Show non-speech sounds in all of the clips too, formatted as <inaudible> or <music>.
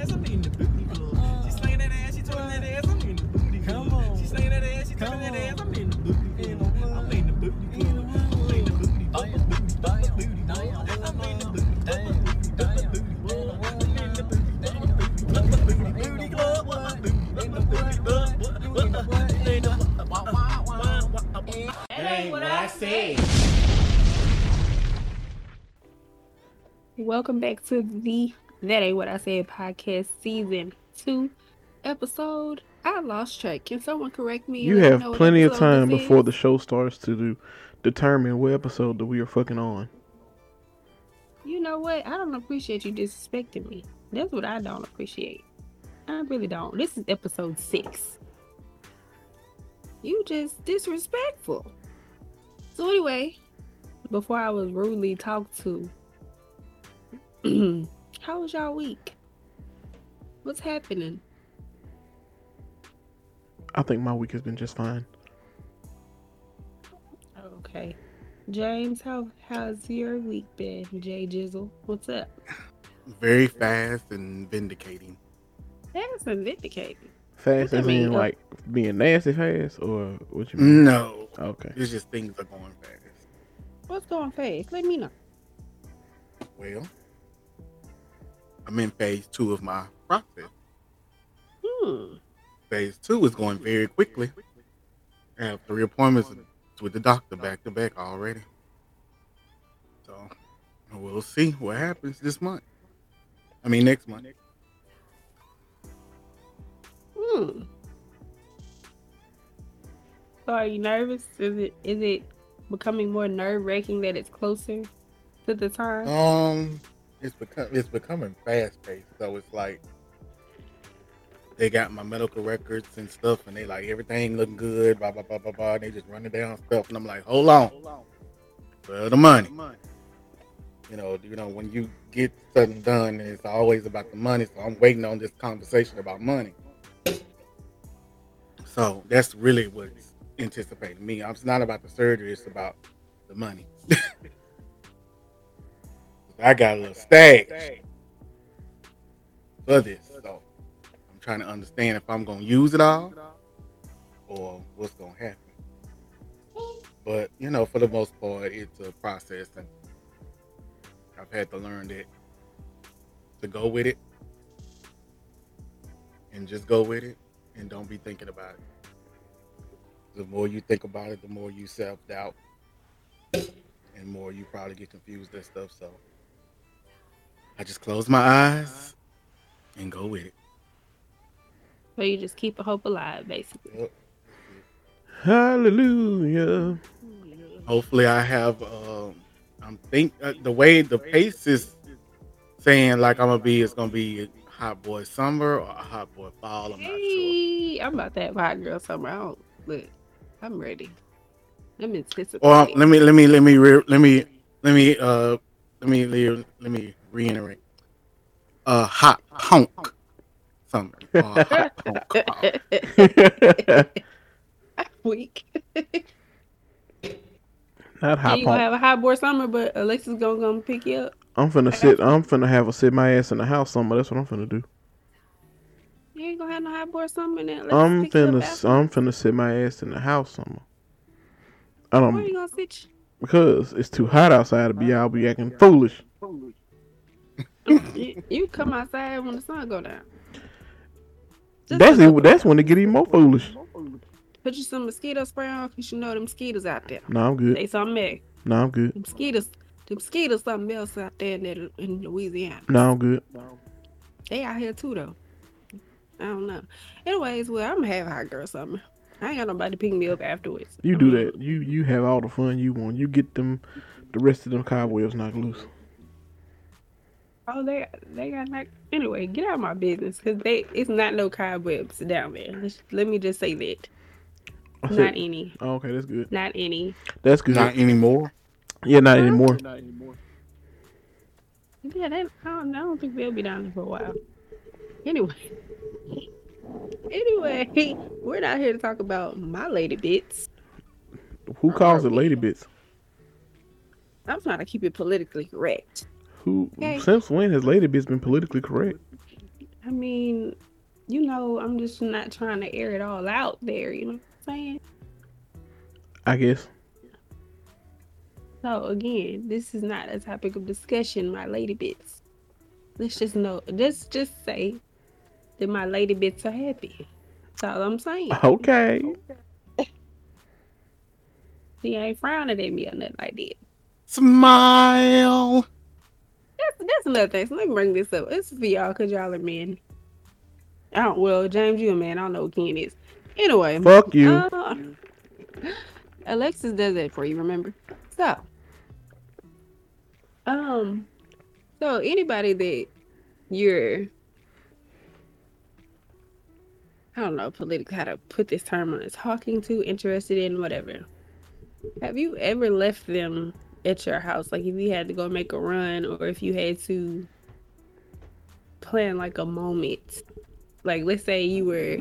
ass, I'm in the booty club. She slinging that ass, she twirling that ass, I'm in the booty club. Come on. She slinging that ass, she twirling that ass, I'm in the booty club. I'm in the booty club. I'm in the booty club. Damn, Booty club, damn, booty club. I'm the booty club. the booty club. The booty club. Welcome back to the That Ain't What I Said podcast season two episode. I lost track. Can someone correct me? You have plenty of time before the show starts to do, determine what episode that we are fucking on. You know what? I don't appreciate you disrespecting me. That's what I don't appreciate. I really don't. This is episode six. You just disrespectful. So anyway, before I was rudely talked to, <clears throat> how was y'all week? What's happening? I think my week has been just fine. Okay. James, how how's your week been? Jay Jizzle, what's up? very fast and vindicating. That's a vindicating. Fast What as mean, in uh, like being nasty fast, or what you mean? No, Okay. it's just things are going fast. What's going fast? Let me know. Well, I'm in phase two of my process. Hmm. Phase two is going very quickly. I have three appointments with the doctor back to back already. So we'll see what happens this month. I mean next month. Hmm. So are you nervous? Is it is it becoming more nerve wracking that it's closer to the time? Um, it's become it's becoming fast paced. So it's like they got my medical records and stuff, and they like everything looking good. Blah blah blah blah blah. And they just running down stuff, and I'm like, hold on, for the money. You know, you know when you get something done, it's always about the money. So I'm waiting on this conversation about money. So that's really what's anticipating me. It's not about the surgery; it's about the money. <laughs> I got a little stash for this. So I'm trying to understand if I'm gonna use it all or what's gonna happen. But you know, for the most part, it's a process, and I've had to learn that to go with it and just go with it, and don't be thinking about it. The more you think about it, the more you self doubt, and more you probably get confused and stuff. So I just close my eyes and go with it. So you just keep a hope alive, basically. Yep. Hallelujah. Hopefully, I have. Um, I'm think uh, the way the pace is saying like I'm gonna be is gonna be a hot boy summer or a hot boy fall. I'm not sure. I'm about that hot girl summer. I don't look. I'm ready. I'm anticipating. Well, let me let me let me re- let me let me uh let me le- let me reiterate. A hot punk summer. or hot punk. <laughs> week. Not And hot you gonna have a hot boy summer, but Alexis gonna gonna pick you up. I'm finna sit. I'm finna have a sit my ass in the house summer. That's what I'm finna do. You ain't gonna have no hot boy summer, then Alexis I'm pick you finna. I'm finna sit my ass in the house summer. I don't you gonna sit? because it's too hot outside to be. I'll be acting foolish. You, you come outside when the sun go down. Just That's it. That's when it get even more foolish. put you some mosquito spray on, cause you know them mosquitoes out there. No, I'm good. They something else. No, I'm good. Them mosquitoes, them mosquitoes something else out there in, that, in Louisiana. No, I'm good. They out here too though. I don't know. Anyways, well, I'm gonna have a hot girl summer. I ain't got nobody to pick me up afterwards. You do that. You you have all the fun you want. You get them, the rest of them cobwebs knocked loose. Oh, they they got like anyway. Get out of my business, cause they it's not no cobwebs down there. Let's, let me just say that. I Not said, any. oh, okay, that's good. Not any. That's good. Not anymore. yeah, not anymore. Not anymore. Yeah, they, I, don't, I don't think they'll be down there for a while. Anyway. Anyway, we're not here to talk about my lady bits. Who calls it lady bits? I'm trying to keep it politically correct. Who? Okay. Since when has lady bits been politically correct? I I mean, you know, I'm just not trying to air it all out there. You know what I'm saying? I guess. So again, this is not a topic of discussion, my lady bits. Let's just know. Let's just say that my lady bits are happy. That's all I'm saying. Okay. She ain't frowning at me or nothing like that. Smile. That's that's another thing. So let me bring this up. It's for y'all because y'all are men. I don't. Well, James, you a man. I don't know who Ken is. Anyway, Fuck you. uh, Alexis does that for you. Remember? So, um, so anybody that you're, I don't know, politically how to put this term on, is talking to, interested in, whatever. Have you ever left them at your house? Like if you had to go make a run, or if you had to plan like a moment. Like let's say you were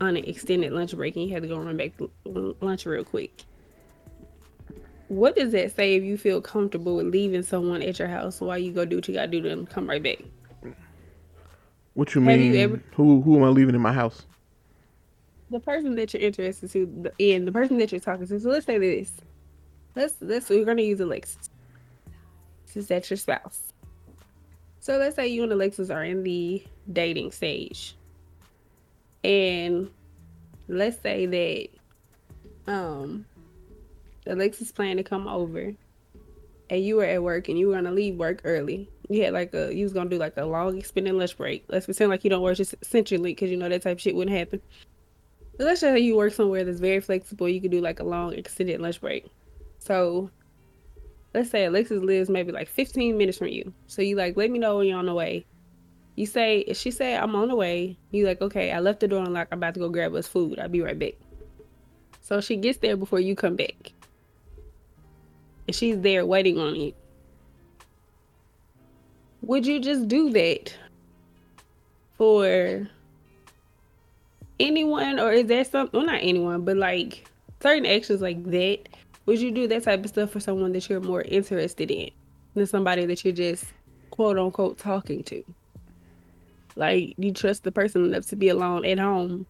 on an extended lunch break and you had to go run back to lunch real quick. What does that say if you feel comfortable with leaving someone at your house while you go do what you gotta do to them come right back? What you Have mean? you ever- Who who am I leaving in my house? The person that you're interested to in the person that you're talking to. So let's say this. Let's let's we're gonna use Alexis. Since that's your spouse. So let's say you and Alexis are in the dating stage. And let's say that um Alexis planned to come over and you were at work and you were gonna leave work early. You had like a you was gonna do like a long extended lunch break. Let's pretend like you don't work just essentially because you know that type of shit wouldn't happen. But let's say you work somewhere that's very flexible. You could do like a long extended lunch break. So let's say Alexis lives maybe like 15 minutes from you. So you like let me know when you're on the way. You say if she say I'm on the way, you like okay, I left the door unlocked. I'm about to go grab us food. I'll be right back. So she gets there before you come back. And she's there waiting on you. Would you just do that for anyone or is there something well not anyone, but like certain actions like that? Would you do that type of stuff for someone that you're more interested in than somebody that you're just quote unquote talking to? Like you trust the person enough to be alone at home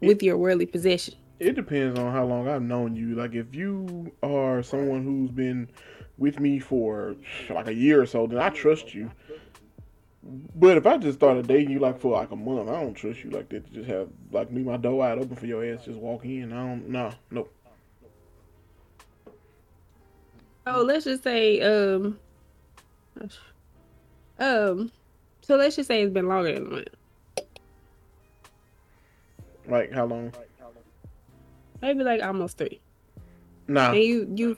with your worldly possession. It depends on how long I've known you. Like if you are someone who's been with me for like a year or so, then I trust you. But if I just started dating you like for like a month, I don't trust you like that to just have like leave my door wide open for your ass just walk in. I don't nah, no. Oh, let's just say, um, um, so let's just say it's been longer than a month. Like how long? Maybe like almost three. Nah. And you, you.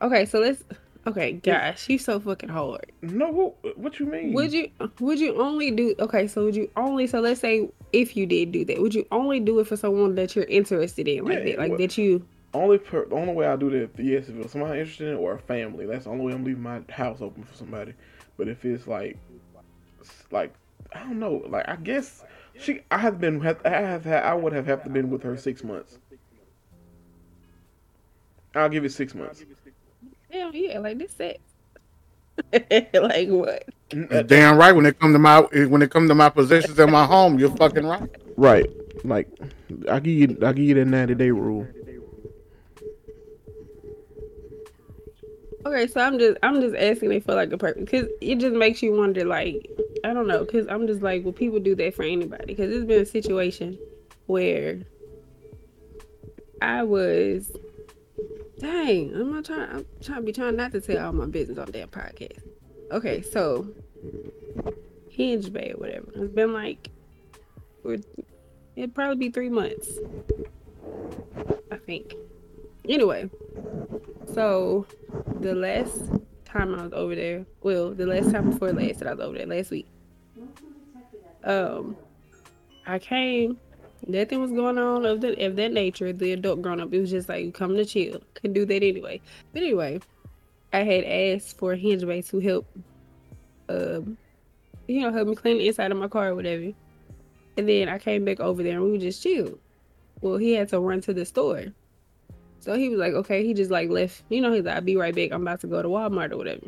Okay, so let's. Okay, gosh, you so fucking hard. No, what, what you mean? Would you? Would you only do? Okay, so would you only? So let's say if you did do that, would you only do it for someone that you're interested in, like Yeah, that, like well- that you? Only per, the only way I do that, yes, if it's somebody interested in it or a family. That's the only way I'm leaving my house open for somebody. But if it's like, like I don't know, like I guess she, I have been, I have had, I would have have to been with her six months. I'll give it six months. Hell yeah, like this sex. <laughs> like what? Damn right. When it come to my when it come to my possessions in my home, you're fucking right. Right, like I give you, I give you that ninety day rule. Okay, so I'm just I'm just asking it for like a purpose because it just makes you wonder. Like I don't know, because I'm just like, will people do that for anybody? Because it's been a situation where I was, dang, I'm not trying. I'm trying to be trying not to tell all my business on damn podcast. Okay, so Hinge Bay or whatever. It's been like, it'd probably be three months, I think. Anyway, so the last time I was over there, well, the last time before last that I was over there last week, um, I came. Nothing was going on of the of that nature. The adult grown up, it was just like you come to chill. Could do that anyway. But anyway, I had asked for a hinge base to help, um, you know, help me clean the inside of my car or whatever. And then I came back over there and we were just chill. Well, he had to run to the store. So he was like, okay, he just like left, you know, he's like, I'll be right back. I'm about to go to Walmart or whatever.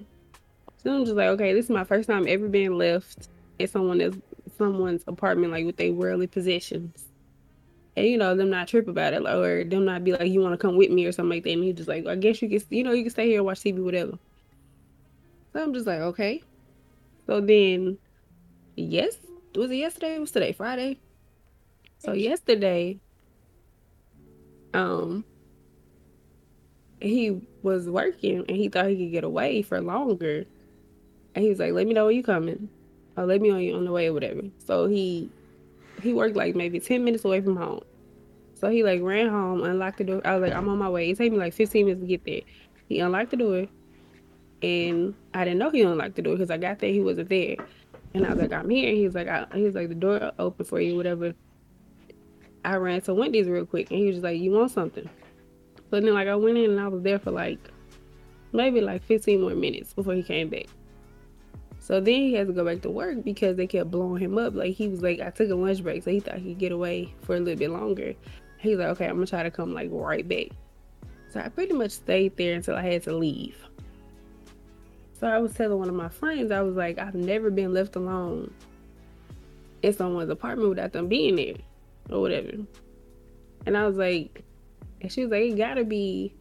So I'm just like, okay, this is my first time ever being left at someone else, someone's apartment, like with their worldly possessions. And you know, them not trip about it, like, or them not be like, you want to come with me or something like that. And he just like, I guess you can, you know, you can stay here and watch TV, whatever. So I'm just like, okay. So then, yes, was it yesterday? It was today, Friday. So yesterday, um, he was working and he thought he could get away for longer. And he was like, "Let me know when you coming, or let me know you on the way or whatever." So he he worked like maybe ten minutes away from home. So he like ran home, unlocked the door. I was like, "I'm on my way." It took me like 15 minutes to get there. He unlocked the door, and I didn't know he unlocked the door because I got there, he wasn't there. And I was like, "I'm here." And he was like, I, "He was like the door open for you, whatever." I ran to Wendy's real quick, and he was just like, "You want something?" So then, like, I went in and I was there for like maybe like 15 more minutes before he came back. So then he had to go back to work because they kept blowing him up. Like he was like, I took a lunch break, so he thought he could get away for a little bit longer. He's like, okay, I'm gonna try to come like right back. So I pretty much stayed there until I had to leave. So I was telling one of my friends, I was like, I've never been left alone in someone's apartment without them being there or whatever. And I was like, and she was like, it gotta be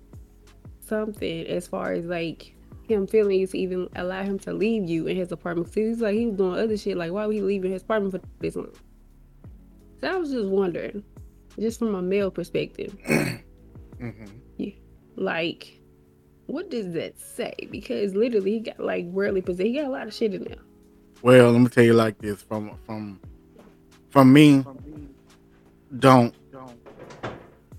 something as far as like him feeling you to even allow him to leave you in his apartment. So he's like, he was doing other shit. Like, why would he leave in his apartment for this long? So I was just wondering, just from a male perspective, <coughs> hmm like, what does that say? Because literally, he got like worldly possessed. He got a lot of shit in there. Well, let me tell you like this from from from me. Don't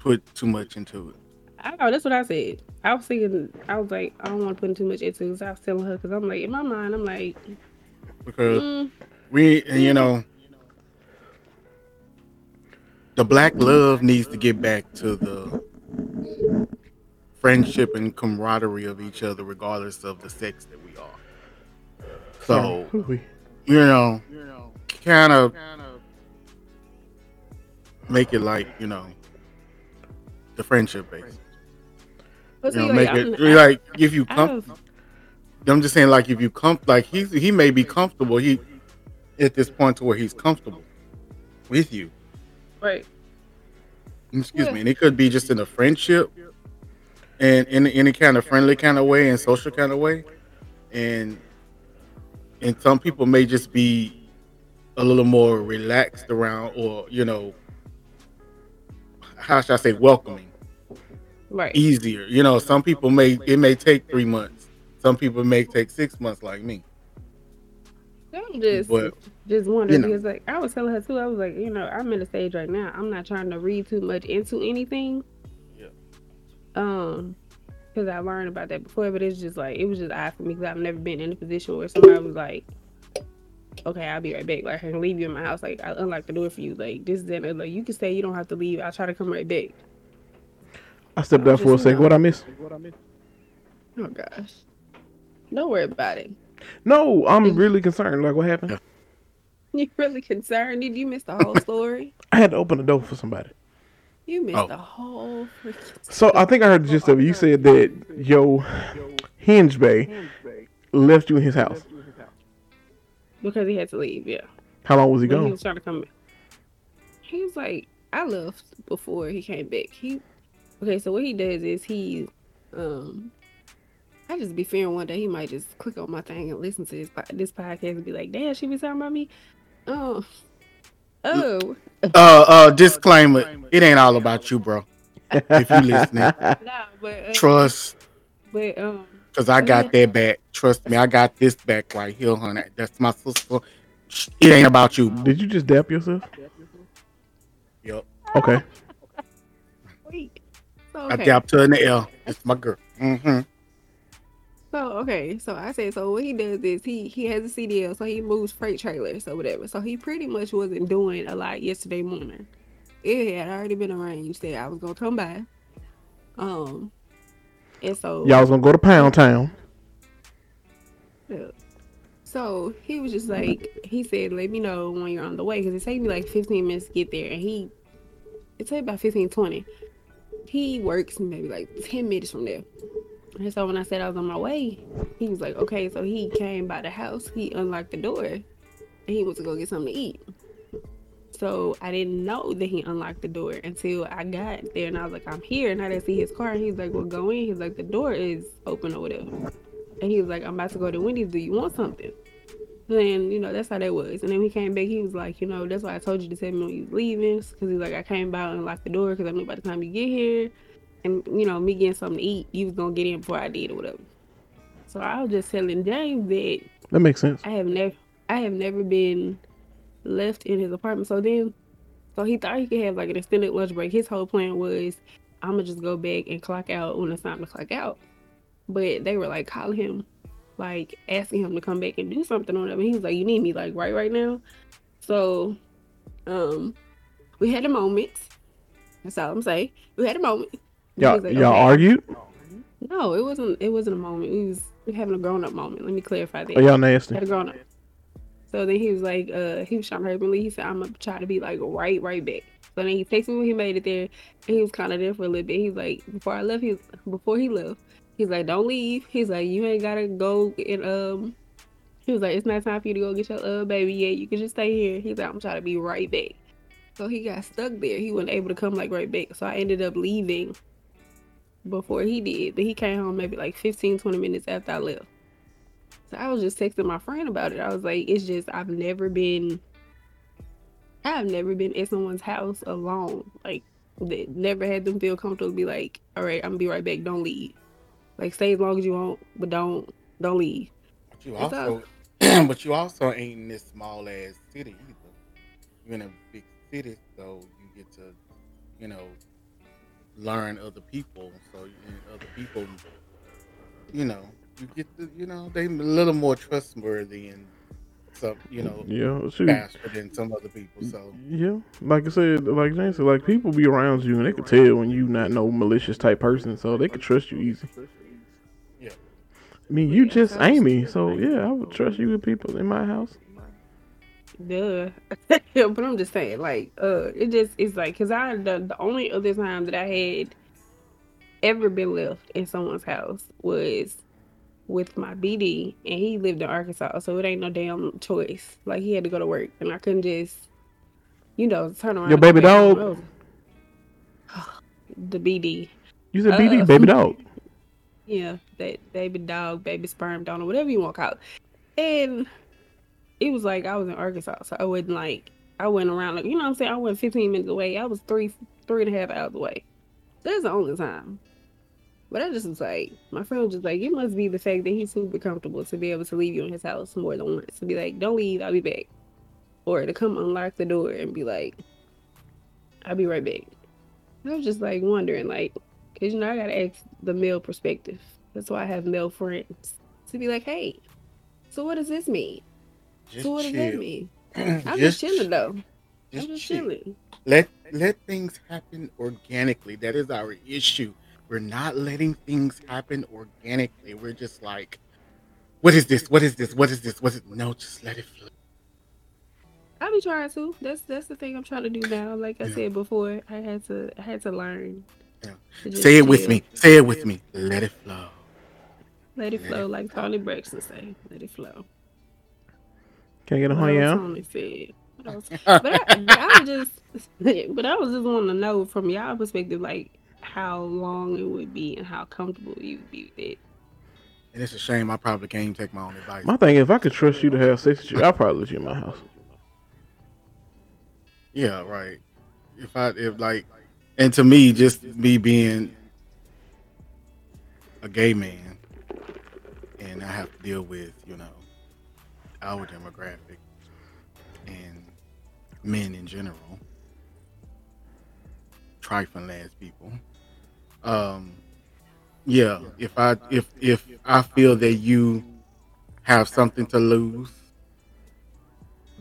put too much into it. I know that's what I said. I was thinking, I was like, I don't want to put too much into it. 'cause I was telling her because I'm like, in my mind, I'm like, because mm, we and you know the black love needs to get back to the friendship and camaraderie of each other regardless of the sex that we are so Ooh-wee. you know kind of make it like you know the friendship base you know make it I'm- like if you come i'm just saying like if you come like he's he may be comfortable he at this point to where he's comfortable with you right. excuse Yeah. me, and it could be just in a friendship and in any kind of friendly kind of way and social kind of way. And and some people may just be a little more relaxed around or, you know, how should I say welcoming, Right. easier. You know, some people may it may take three months. Some people may take six months like me. I'm just But just wondering you know. because like I was telling her too, I was like, you know, I'm in a stage right now. I'm not trying to read too much into anything. Yeah. Um, because I learned about that before, but it's just like it was just odd for me because I've never been in a position where somebody was like, "Okay, I'll be right back. Like I can leave you in my house. Like I unlock the door for you. Like this, is then like you can stay. You don't have to leave. I'll try to come right back." I stepped out for a Just, you second. know. What I miss? Oh gosh, don't worry about it. No, I'm really concerned. Like, what happened? <laughs> You really concerned? Did you miss the whole story? <laughs> I had to open the door for somebody. You missed Oh. the whole So I think I heard the gist of it. You said that yo Hinge Bay left you in his house. because he had to leave. Yeah. How long was he When he gone? was trying to come back. He was like, I left before he came back. He okay, so what he does is he um I just be fearing one day he might just click on my thing and listen to this this podcast and be like, damn, she be talking about me. Oh. Oh. uh uh disclaimer, it ain't all about you, bro. If you listening, <laughs> Nah, but uh, trust but um Cause I got yeah. that back. Trust me, I got this back right here, honey. That's my sister. It ain't about you. Did you just dap yourself? Yep. Okay. I okay. dapped her in the L. It's my girl. Mm-hmm. So okay, so I said so what he does is he he has a CDL, so he moves freight trailers or whatever. So he pretty much wasn't doing a lot yesterday morning. It had already been arranged that I was gonna come by. Um and so Y'all was gonna go to Pound Town. Yeah. So he was just like, he said, let me know when you're on the way because it take me like 15 minutes to get there. And he, it take about 15, 20. He works maybe like 10 minutes from there. And so when I said I was on my way, he was like, okay. So he came by the house, he unlocked the door, and he went to go get something to eat. So I didn't know that he unlocked the door until I got there and I was like, I'm here. And I didn't see his car. And he's like, Well, go in. He's like, The door is open or whatever. And he was like, I'm about to go to Wendy's. Do you want something? Then, you know, that's how that was. And then he came back. He was like, You know, that's why I told you to tell me when you was leaving. Because he's like, I came by and locked the door because I knew by the time you get here and, you know, me getting something to eat, you was going to get in before I did or whatever. So I was just telling James that That makes sense. I have never I have never been left in his apartment. So then so he thought he could have like an extended lunch break. His whole plan was I'ma just go back and clock out when it's time to clock out. But they were like calling him, like asking him to come back and do something on him. And he was like, You need me like right right now. So um we had a moment. That's all I'm saying. We had a moment. Y'all, like, y'all "Okay." argued? No, it wasn't it wasn't a moment. We was having a grown up moment. Let me clarify that Or y'all nasty? had a grown up. So then he was like, uh, he was trying to hurt me. He said, I'm gonna try to be like right, right back. So then he texted me when he made it there, and he was kind of there for a little bit. He's like, before I left, he was, before he left, he's like, don't leave. He's like, you ain't gotta go and um. He was like, it's not time for you to go get your uh baby yet. You can just stay here. He's like, I'm trying to be right back. So he got stuck there. He wasn't able to come like right back. So I ended up leaving before he did. But he came home maybe like 15, 20 minutes after I left. So I was just texting my friend about it. I was like, it's just I've never been I've never been at someone's house alone. Like never had them feel comfortable to be like, all right, I'm gonna be right back, don't leave. Like stay as long as you want, but don't don't leave. But you It's also, <clears throat> but you also ain't in this small ass city either. You're in a big city, so you get to, you know, learn other people. So you other people, you know, you get to, you know, they a little more trustworthy and some, you know, Yeah, shoot. faster than some other people. So Yeah, like I said, like James said, like people be around you and they could tell when you not no malicious type person, so they could trust you easy. Yeah. I mean, you just Amy, so yeah, I would trust you with people in my house. Duh. <laughs> but I'm just saying, like, uh, it just it's like, cause I the, the only other time that I had ever been left in someone's house was with my BD, and he lived in Arkansas, so it ain't no damn choice. Like he had to go to work, and I couldn't just, you know, turn around. Your baby dog? <sighs> The BD. You said Uh, BD, baby <laughs> dog. Yeah, that baby dog, baby sperm donor, whatever you want to call it. And it was like I was in Arkansas, so I wasn't like I went around like you know what I'm saying. I went 15 minutes away. I was three three and a half hours away. That's the only time. But I just was like, my friend was just like, it must be the fact that he's super comfortable to be able to leave you in his house more than once. To be like, don't leave, I'll be back. Or to come unlock the door and be like, I'll be right back. I was just like wondering, like, because you know, I gotta ask the male perspective. That's why I have male friends to be like, hey, so what does this mean? just so what does that mean? <clears throat> I'm just, chilling though. Just I'm just chill. chilling. Let let things happen organically. That is our issue. We're not letting things happen organically. We're just like, what is this? What is this? What is this? What is no? Just let it flow. I'll be trying to. That's that's the thing I'm trying to do now. Like I Yeah. said before, I had to I had to learn. Yeah. Say it with me. Say it with me. Let it flow. Let it flow, it like Toni Braxton say. Let it flow. Can I get a What honey else out? Toni said. But I, I was just, <laughs> but I was just wanting to know from y'all perspective, like how long it would be and how comfortable you would be with it. And it's a shame I probably can't even take my own advice. My thing, if I could trust you to have sex with you, I'd probably let you in my house. Yeah, right. If I if like and to me, just me being a gay man and I have to deal with, you know, our demographic and men in general. Trifling ass people. Um yeah, if I if if I feel that you have something to lose,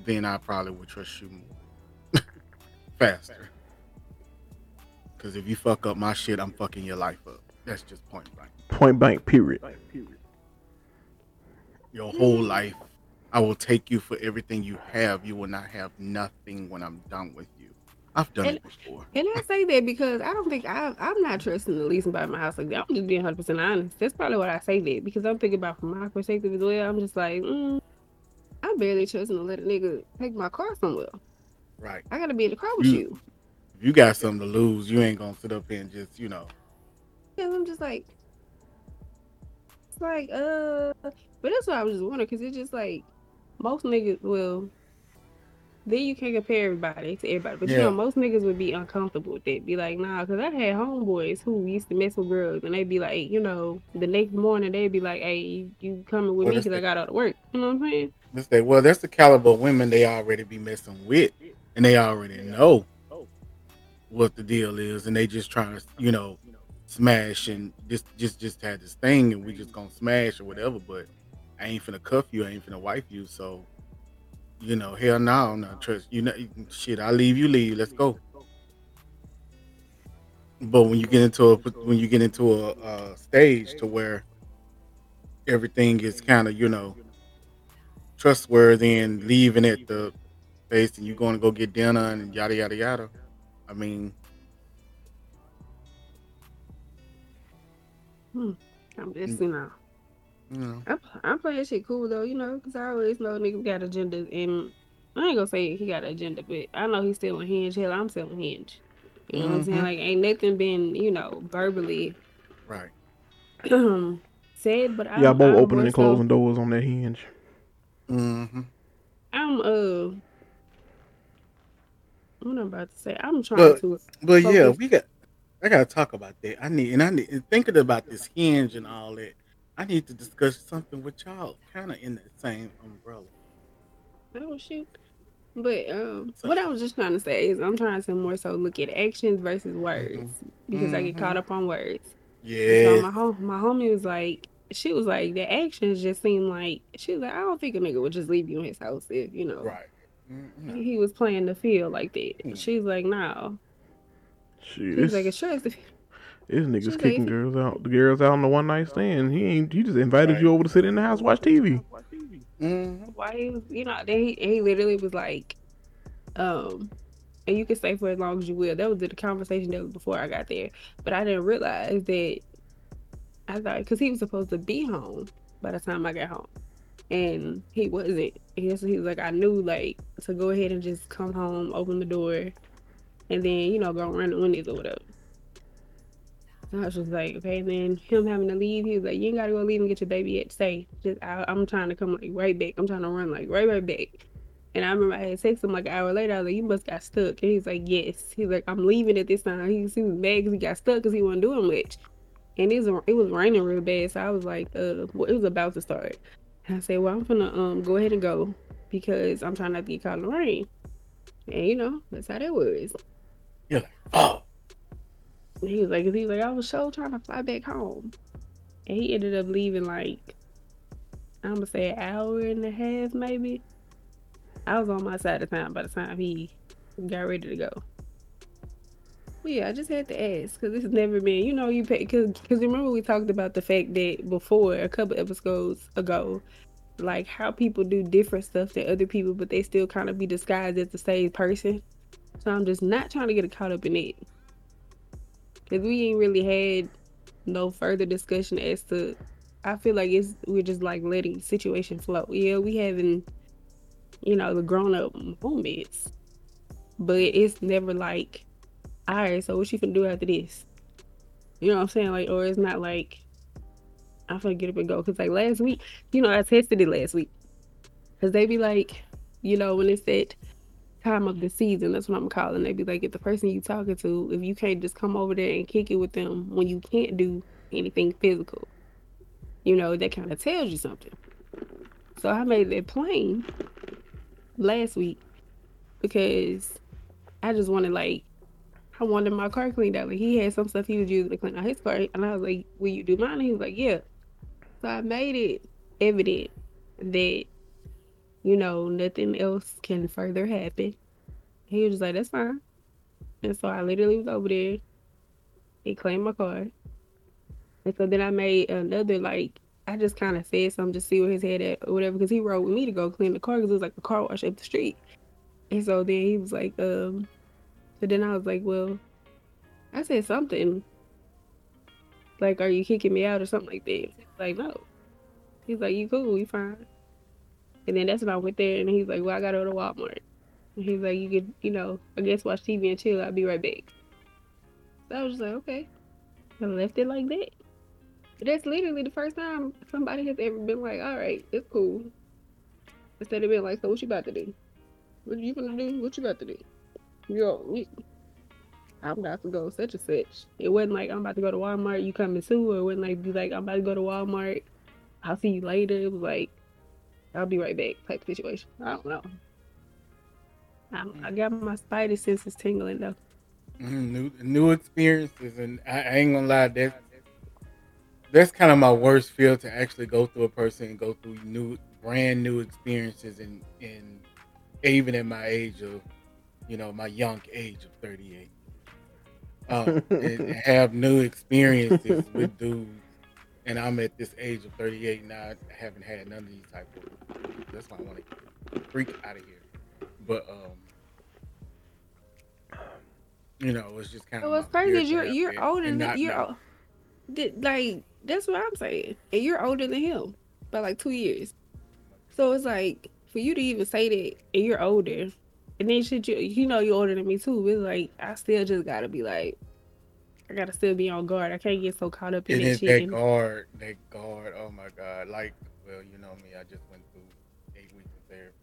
then I probably would trust you more <laughs> faster. Because if you fuck up my shit, I'm fucking your life up. That's just point blank. Point blank, period. Your whole life, I will take you for everything you have. You will not have nothing when I'm done with you. I've done it before. And I say that because I don't think I, I'm not trusting the lease by my house like that. I'm just being 100% honest. That's probably what I say that because I'm thinking about from my perspective as well. I'm just like, mm, I barely trusting to let a nigga take my car somewhere. Right. I gotta be in the car with You- you. If you got something to lose, you ain't gonna sit up here and just, you know. Yeah, I'm just like, it's like, uh, but that's what I was just wondering because it's just like most niggas will. Then you can't compare everybody to everybody, but you know most niggas would be uncomfortable with that. Be like, nah, because I had homeboys who used to mess with girls, and they'd be like, you know, the next morning they'd be like, hey, you, you coming with Well, me because I got out of work. You know what I'm saying? Well, that's the caliber of women they already be messing with, and they already know what the deal is, and they just trying to, you know, smash and just, just, just had this thing, and we just gonna smash or whatever. But I ain't finna cuff you, I ain't finna wife you, so you know, hell no, not trust you. Know, shit, I leave, you leave. Let's go. But when you get into a when you get into a, a stage to where everything is kind of you know trustworthy and leaving at the base and you're going to go get dinner and yada yada yada. I mean, I'm just, you know, you know, I'm, I'm playing shit cool though, you know, because I always know niggas got agendas, and I ain't gonna say he got an agenda, but I know he's still on hinge. Hell, I'm still on hinge. You know what I'm saying? Mhm. Like, ain't nothing been, you know, verbally right? <clears throat> said, but I, Y'all both I'm opening more and so- closing doors on that hinge. Mm-hmm. I'm uh, what I'm about to say. I'm trying But- to. But yeah, we got. I gotta talk about that. I need and I need thinking about this hinge and all that. I need to discuss something with y'all, kind of in that same umbrella. Oh shoot. But um, what I was just trying to say is I'm trying to more so look at actions versus words because I get caught up on words. So Yeah, my home, my homie was like, she was like, the actions just seem like she was like, I don't think a nigga would just leave you in his house if you know right. Mhm. he was playing the field like that. Mm. She's like, no. Shit, He's like, this, it's trust. this she's nigga's like, kicking if- girls out. The girls out on the one night stand. He ain't. He just invited Right. you over to sit in the house watch TV. Mhm. Why he you know, they he, he literally was like, um, and you can stay for as long as you will. That was the conversation that was before I got there, but I didn't realize that. I thought because he was supposed to be home by the time I got home, and he wasn't. He was, he was like, I knew like to go ahead and just come home, open the door, and then you know go run the windows or whatever. And I was just like, okay. And then him having to leave, he was like, you ain't gotta go leave and get your baby yet. Stay. Just I, I'm trying to come like right back. I'm trying to run like right right back. And I remember I had texted him like an hour later. I was like, you must got stuck. And he's like, yes. He's like, I'm leaving at this time. He, he was mad because he got stuck because he wasn't doing much. And it was it was raining real bad, so I was like, uh, well, it was about to start. And I said, well, I'm gonna um go ahead and go because I'm trying not to get caught in the rain. And you know, that's how that was. Yeah. Oh, And he was like, he was like, I was so trying to fly back home. And he ended up leaving like, I'm gonna say an hour and a half, maybe. I was on my side of town by the time he got ready to go. Yeah, I just had to ask because has never been, you know, you pay because because remember we talked about the fact that before a couple episodes ago, like how people do different stuff than other people, but they still kind of be disguised as the same person. So I'm just not trying to get caught up in it. Cause we ain't really had no further discussion as to. I feel like it's we're just like letting situation flow. Yeah, we having, you know, the grown up moments, but it's never like, all right, so what you finna do after this? You know what I'm saying? Like, or it's not like, I'm finna get up and go. Cause like last week, you know, I tested it last week. Cause they be like, you know, when it's that time of the season. That's what I'm calling. They be like, if the person you talking to, if you can't just come over there and kick it with them when you can't do anything physical, you know, that kind of tells you something. So I made that plain last week because I just wanted like I wanted my car cleaned out. Like he had some stuff he was using to clean out his car, and I was like, "Will you do mine?" And he was like, "Yeah." So I made it evident that you know, nothing else can further happen. He was just like, that's fine. And so I literally was over there. He claimed my car, And so then I made another, like, I just kind of said something to see where his head at or whatever, because he rode with me to go clean the car because it was like a car wash up the street. And so then he was like, um, so then I was like, well, I said something. Like, are you kicking me out or something like that? Like, no. He's like, you cool, you fine. And then that's when I went there, and he's like, "Well, I gotta go to Walmart." And he's like, "You could, you know, I guess watch TV and chill. I'll be right back." So I was just like, "Okay." I left it like that. But that's literally the first time somebody has ever been like, "All right, it's cool," instead of being like, "So what you about to do? What you gonna do? What you about to do?" Yo, we, I'm about to go such and such. It wasn't like I'm about to go to Walmart. You coming too? Or it wasn't like be like I'm about to go to Walmart. I'll see you later. It was like I'll be right back type situation. I don't know. I, I got my spider senses tingling though. Mhm, new new experiences, and I, I ain't gonna lie, that's that's kind of my worst feel to actually go through a person and go through new, brand new experiences, and and even at my age of, you know, my young age of thirty eight, <laughs> um, and have new experiences with dudes, and I'm at this age of thirty eight now, I haven't had none of these type of. That's why I want to freak out of here, but um. You know, it's just kind of. So what's crazy is you're you're older than you're o- did- like that's what I'm saying. And you're older than him by like two years. So it's like for you to even say that and you're older, and then shit you you know you're older than me too. It's like I still just gotta be like I gotta still be on guard. I can't get so caught up in And that shit. that guard, that guard, oh my god! Like, well, you know me, I just went through eight weeks of therapy,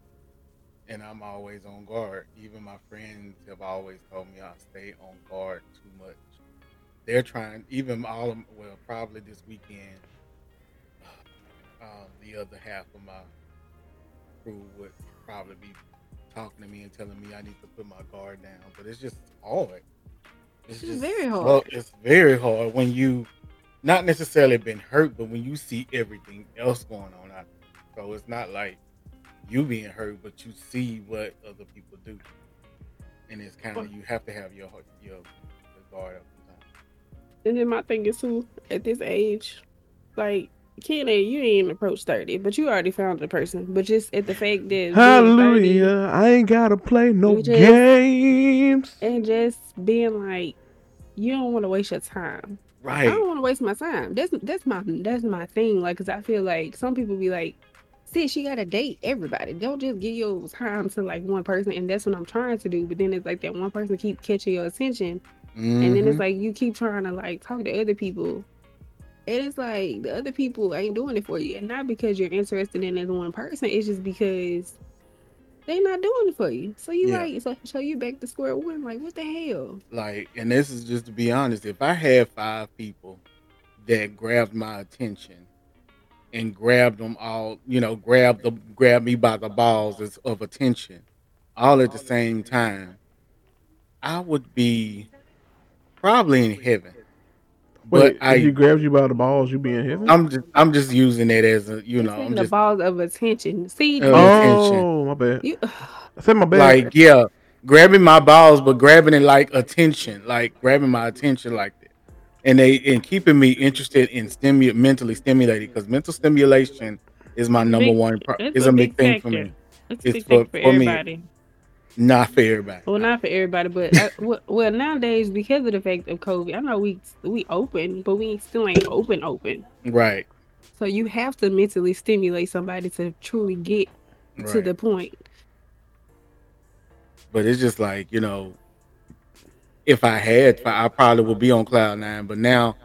and I'm always on guard. Even my friends have always told me I stay on guard too much. They're trying, even all of, well, probably this weekend, um, the other half of my crew would probably be talking to me and telling me I need to put my guard down, but it's just hard. It's very hard. well, hard. it's very hard when you not necessarily been hurt, but when you see everything else going on out there. So it's not like you being hurt, but you see what other people do, and it's kind of you have to have your your, your guard up. sometimes. And then my thing is too, at this age, like Kenny, you ain't even approached thirty, but you already found the person. But just at the fact that being 30 Hallelujah. I ain't gotta play no just- games. and just being like, you don't want to waste your time. Right. I don't want to waste my time. That's that's my that's my thing. Like, cause I feel like some people be like, "Sis, you gotta date everybody. Don't just give your time to like one person." And that's what I'm trying to do. But then it's like that one person keep catching your attention, and then it's mm-hmm. like you keep trying to like talk to other people. And it's like the other people ain't doing it for you, and not because you're interested in this one person. It's just because they not doing it for you. So you Yeah. like, so, so you back to square one. Like, what the hell? like, and this is just to be honest. If I had five people that grabbed my attention and grabbed them all, you know, grabbed the grabbed me by the balls of attention, all at the same time, I would be probably in heaven. Wait, But I, if he grabs you by the balls, you be in heaven? I'm just, I'm just using it as a, you know, I'm the just balls of attention. See, Uh, you- attention. oh, my bad. you, I said my bad. like, yeah, grabbing my balls, but grabbing it like attention, like grabbing my attention like that, and they and keeping me interested in stimu- mentally stimulated because mental stimulation is my number big- one. Pro- it's is a a big big thing for me, it's It's big for- thing for, for me. Not for everybody. Well, not for everybody, but I, uh, <laughs> well, well, nowadays because of the fact of COVID, I know we we open, but we still ain't open open. Right, So you have to mentally stimulate somebody to truly get to the point. but it's just like you know if i had i probably would be on cloud nine but now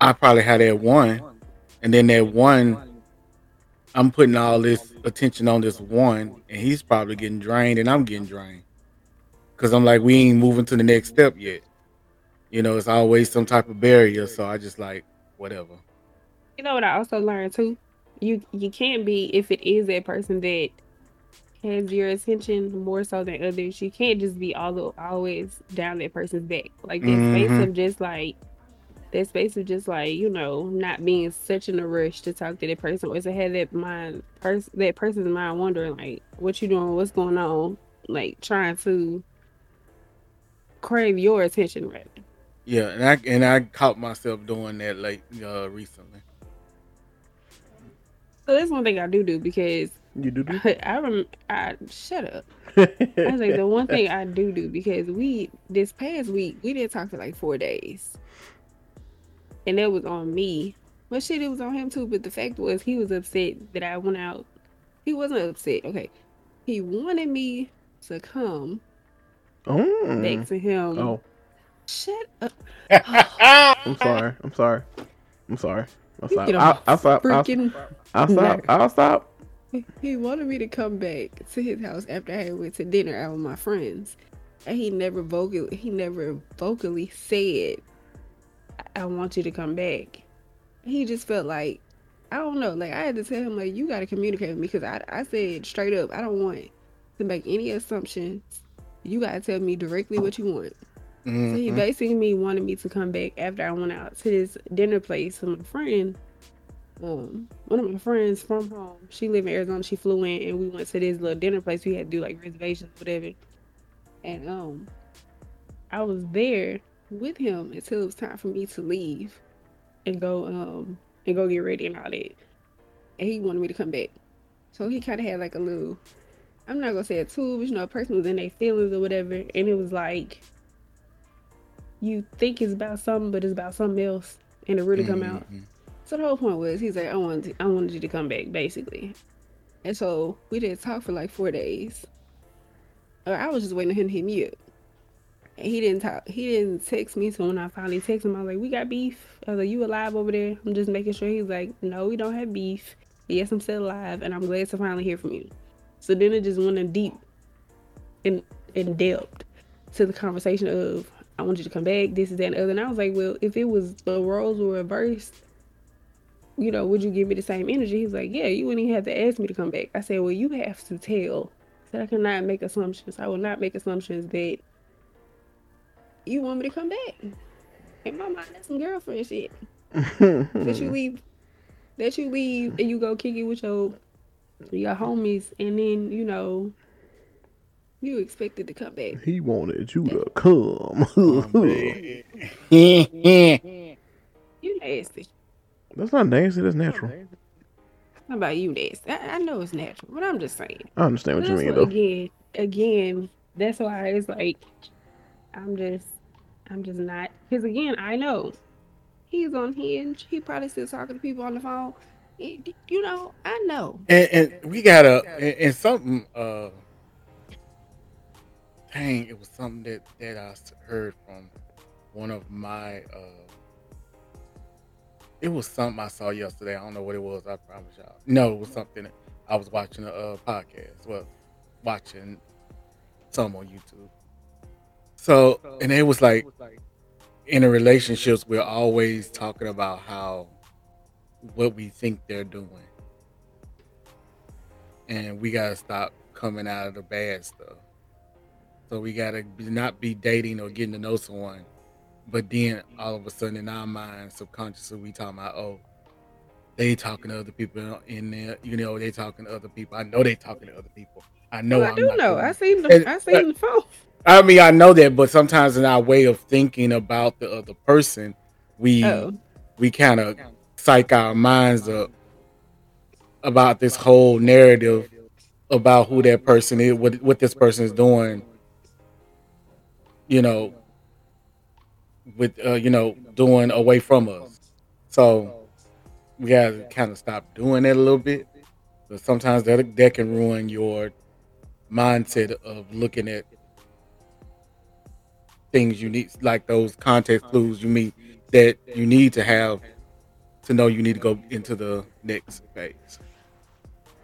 i probably had that one and then that one i'm putting all this attention on this one and he's probably getting drained and i'm getting drained because i'm like we ain't moving to the next step yet you know it's always some type of barrier so i just like whatever You know what I also learned too? You you can't be if it is that person that has your attention more so than others. You can't just be all always down that person's back. Like that space Mhm. of just like that space of just like you know not being such in a rush to talk to that person or to have that mind person that person's mind wondering like what you doing, what's going on, like trying to crave your attention rather. yeah and i and i caught myself doing that like uh recently So that's one thing I do do because You do do? <laughs> I rem- I shut up. I was like the one thing <laughs> I do do because we this past week we didn't talk for like four days, and that was on me. But shit, it was on him too. But the fact was he was upset that I went out he wasn't upset. Okay, he wanted me to come Oh. back to him. Oh, Shut up. <laughs> I'm <laughs> sorry. I'm sorry. I'm sorry. I'll You stop. get a I'll, I'll stop. I'll, Freaking. I'll stop. I'll stop. He wanted me to come back to his house after I went to dinner out with my friends, and he never vocally he never vocally said, "I want you to come back." He just felt like I don't know. Like I had to tell him like you got to communicate with me because I I said straight up I don't want to make any assumptions. You got to tell me directly what you want. So he Mhm. basically wanted me to come back after I went out to this dinner place with my friend. Um, one of my friends from home, she lived in Arizona. She flew in, and we went to this little dinner place. We had to do like reservations, whatever. And um, I was there with him until it was time for me to leave and go um and go get ready and all that. And he wanted me to come back, so he kind of had like a little. I'm not gonna say a tool, but you know, a person was in their feelings or whatever, and it was like you think it's about something, but it's about something else, and it really come out. Mhm. So the whole point was, he's like, I wanted, I wanted you to come back, basically. And so we didn't talk for like four days. Or I was just waiting on him to hit me up. And he didn't talk. He didn't text me. So when I finally texted him, I was like, "We got beef." I was like, "You alive over there?" I'm just making sure. He's like, "No, we don't have beef. Yes, I'm still alive, and I'm glad to finally hear from you." So then it just went in deep, in in depth, to the conversation of, "I want you to come back. This is that and the other." And I was like, "Well, if it was the roles were reversed, you know, would you give me the same energy?" He's like, "Yeah, you wouldn't even have to ask me to come back." I said, "Well, you have to tell." I said, "I cannot make assumptions. I will not make assumptions that." You want me to come back. In my mind, that's some girlfriend shit. That you <laughs> leave, that you leave and you go kick it with your your homies, and then you know you expected to come back. he wanted you to come. <laughs> You nasty. That's not nasty. That's natural. How about you nasty? I, I know it's natural, but I'm just saying. I understand what you mean, why- though. again, again, that's why it's like I'm just, I'm just not. Because again, I know he's on Hinge. He probably still talking to people on the phone. You know, I know. and, and we got a and, and something uh dang it was something that that I heard from one of my uh it was something i saw yesterday i don't know what it was i promise y'all no it was something i was watching a podcast well watching some on youtube so and it was like in a relationships we're always talking about how what we think they're doing and we gotta stop coming out of the bad stuff. So we gotta not be dating or getting to know someone, but then all of a sudden in our mind, subconsciously, we talking about oh, they talking to other people in there. You know, they talking to other people. I know they talking to other people. I know. Well, I I'm do not know. doing I seen And- I seen the phone. I mean, I know that, but sometimes in our way of thinking about the other person, we Oh, we kind of psych our minds up about this whole narrative about who that person is, what what this person is doing. You know, with uh, you know doing away from us. So we gotta kind of stop doing that a little bit. But sometimes that that can ruin your mindset of looking at things you need, like those context clues you meet that you need to have to know you need to go into the next phase.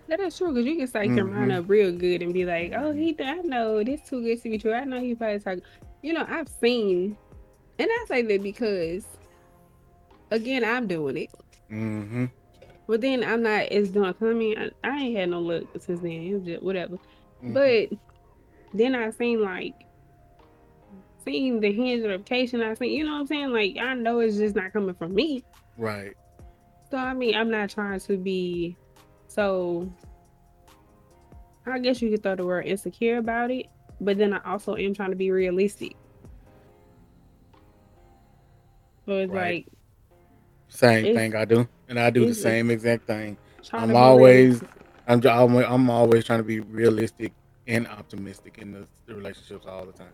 that is true because you can psych your mind Mhm. up real good and be like, "Oh, he, I know this too good to be true. I know he probably talking." You know, I've seen, and I say that because, again, I'm doing it. Mm-hmm. But then I'm not as done. 'cause I mean, I, I ain't had no luck since then. It was just whatever. Mm-hmm. But then I seen like seeing the hinge reputation. I seen, you know what I'm saying? Like I know it's just not coming from me. right. So I mean, I'm not trying to be so. I guess you could throw the word insecure about it, but then I also am trying to be realistic. So it's Right. like Same It's- thing I do, and I do the same exact thing. I'm always. I'm, I'm, I'm always trying to be realistic and optimistic in the, the relationships all the time.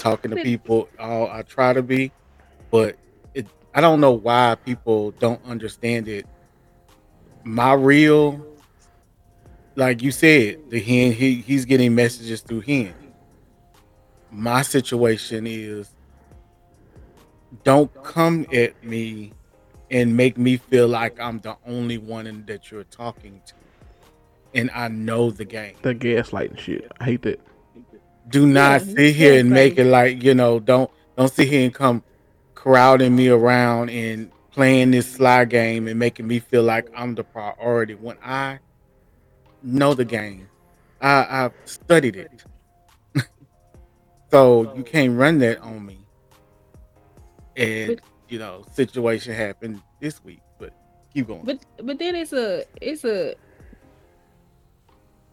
Talking to people, all I try to be, but it, I don't know why people don't understand it. My real like you said, the hen he he's getting messages through hen. My situation is don't come at me and make me feel like I'm the only one that you're talking to. And I know the game. That gaslighting shit. I hate that. Do not Yeah, sit here and make it like, you know, don't don't sit here and come crowding me around and playing this sly game and making me feel like I'm the priority when I know the game. I, I've studied it. <laughs> so you can't run that on me. And you know, situation happened this week, but keep going. But but then it's a it's a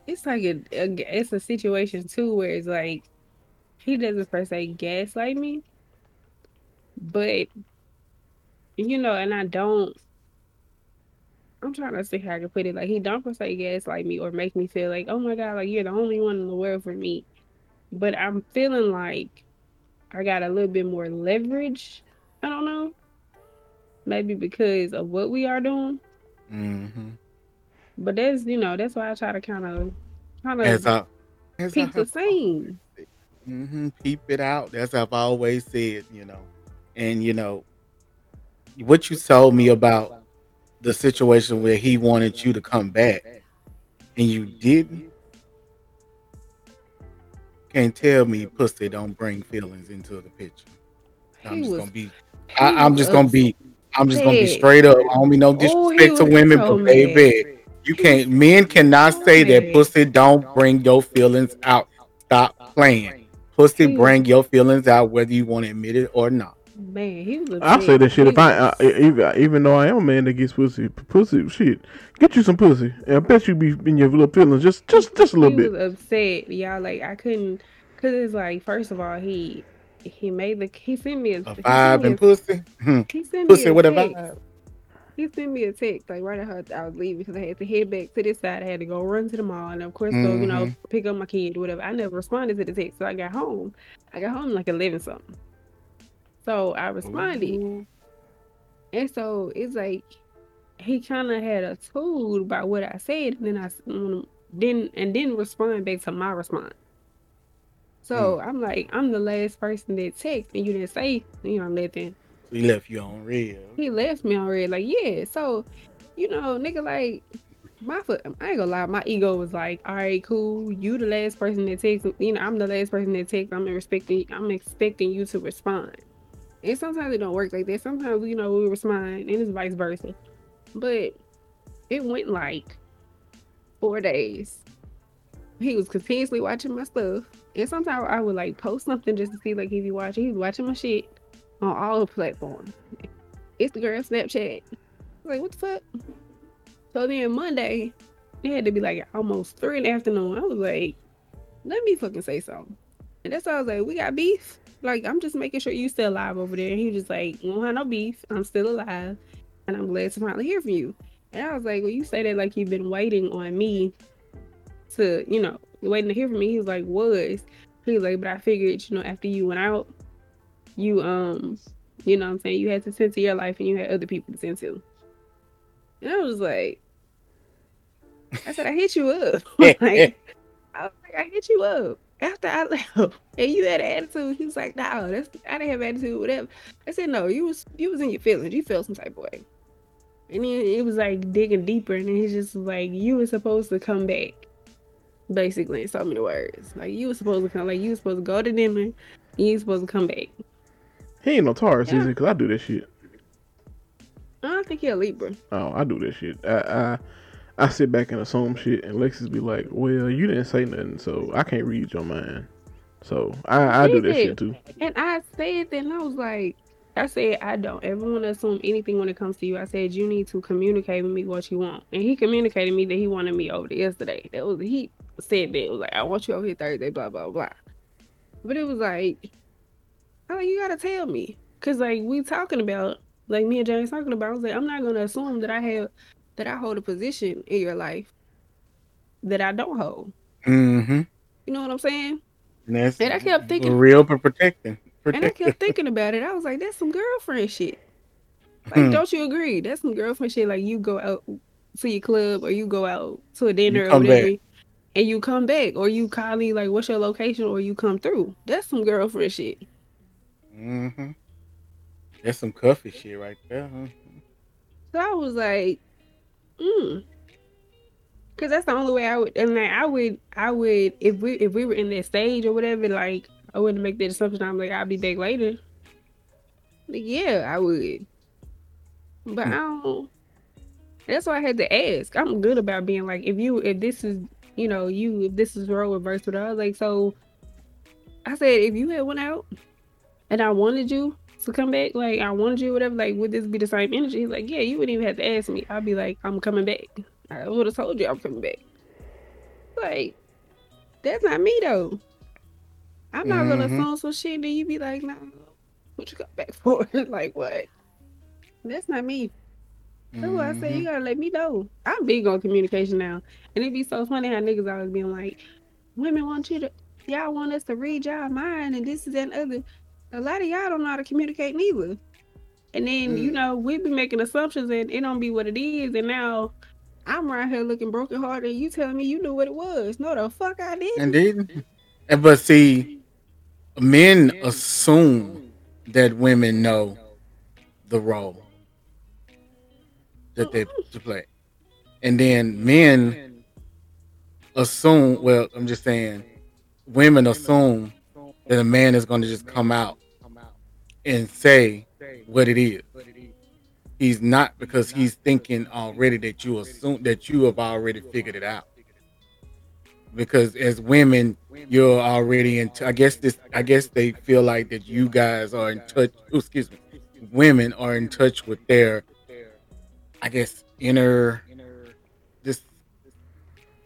it's like a, a it's a situation too where it's like he doesn't per se gaslight me, but you know, and I don't. I'm trying to see how I can put it. Like he don't per se gaslight me or make me feel like, oh my god, like you're the only one in the world for me. But I'm feeling like I got a little bit more leverage. I don't know. Maybe because of what we are doing. hmm But that's you know that's why I try to kind of kind of I, as I keep the have same. hmm Keep it out. That's how I've always said, you know. And you know, what you told me about the situation where he wanted you to come back and you didn't. Can't tell me pussy don't bring feelings into the picture. I'm just gonna be. I, I'm just gonna be. I'm just gonna be straight up. I don't mean no Oh, disrespect to women, but baby, you can't. Men cannot say that pussy don't bring your feelings out. Stop playing. Pussy bring your feelings out whether you want to admit it or not. Man, he was. I say upset. that shit if I, I even even though I am a man that gets pussy, pussy shit. Get you some pussy. I bet you be in your little feelings just just just a little he bit. was upset, y'all. Like I couldn't, cause it's like first of all he he made the he sent me a, A he sent vibe and pussy. Hmm. a, he sent Pussy me a with a text. vibe. He sent me a text like right after I was leaving because I had to head back to this side. I had to go run to the mall and of course go you know Mhm. pick up my kid whatever. I never responded to the text, so I got home. I got home like eleven something. So I responded. Ooh. And so it's like he kind of had a tool about what I said, and then I mm, didn't and didn't respond back to my response. So I'm like, I'm the last person that texted, and you didn't say, you know, nothing. He left you on real. He left me already. Like, yeah. So, you know, nigga, like my foot. I ain't gonna lie. My ego was like, all right, cool. You the last person that takes, You know, I'm the last person that takes. I'm expecting. I'm expecting you to respond. And sometimes it don't work like that. Sometimes you know we respond, and it's vice versa. But it went like four days. He was continuously watching my stuff, and sometimes I would like post something just to see like if he watching. he's watching my shit on all the platforms, Instagram, Snapchat. Like what the fuck? So then Monday, it had to be like almost three in the afternoon. I was like, let me fucking say something. And that's why I was like, we got beef. Like, I'm just making sure you still alive over there. And he was just like, we don't have no beef. I'm still alive. And I'm glad to finally hear from you. And I was like, well, you say that like you've been waiting on me to, you know, waiting to hear from me. He was like, was. He was like, but I figured, you know, after you went out, you, um, you know what I'm saying? You had to to your life and you had other people to to. And I was like, I said, I hit you up. <laughs> <laughs> like, I was like, I hit you up after I left, <laughs> and you had an attitude. He was like, No, that's I didn't have attitude, whatever. I said, No, you was you was in your feelings. You felt some type of way. And then it was like digging deeper, and then he's just like, You were supposed to come back. Basically, in so many words. Like you were supposed to come, like you were supposed to go to dinner, and you were supposed to come back. He ain't no Taurus, is Yeah. he? Because I do this shit. I don't think you're a Libra. Oh, I do this shit. I, I I sit back and assume shit, and Lexus be like, "Well, you didn't say nothing, so I can't read your mind." So I, I do that shit too. And I said that, and I was like, I said, I don't ever want to assume anything when it comes to you. I said, you need to communicate with me what you want. And he communicated me that he wanted me over there yesterday. That was, he said that. It was like, I want you over here Thursday, blah, blah, blah. But it was like, I like, you got to tell me. Because, like, we talking about, like, me and James talking about, I was like, I'm not to assume that I have, that I hold a position in your life that I don't hold. Mm-hmm. You know what I'm saying? And, that's And I kept thinking- real for protecting. And I kept <laughs> thinking about it. I was like, that's some girlfriend shit. Hmm. Like, don't you agree? That's some girlfriend shit. Like, you go out to your club or you go out to a dinner or come back. whatever, and you come back or you call me like, "What's your location?" or you come through. That's some girlfriend shit. Mm-hmm. That's some cuffy shit right there. Huh? So I was like, mm. Cause that's the only way I would and like I would I would if we if we were in that stage or whatever, like I wouldn't make that assumption. I'm like, I'll be back later. Like, yeah, I would. But I don't that's why I had to ask. I'm good about being like, if you if this is you know, you if this is role reverse with was like, so I said if you had went out and I wanted you to come back, like I wanted you, whatever, like would this be the same energy? He's like, Yeah, you wouldn't even have to ask me. I'd be like, I'm coming back. I would have told you I'm coming back. Like, that's not me though. I'm not gonna Mhm. assume some shit and then you be like, nah, what you got back <laughs> for? like what? That's not me. That's why I say you gotta let me know. I'm big on communication now. And it'd be so funny how niggas always being like, women want you to y'all want us to read y'all mind and this is that and other. A lot of y'all don't know how to communicate neither. And then, you Mm. know, we be making assumptions and it don't be what it is. And now I'm right here looking broken hearted you telling me you knew what it was. No the fuck I didn't. Indeed. And but see, men assume that women know the role that they to play, and then men assume. Well, I'm just saying, women assume that a man is going to just come out and say what it is. He's not because he's thinking already that you assume that you have already figured it out. Because as women, you're already in. I guess this. I guess they feel like that you guys are in touch. oh, excuse me. Women are in touch with their. I guess inner. This.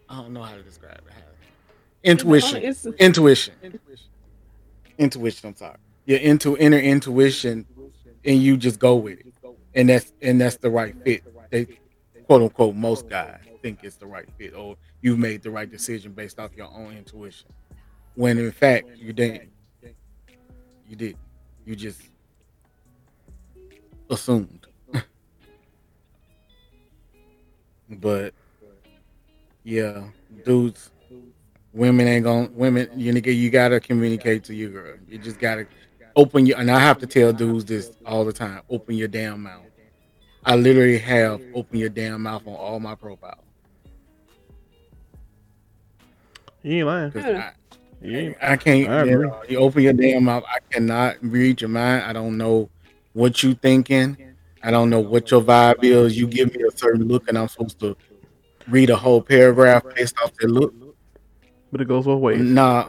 I don't know how to describe it. Intuition. Intuition. Intuition. I'm sorry. Your into inner intuition, and you just go with it, and that's and that's the right fit. They quote unquote most guys think it's the right fit, or you made the right decision based off your own intuition. When in fact you didn't. You did. You just assumed. <laughs> but yeah, dudes women ain't gonna women you nigga you gotta communicate to your girl. You just gotta open your and I have to tell dudes this all the time. Open your damn mouth. I literally have open your damn mouth on all my profiles. You ain't lying. I, You ain't. I can't I you, know, you open your damn mouth. I cannot read your mind. I don't know what you thinking. I don't know what your vibe is. You give me a certain look and I'm supposed to read a whole paragraph based off that look. But it goes both ways. Nah.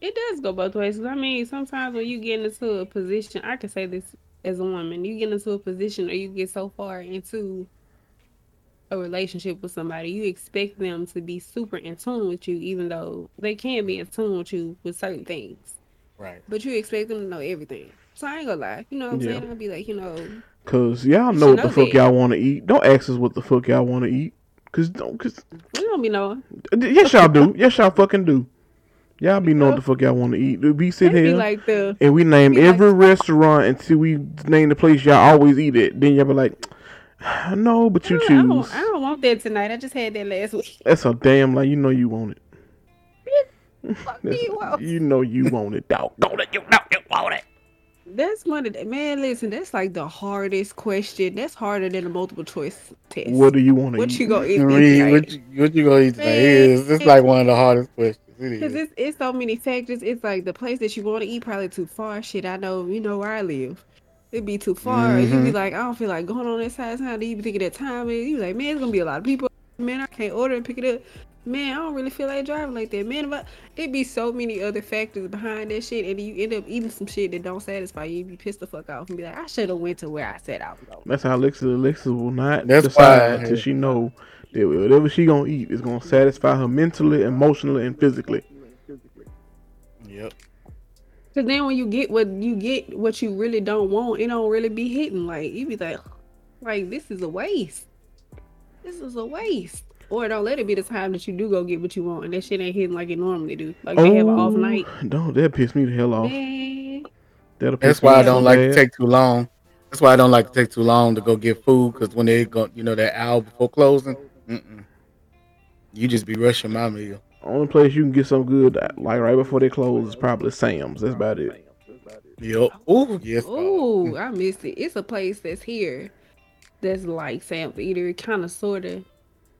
It does go both ways. I mean, sometimes when you get into a position, I can say this as a woman, you get into a position or you get so far into a relationship with somebody, you expect them to be super in tune with you, even though they can be in tune with you with certain things. Right. But you expect them to know everything. So I ain't gonna lie. You know what I'm Yeah. saying? I'll be like, you know, Cause y'all know what the fuck that. y'all want to eat. Don't ask us what the fuck y'all want to eat. Cause don't. Cause we don't be knowing. yes y'all do. Yes y'all fucking do. Y'all be knowing what the fuck y'all want to eat. We sit here like the and we name be like- every restaurant until we name the place y'all always eat at. Then y'all be like, no, but you I don't, choose. I don't want that tonight. I just had that last week. That's a damn lie. You know you want it. Fuck That's- me, you know you want it, dog. Don't it? You know you want it. That's one of the man. Listen, that's like the hardest question. That's harder than a multiple choice test. What do you want to What eat? you gonna eat? What you, what you gonna eat. It is. It's like one of the hardest questions. Cause is. it's it's so many factors. It's like the place that you want to eat probably too far. Shit, I know. You know where I live. It'd be too far. You'd be Mhm. like, I don't feel like going on that side of do you be thinking that time is. You be like, man, it's gonna be a lot of people. Man, I can't order and pick it up. Man, I don't really feel like driving like that. Man, if I, it'd be so many other factors behind that shit, and you end up eating some shit that don't satisfy you. You be pissed the fuck off and be like, I should have went to where I said I was going. That's how Alexis. Alexis will not That's decide why- till she know that whatever she gonna eat is gonna satisfy her mentally, emotionally, and physically. Yep. Cause then when you get what you get, what you really don't want, it don't really be hitting. Like you be like, like this is a waste. This is a waste. Or don't let it be the time that you do go get what you want, and that shit ain't hitting like it normally do. Like they have an off oh, night. Don't that piss me the hell off. Man, That'll piss That's why I don't like bad. to take too long. That's why I don't like to take too long to go get food because when they go, you know, that hour before closing, mm-mm. you just be rushing my meal. Only place you can get some good, like right before they close, is probably Sam's. That's about it. Yep. Ooh, yes. dog. Ooh, I missed it. It's a place that's here that's like Sam's Eatery, kind of, sort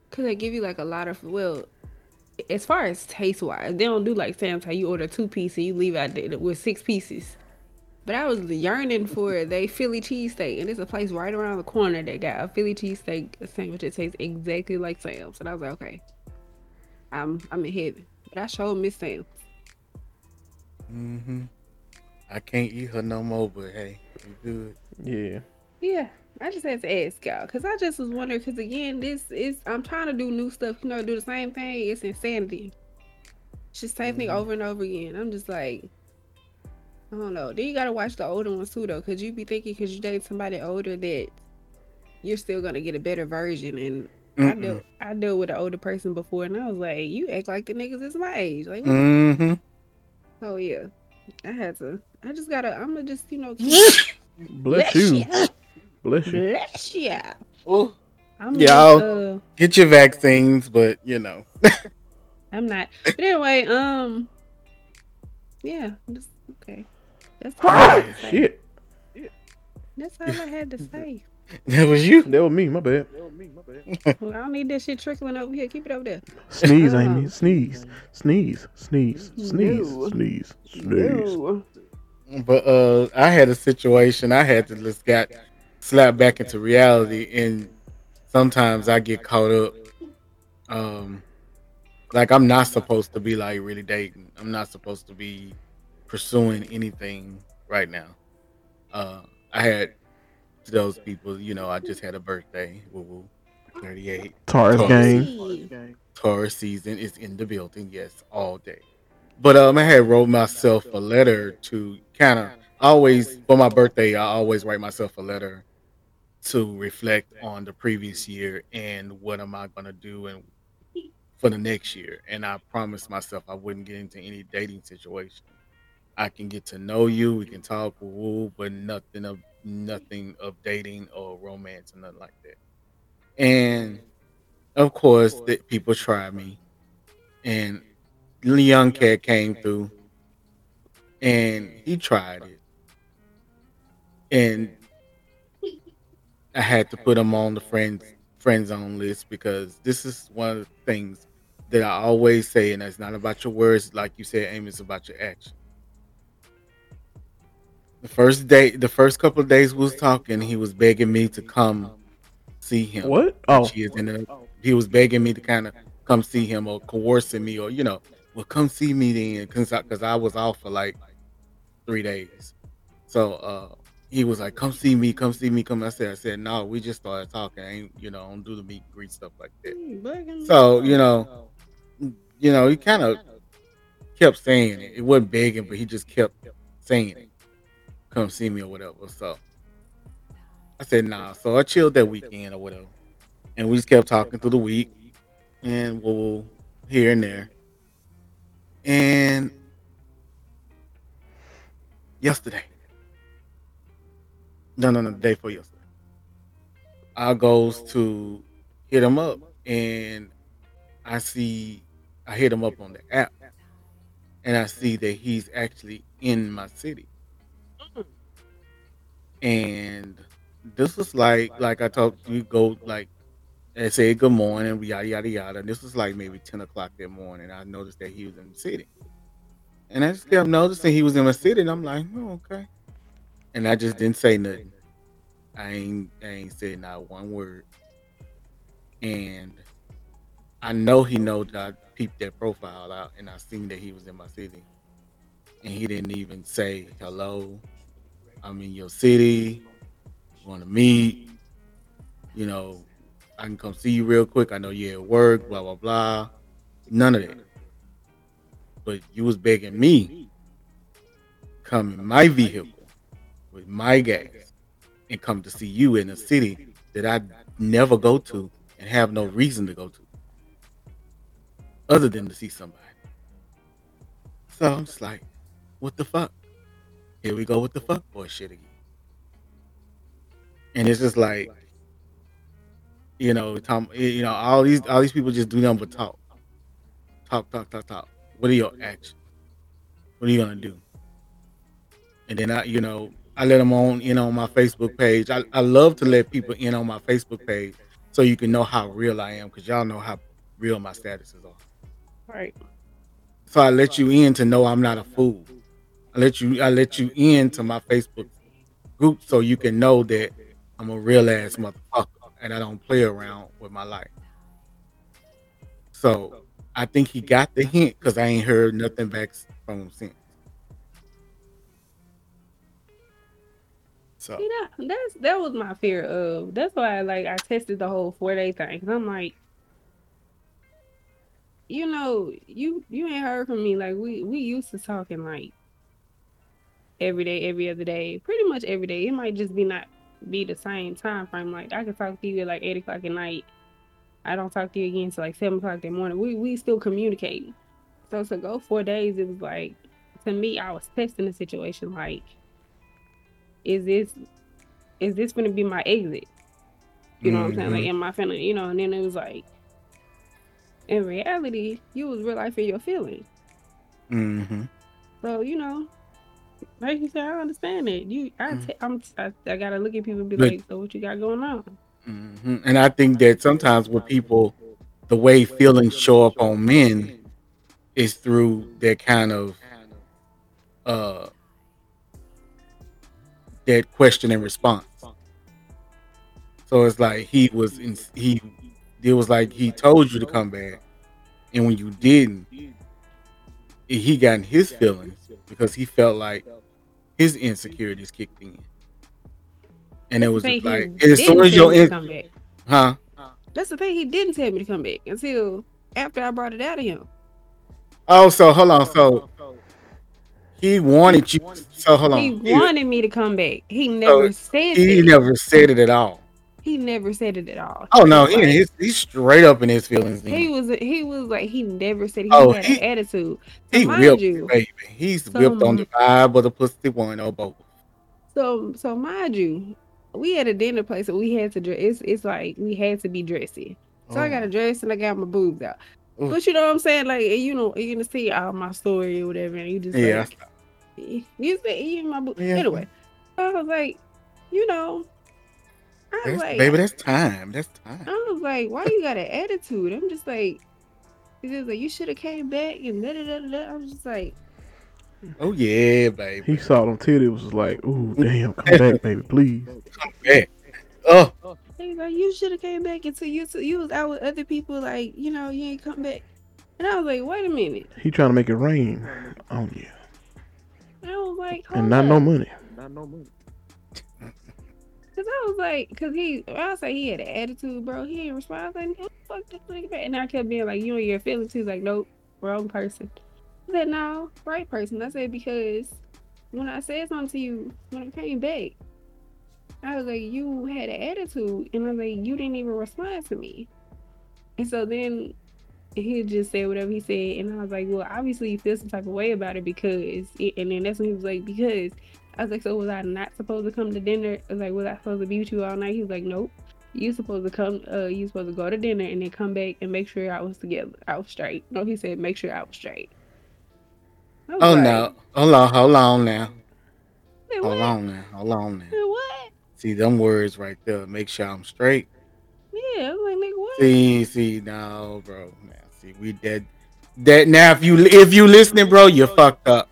of. Because they give you like a lot of, well, as far as taste wise, they don't do like Sam's how you order two pieces, and you leave out there with six pieces. But I was yearning for they Philly cheesesteak, and it's a place right around the corner that got a Philly cheesesteak sandwich that tastes exactly like Sam's. And I was like, okay, I'm I'm in heaven. But I showed miss Sam's. Mm-hmm. I can't eat her no more, but hey, you good. Yeah. Yeah, I just had to ask y'all because I just was wondering because again, this is I'm trying to do new stuff, you know, do the same thing. It's insanity. It's just same thing Mhm. over and over again. I'm just like, I don't know. Then you gotta watch the older ones too, though, because you be thinking because you date somebody older that you're still gonna get a better version. And I Mm-mm. deal I dealt with an older person before, and I was like, you act like the niggas is my age, like. Mm-hmm. Oh yeah, I had to. I just gotta. I'm gonna just you know. Keep, <laughs> Bless you. Ya. Bless you. Bless ya. Ooh. I'm Y'all- just, uh, Get your vaccines, but you know. <laughs> I'm not. But anyway, um, yeah, just okay. That's all I had to say. Shit. That's all I had to say. <laughs> That was you. That was me. My bad. <laughs> Well, I don't need that shit trickling over here. Keep it over there. Sneeze, Uh. Amy. Sneeze. Sneeze. Sneeze. Sneeze. No. Sneeze. Sneeze. No. But uh I had a situation I had to just got slapped back into reality and sometimes I get caught up um like I'm not supposed to be like really dating. I'm not supposed to be pursuing anything right now. Uh I had those people, you know, I just had a birthday. Woo woo. 38. Taurus Taurus. gang. Taurus season is in the building, yes, all day. But um, I had wrote myself a letter to kind of always for my birthday. I always write myself a letter to reflect on the previous year and what am I gonna do and for the next year. And I promised myself I wouldn't get into any dating situation. I can get to know you, we can talk, woo, but nothing of nothing of dating or romance and nothing like that. And of course, people try me, and young cat came through, and he tried it, and I had to put him on the friends friend zone list because this is one of the things that I always say, and it's not about your words, like you said, Amy, it's about your action. The first day, the first couple of days we was talking, he was begging me to come see him What? Oh. she is in a, he was begging me to kind of come see him or coercing me or you know well come see me then because I, 'cause I was off for like three days so uh he was like come see me come see me come. I said i said no we just started talking. I ain't you know don't do the meet and greet stuff like that. Hmm, so you know you know he kind of kept saying it. It wasn't begging but he just kept saying it. Come see me or whatever. So i said nah. So i chilled that weekend or whatever. And we just kept talking through the week and we'll here and there. And yesterday no no no day before yesterday i goes to hit him up and i see i hit him up on the app and i see that he's actually in my city and this was like like i told you go like and say good morning, yada yada yada. And this was like maybe ten o'clock that morning. I noticed that he was in the city, and I just kept noticing he was in my city, and I'm like, oh, okay. And I just didn't say nothing. I ain't I ain't said not one word. And I know he know that I peeped that profile out, and I seen that he was in my city, and he didn't even say hello. I'm in your city. Want to meet? You know, I can come see you real quick. I know you're at work, blah blah blah. None of that. But you was begging me come in my vehicle with my gas and come to see you in a city that I never go to and have no reason to go to. Other than to see somebody. So I'm just like, what the fuck? Here we go with the fuck boy shit again. and it's just like, you know, Tom, you know, all these all these people just do nothing but talk, talk, talk, talk, talk. What are your actions? What are you gonna do? And then I, you know, I let them on in on my Facebook page. I, I love to let people in on my Facebook page so you can know how real I am because y'all know how real my statuses are. Right. So I let you in to know I'm not a fool. I let you I let you in to my Facebook group so you can know that I'm a real ass motherfucker and I don't play around with my life. So I think he got the hint because I ain't heard nothing back from him since. So that's that was my fear of. That's why like I tested the whole four day thing. Cause I'm like, you know, you you ain't heard from me. Like we we used to talking like every day, every other day, pretty much every day. It might just be not be the same time frame. Like I could talk to you at like eight o'clock at night. I don't talk to you again till like seven o'clock in the morning. We we still communicate. So to go four days, it was like to me, I was testing the situation. Like, is this is this gonna be my exit? You know what I'm saying? Like, in my family, you know? And then it was like, in reality, you was real life in your feelings. Mm-hmm. So you know, like you said, I understand it. You, I, Mhm. t- I'm, I, I gotta look at people and be like, so what you got going on? hmm And I think that sometimes with people, the way feelings show up on men is through their kind of uh that question and response. So it's like he was in he it was like he told you to come back and when you didn't he got in his feelings because he felt like his insecurities kicked in. And it was like and as soon as your in, huh? That's the thing. He didn't tell me to come back until after I brought it out of him. Oh, so hold on. So he wanted you. So hold on. He wanted me to come back. He never said he it. never said it at all. He never said it at all. Oh no, he, he's, he's straight up in his feelings. Then. He was he was like he never said he Oh, had he- an attitude. He whipped, you, baby. He's some- whipped on the vibe of the pussy one or both. So so mind you, we had a dinner place and we had to dress. It's it's like we had to be dressy. So I got oh. a dress and I got my boobs out. Oof. But you know what I'm saying? Like you know you're gonna see all my story or whatever, and you just Yeah. like you said even my boobs. Yeah. Anyway, I was like, you know, I was That's, like, baby, that's time. That's time. I was like, why you got an attitude? I'm just like, he was like, you should have came back and da da da da. I was just like, Oh yeah, baby. He saw them titties was like, ooh, damn, come back, baby, please. Come back. Oh, he was like, you should have came back until you you was out with other people. Like, you know, you ain't come back. And I was like, wait a minute. He trying to make it rain on you. And I was like, hold And not up. no money. Not no money. Cause I was like, cause he, I was like, he had an attitude, bro. He ain't respond. I was like, "Who the fuck this nigga back? And I kept being like, you and your feelings. He's like, nope, wrong person. I said, no, right person. I said because when I said something to you when I came back, I was like, you had an attitude, and I was like, you didn't even respond to me. And so then he just said whatever he said, and I was like, well, obviously you feel some type of way about it because, and then that's when he was like, because I was like, so was I not supposed to come to dinner? I was like, was I supposed to be with you all night? He was like, nope. You supposed to come. Uh, you supposed to go to dinner and then come back and make sure I was together. I was straight. No, he said make sure I was straight. I was oh like, no. Hold on, hold on now. Hold on now. Hold on now. What? See them words right there. Make sure I'm straight. Yeah, I was like, nigga, what? See, see, no, bro. Now, see, we dead. That now, if you if you listening, bro, you fucked up.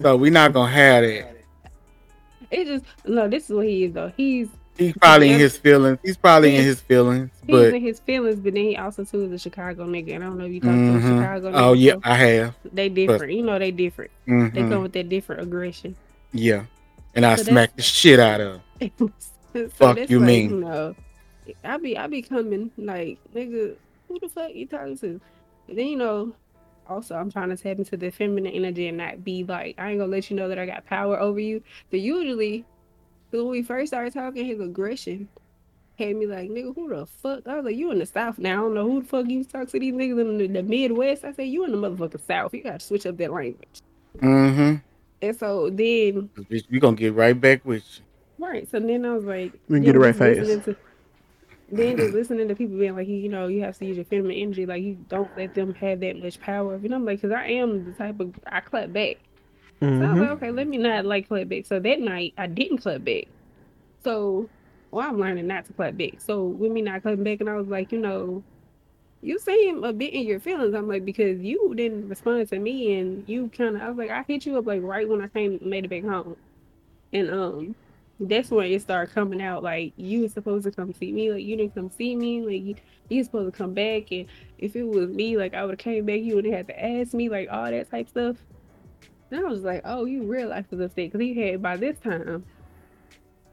So we not gonna have that. It just no. This is what he is though. He's He's probably in his feelings. He's probably in his feelings, he's but in his feelings, but then he also too is a Chicago nigga. And I don't know if you talk to a Mhm. Chicago. oh nigga, yeah, so I have. they different. You know they different. They Mhm. come with that different aggression. Yeah, and I So the shit out of. him. <laughs> so Fuck you like, mean. No, I be I be coming like nigga, who the fuck you talking to? And then you know, also I'm trying to tap into the feminine energy and not be like I ain't gonna let you know that I got power over you. But usually, when we first started talking, his aggression had me like nigga, who the fuck? I was like, you in the south now? I don't know who the fuck you talk to these niggas in the, the Midwest. I said, you in the motherfucking south. You gotta switch up that language. Mm-hmm. And so then Bitch, we gonna get right back with you. Right. So then I was like, We can get it right just listening fast. to- then just listening to people being like, you know, you have to use your feminine energy. Like you don't let them have that much power. You know, I'm like, because I am the type of I clap back. So I was like, mm-hmm. okay, let me not like clap back. So that night I didn't clap back. So well, I'm learning not to clap back. So with me not clapping back, and I was like, you know, you seem a bit in your feelings. I'm like, because you didn't respond to me, and you kind of, I was like, I hit you up like right when I came made it back home, and um, that's when it started coming out. Like you were supposed to come see me, like you didn't come see me, like you you supposed to come back, and if it was me, like I would have came back, you would have had to ask me, like all that type stuff. And I was like, oh, you real life was upset because he had by this time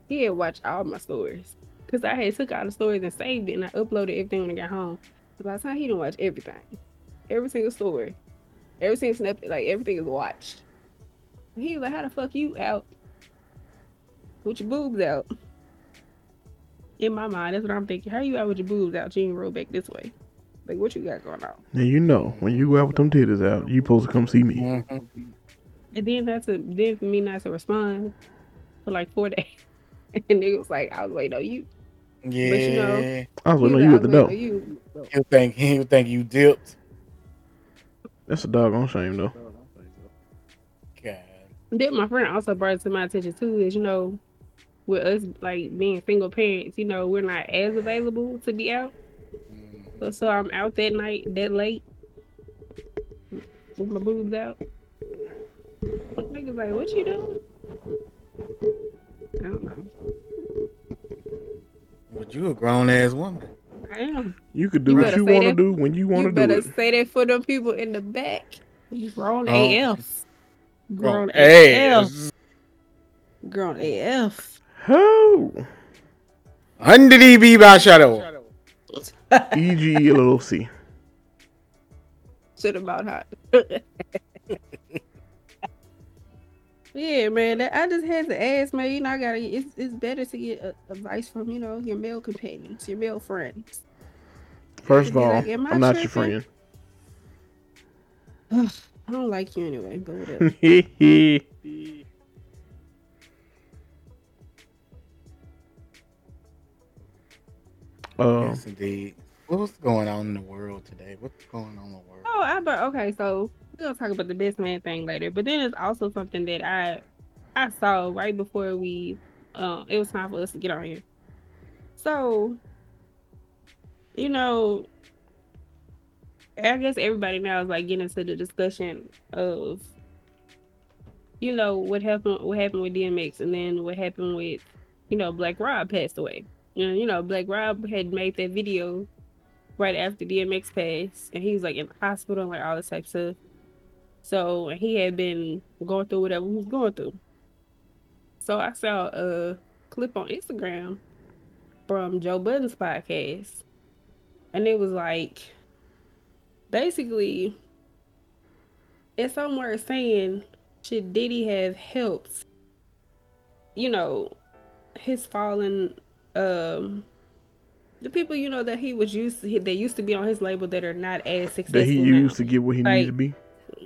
he had watched all my stories because I had took all the stories and saved it and I uploaded everything when I got home. So by the time he didn't watch everything, every single story, every single snap, like everything is watched. And he was like, how the fuck you out with your boobs out? In my mind, that's what I'm thinking. How you out with your boobs out? You ain't roll back this way. Like what you got going on? Now you know when you go out with them titties out, you supposed to come see me. Mhm. And then that's a then for me not to respond for like four <laughs> days. And it was like I was waiting on you. Yeah. you know- I was He waiting on you like, at the door. was waiting on you. He'll think he'll think you dipped. That's a doggone shame though. God. Then my friend also brought it to my attention too is you know, with us like being single parents, you know, we're not as available to be out. Mhm. So, so I'm out that night, that late, with my boobs out. Niggas like, what you doing? I don't know. But you a grown ass woman. I am. You could do You what you want to do when you want to do You better say that for them people in the back. You grown Oh. AF. Grown Grown AF. ass. Grown AF. Oh, Under DB by shadow. <laughs> E.G. LLC. Shit about hot. <laughs> yeah, man. I just had to ask, man. You know, I gotta. It's, it's better to get uh, advice from you know your male companions, your male friends. First of all, like, I I'm not your tripping? friend. I don't like you anyway, but whatever. uh, <laughs> Yes, indeed. What's going on in the world today? What's going on in the world? oh, I but okay. So gonna talk about the best man thing later. But then it's also something that I I saw right before we um it was time for us to get on here. So you know, I guess everybody now is like getting into the discussion of you know what happened what happened with DMX and then what happened with you know Black Rob passed away. Know, you know Black Rob had made that video right after DMX passed, and he was like in the hospital and like all this type of stuff. So he had been going through whatever he was going through. So I saw a clip on Instagram from Joe Budden's podcast, and it was like basically it's somewhere saying should Diddy have helped, you know, his fallen um the people you know that he was used to that used to be on his label that are not as successful that he now. used to get what he Like, needed to be.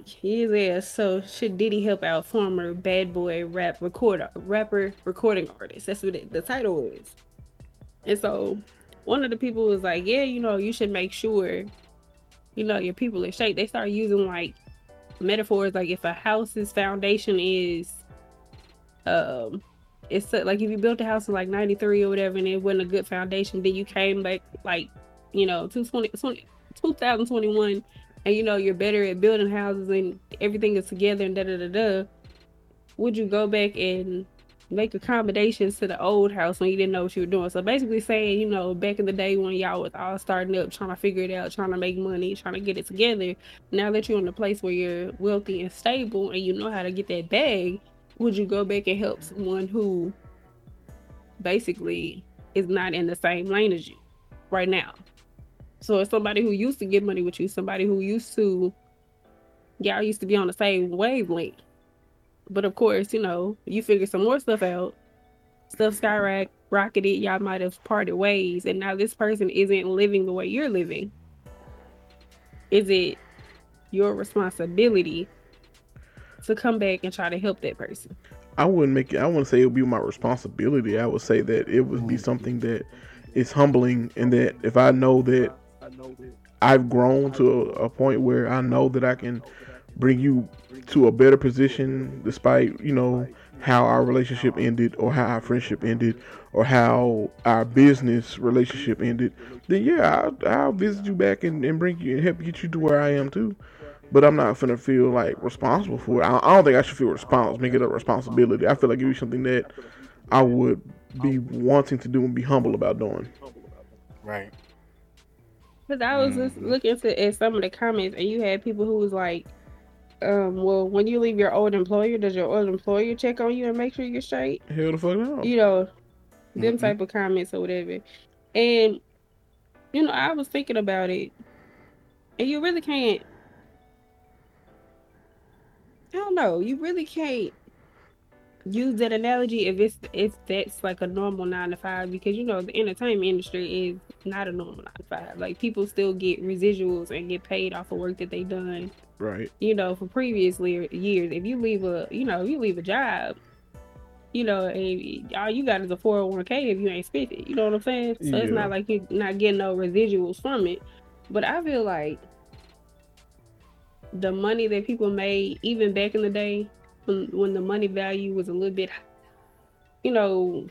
He is. So should Diddy help out former bad boy rap recorder rapper recording artist? That's what it, the title is. And so one of the people was like, Yeah, you know, you should make sure, you know, your people are shape. They start using like metaphors like if a house's foundation is um it's like if you built a house in like 93 or whatever and it wasn't a good foundation then you came back like you know 220, 20 2021 and you know you're better at building houses and everything is together and da da da da would you go back and make accommodations to the old house when you didn't know what you were doing so basically saying you know back in the day when y'all was all starting up trying to figure it out trying to make money trying to get it together now that you're in a place where you're wealthy and stable and you know how to get that bag would you go back and help someone who basically is not in the same lane as you right now? So it's somebody who used to get money with you, somebody who used to y'all used to be on the same wavelength. But of course, you know, you figure some more stuff out. Stuff skyrocket rocketed, y'all might have parted ways, and now this person isn't living the way you're living. Is it your responsibility to come back and try to help that person? I wouldn't make it. I wouldn't say it would be my responsibility. I would say that it would be something that is humbling, and that if I know that I've grown to a, a point where I know that I can bring you to a better position, despite you know how our relationship ended, or how our friendship ended, or how our business relationship ended, then yeah, I'll, I'll visit you back and, and bring you and help get you to where I am too. But I'm not gonna feel like responsible for it. I, I don't think I should feel responsible, make it a responsibility. I feel like it be something that I would be wanting to do and be humble about doing. Right. Because I was just looking to, at some of the comments, and you had people who was like, um, "Well, when you leave your old employer, does your old employer check on you and make sure you're straight?" Hell the fuck no. You know, them Mhm. type of comments or whatever. And you know, I was thinking about it, and you really can't. I don't know. You really can't use that analogy if it's if that's like a normal nine to five because you know the entertainment industry is not a normal nine to five. Like people still get residuals and get paid off of work that they done. Right. You know, for previous le- years. If you leave a you know if you leave a job, you know, and all you got is a four hundred one k if you ain't spent it. You know what I'm saying? So it's not like you're not getting no residuals from it. But I feel like the money that people made even back in the day when when the money value was a little bit you know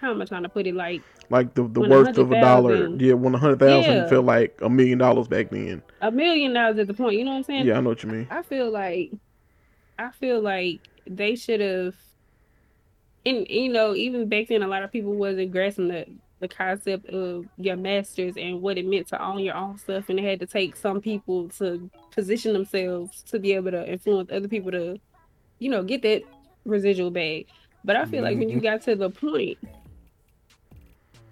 how am I trying to put it like Like the, the worth of a dollar. Yeah, when a hundred thousand Yeah. felt like a million dollars back then. a million dollars at the point, you know what I'm saying? Yeah, I know what you mean. I feel like I feel like they should have and you know, even back then a lot of people wasn't grasping the the concept of your masters and what it meant to own your own stuff and it had to take some people to position themselves to be able to influence other people to, you know, get that residual bag. But I feel like when you mm-hmm. got to the point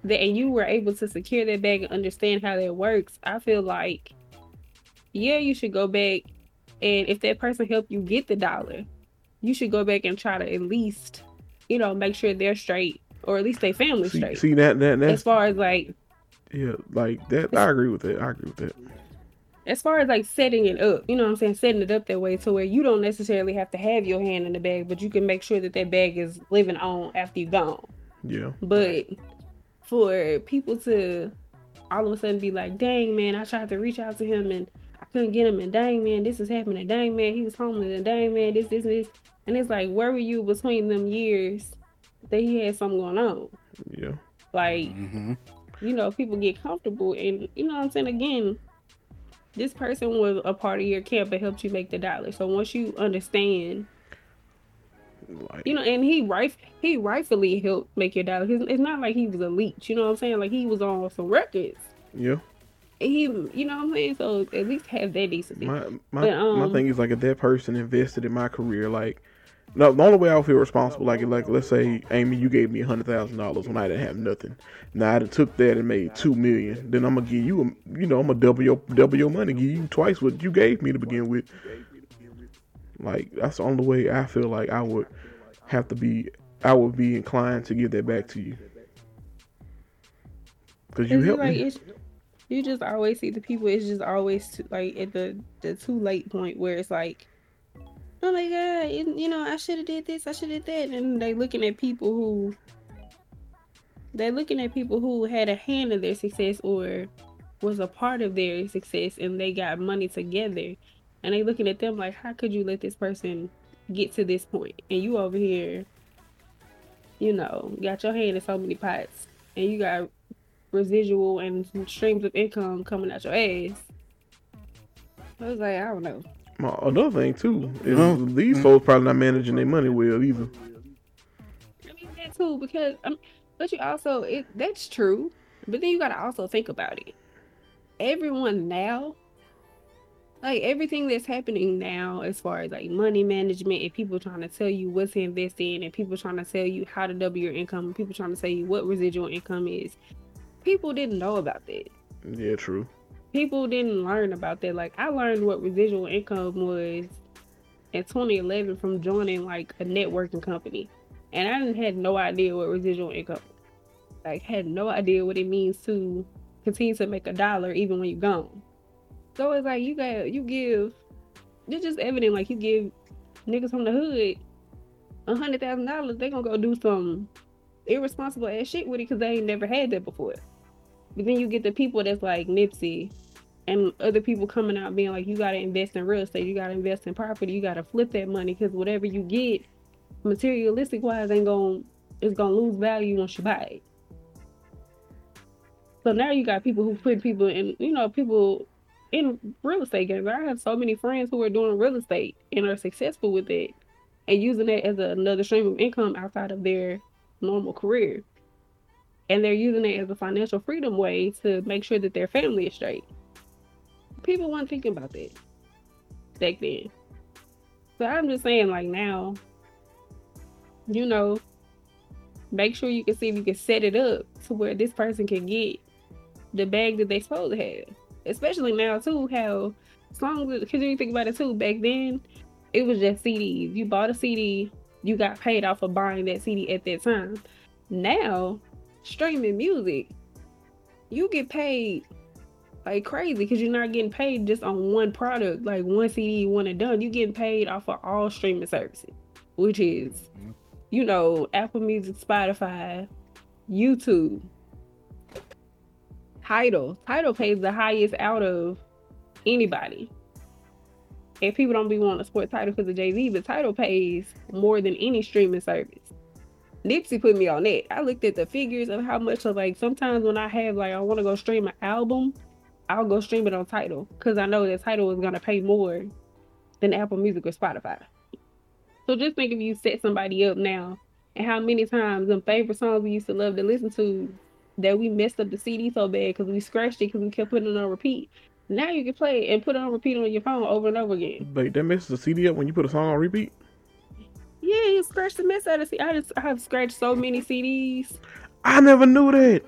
that and you were able to secure that bag and understand how that works, I feel like yeah, you should go back and if that person helped you get the dollar, you should go back and try to at least, you know, make sure they're straight or at least they family See, straight. see that that that as far as like yeah, like that. I agree with that. I agree with that. as far as like setting it up, you know what I'm saying? Setting it up that way to where you don't necessarily have to have your hand in the bag, but you can make sure that that bag is living on after you're gone. Yeah. But for people to all of a sudden be like, dang man, I tried to reach out to him and I couldn't get him, and dang man, this is happening, dang man, he was homeless, and dang man, this, this, this. And it's like, where were you between them years that he had something going on? Yeah. Like, Mm-hmm. you know, people get comfortable and you know what I'm saying again, this person was a part of your camp and helped you make the dollar. So once you understand, Like you know, and he right he rightfully helped make your dollar. It's not like he was a leech, you know what I'm saying? Like he was on some records. yeah. He you know what I'm saying? So at least have that decency. My my But, um, my thing is like if that person invested in my career, like no, the only way I feel responsible, like like let's say Amy, you gave me a hundred thousand dollars when I didn't have nothing. Now I took that and made two million. Then I'm gonna give you, a, you know, I'm gonna double your double your money, give you twice what you gave me to begin with. Like that's the only way I feel like I would have to be. I would be inclined to give that back to you because you helped like me. it's you just always see the people. It's just always too, like at the the too late point where it's like, oh my god, you, you know, I should have did this, I should have did that, and they looking at people who they're looking at people who had a hand in their success or was a part of their success, and they got money together, and they looking at them like, how could you let this person get to this point, and you over here, you know, got your hand in so many pots, and you got residual and streams of income coming out your ass. I was like, I don't know. My, another thing too is Mhm. these folks probably not managing their money well either. I mean that too because um, but you also it that's true, but then you gotta also think about it. Everyone now, like everything that's happening now, as far as like money management and people trying to tell you what to invest in, and people trying to tell you how to double your income, and people trying to tell you what residual income is. People didn't know about that. Yeah, true. People didn't learn about that. Like I learned what residual income was in 2011 from joining like a networking company, and I had no idea what residual income. Like had no idea what it means to continue to make a dollar even when you're gone. So it's like you got you give. It's just evident like you give niggas from the hood a hundred thousand dollars, they gonna go do some irresponsible ass shit with it because they ain't never had that before. But then you get the people that's like Nipsey and other people coming out being like, you gotta invest in real estate, you gotta invest in property, you gotta flip that money because whatever you get, materialistic wise, ain't gonna it's gonna lose value once you buy it. So now you got people who put people in, you know, people in real estate games. I have so many friends who are doing real estate and are successful with it and using it as a, another stream of income outside of their normal career. And they're using it as a financial freedom way to make sure that their family is straight. People weren't thinking about that back then. So I'm just saying, like now, you know, make sure you can see if you can set it up to where this person can get the bag that they supposed to have. Especially now too, how songs because you think about it too, back then it was just CDs. You bought a CD, you got paid off for buying that CD at that time. Now, streaming music, you get paid like crazy because you're not getting paid just on one product, like one CD, one and done. You're getting paid off of all streaming services, which is, Mhm. you know, Apple Music, Spotify, YouTube, Tidal. Tidal pays the highest out of anybody. And people don't be wanting to support Tidal because of Jay Z, but Tidal pays more than any streaming service. Nipsey put me on that. I looked at the figures of how much of like sometimes when I have like I want to go stream an album, I'll go stream it on Tidal because I know that Tidal is gonna pay more than Apple Music or Spotify. So just think if you set somebody up now and how many times them favorite songs we used to love to listen to that we messed up the CD so bad because we scratched it because we kept putting it on repeat. Now you can play it and put it on repeat on your phone over and over again. Wait, that messes the CD up when you put a song on repeat. Yeah, you scratch the mess out of CD. I just I have scratched so many CDs. I never knew that.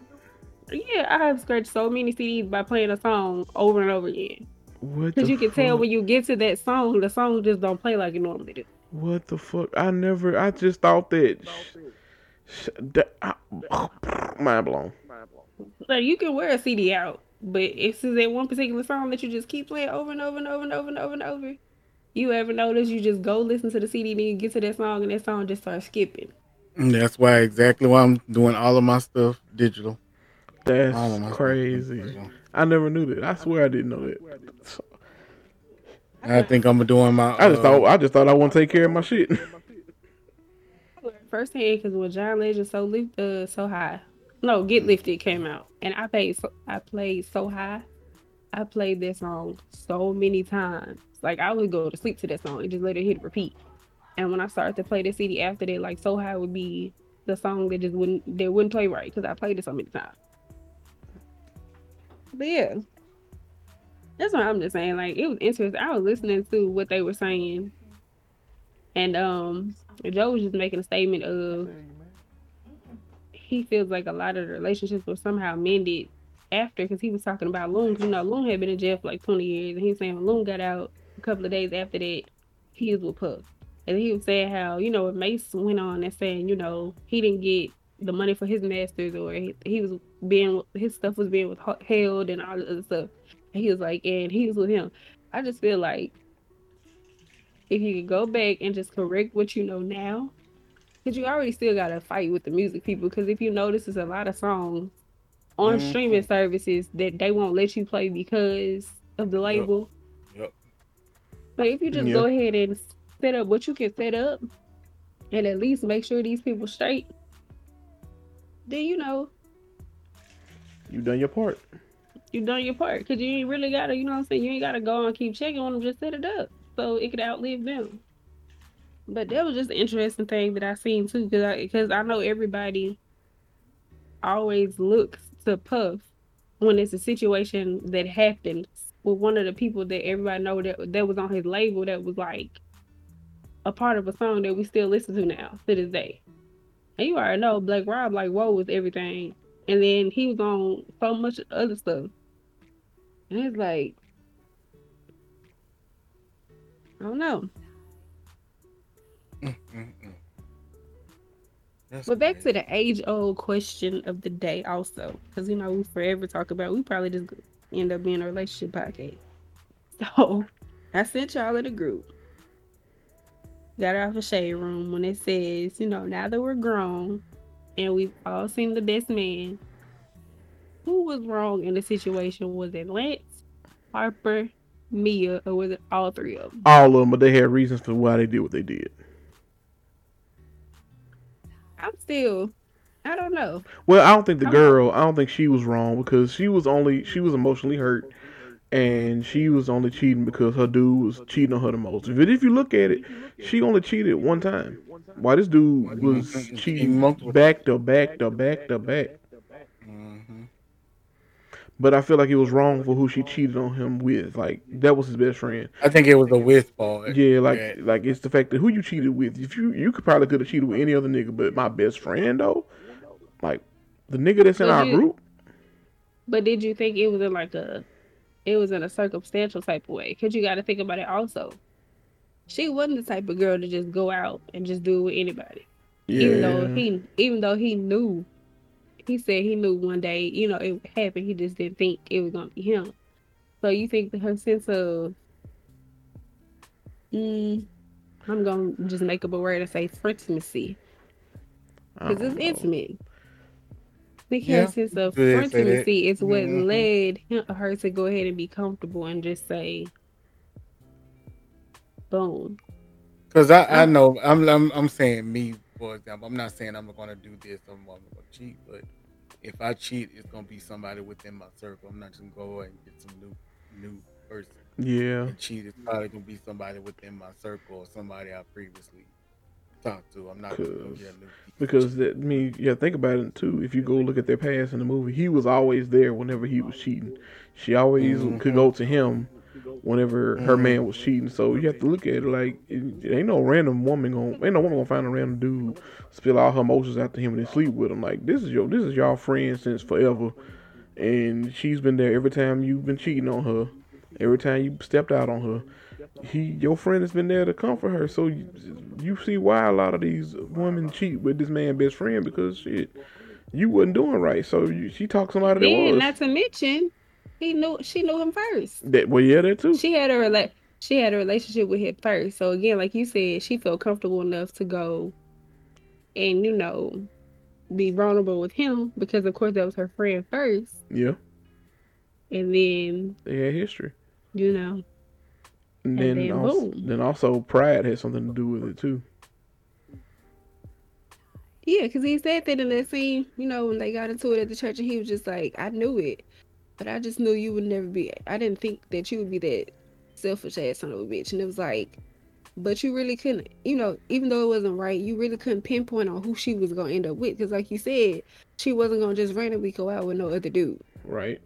Yeah, I have scratched so many CDs by playing a song over and over again. What? Because you can tell when you get to that song, the song just don't play like it normally do. What the fuck? I never. I just thought that. sh- that I, <sighs> mind blown. Like you can wear a CD out, but if it's that one particular song that you just keep playing over and over and over and over and over and over, you ever notice you just go listen to the CD, then you get to that song and that song just starts skipping. And that's why exactly why I'm doing all of my stuff digital. All of my That's crazy. digital. I never knew that. I swear I didn't know that. I think I'm doing my. I just uh, thought. I just thought I want to take care of my shit. <laughs> First hand, because when John Legend so lift, uh, so high, no, Get Lifted came out, and I played, so, I played so high. I played that song so many times. Like I would go to sleep to that song and just let it hit repeat. And when I started to play the CD after that, like so high would be the song that just wouldn't, they wouldn't play right because I played it so many times. But yeah, that's what I'm just saying. Like it was interesting. I was listening to what they were saying, and um, Joe was just making a statement of he feels like a lot of the relationships were somehow mended after because he was talking about Loon. You know, Loon had been in jail for like 20 years, and he was saying when Loon got out a couple of days after that, he was with Puff. And he was saying how, you know, Mase went on and saying, you know, he didn't get the money for his masters or he, he was being, his stuff was being withheld and all this other stuff. And he was like, and he was with him. I just feel like if you could go back and just correct what you know now, because you already still got to fight with the music people. Because if you notice, there's a lot of songs on Mhm. streaming services that they won't let you play because of the label. But if you just Yeah. go ahead and set up what you can set up and at least make sure these people straight, then you know You done your part. you done your part. Cause you ain't really gotta, you know what I'm saying? You ain't gotta go and keep checking on them, just set it up so it could outlive them. But that was just an interesting thing that I seen too, cause I cause I know everybody always looks to Puff when it's a situation that happened with one of the people that everybody know that that was on his label that was like a part of a song that we still listen to now to this day. And you already know Black Rob like whoa was everything. And then he was on so much other stuff. And it's like I don't know. Mm, mm, mm. But back to the age old question of the day, also, because you know we forever talk about. We probably just end up being a relationship podcast. So <laughs> I sent y'all in the group. got off a shade room when it says, you know, now that we're grown and we've all seen the best man, who was wrong in the situation? Was it Lance, Harper, Mia, or was it all three of them? All of them, but they had reasons for why they did what they did. I'm still, I don't know. Well, I don't think the I'm- girl. I don't think she was wrong because she was only she was emotionally hurt, and she was only cheating because her dude was cheating on her the most. But if you look at it, she only cheated one time. Why this dude was cheating Multiple- back to back to back to back. Mhm. But I feel like it was wrong for who she cheated on him with. Like that was his best friend. I think it was a with ball. Yeah, like Yeah. like it's the fact that who you cheated with. If you you could probably could have cheated with any other nigga, but my best friend though, like the nigga that's in our you- group. But did you think it was in like a, it was in a circumstantial type of way? Because you got to think about it also. She wasn't the type of girl to just go out and just do it with anybody. Yeah. Even though he, even though he knew, he said he knew one day, you know, it would happen. He just didn't think it was gonna be him. So you think that her sense of, mm, I'm gonna just make up a word and say intimacy because it's intimate. I think Yeah, her sense of you could say that. intimacy is what Mhm. led him, her to go ahead and be comfortable and just say, "Boom." Because I, I know I'm, I'm I'm saying me for example. I'm not saying I'm gonna do this. I'm, I'm gonna cheat, but if I cheat, it's gonna be somebody within my circle. I'm not just gonna go and get some new new person Yeah, and cheat. It's probably gonna be somebody within my circle or somebody I previously talked to. I'm not gonna Cause- get a new piece of because that, I mean, yeah, think about it too. If you go look at their past in the movie, he was always there whenever he was cheating. She always Mhm. could go to him whenever her Mhm. man was cheating. So you have to look at it like it, it ain't no random woman gonna ain't no woman gonna find a random dude spill all her emotions after him and then sleep with him. Like this is your this is y'all friend since forever, and she's been there every time you've been cheating on her, every time you stepped out on her. He your friend has been there to comfort her. So you, you see why a lot of these women cheat with this man best friend because shit. You wasn't doing right, so you, she talked somebody that Then, was. not to mention, he knew she knew him first. That well, yeah, that too. She had a rela- she had a relationship with him first. So again, like you said, she felt comfortable enough to go and you know be vulnerable with him because of course that was her friend first, Yeah, and then they had history. you know And And then, also, then also pride had something to do with it too. Yeah, because he said that in that scene, you know, when they got into it at the church, and he was just like, I knew it, but I just knew you would never be, I didn't think that you would be that selfish ass son of a bitch. And it was like, but you really couldn't, you know, even though it wasn't right, you really couldn't pinpoint on who she was going to end up with. Because, like you said, she wasn't going to just randomly go out with no other dude. Right.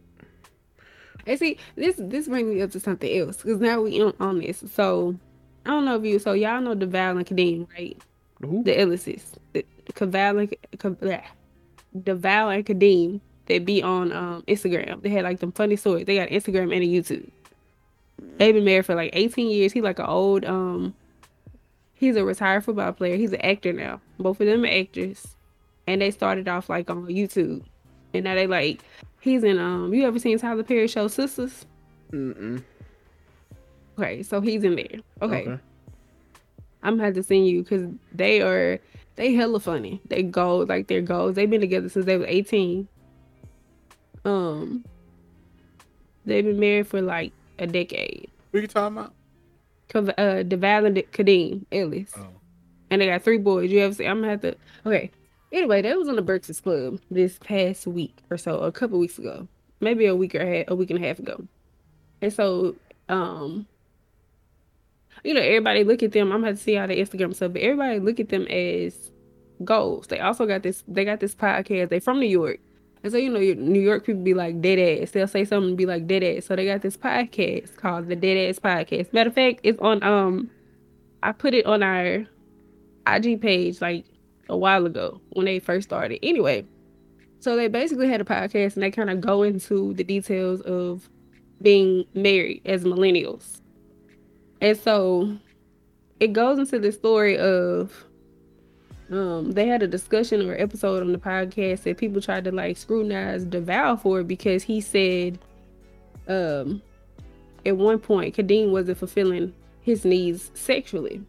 And see, this this brings me up to something else because now we on, on this. So, I don't know if you, so y'all know Devale and Khadeen, right? Who? the Illices, the Caval and Ca- bleh. Devale and Khadeen that be on um Instagram. They had like them funny stories. They got Instagram and a YouTube. They've been married for like 18 years. He's like an old um he's a retired football player. He's an actor now. Both of them are actors. And they started off like on YouTube. And now they like he's in um you ever seen Tyler Perry show Sistas? Mm-mm. Okay, so he's in there. Okay. I'm gonna have to send you because they are they hella funny. They go like their goals. They've been together since they was 18. Um, they've been married for like a decade. What you talking about? Cause uh, Devale and Khadeen Ellis, Oh. and they got three boys. You ever see? I'm gonna have to. Okay. Anyway, they was on the Breakfast Club this past week or so, a couple weeks ago, maybe a week or a, half, a week and a half ago, and so um you know, everybody look at them. I'm gonna see how they Instagram stuff, but everybody look at them as goals. They also got this. They got this podcast. They from New York, and so you know, New York people be like dead ass. They'll say something and be like dead ass. So they got this podcast called the Dead Ass Podcast. Matter of fact, it's on. Um, I put it on our IG page like a while ago when they first started. Anyway, so they basically had a podcast and they kind of go into the details of being married as millennials. And so it goes into the story of um they had a discussion or episode on the podcast that people tried to like scrutinize Devale for because he said um at one point Khadeen wasn't fulfilling his needs sexually.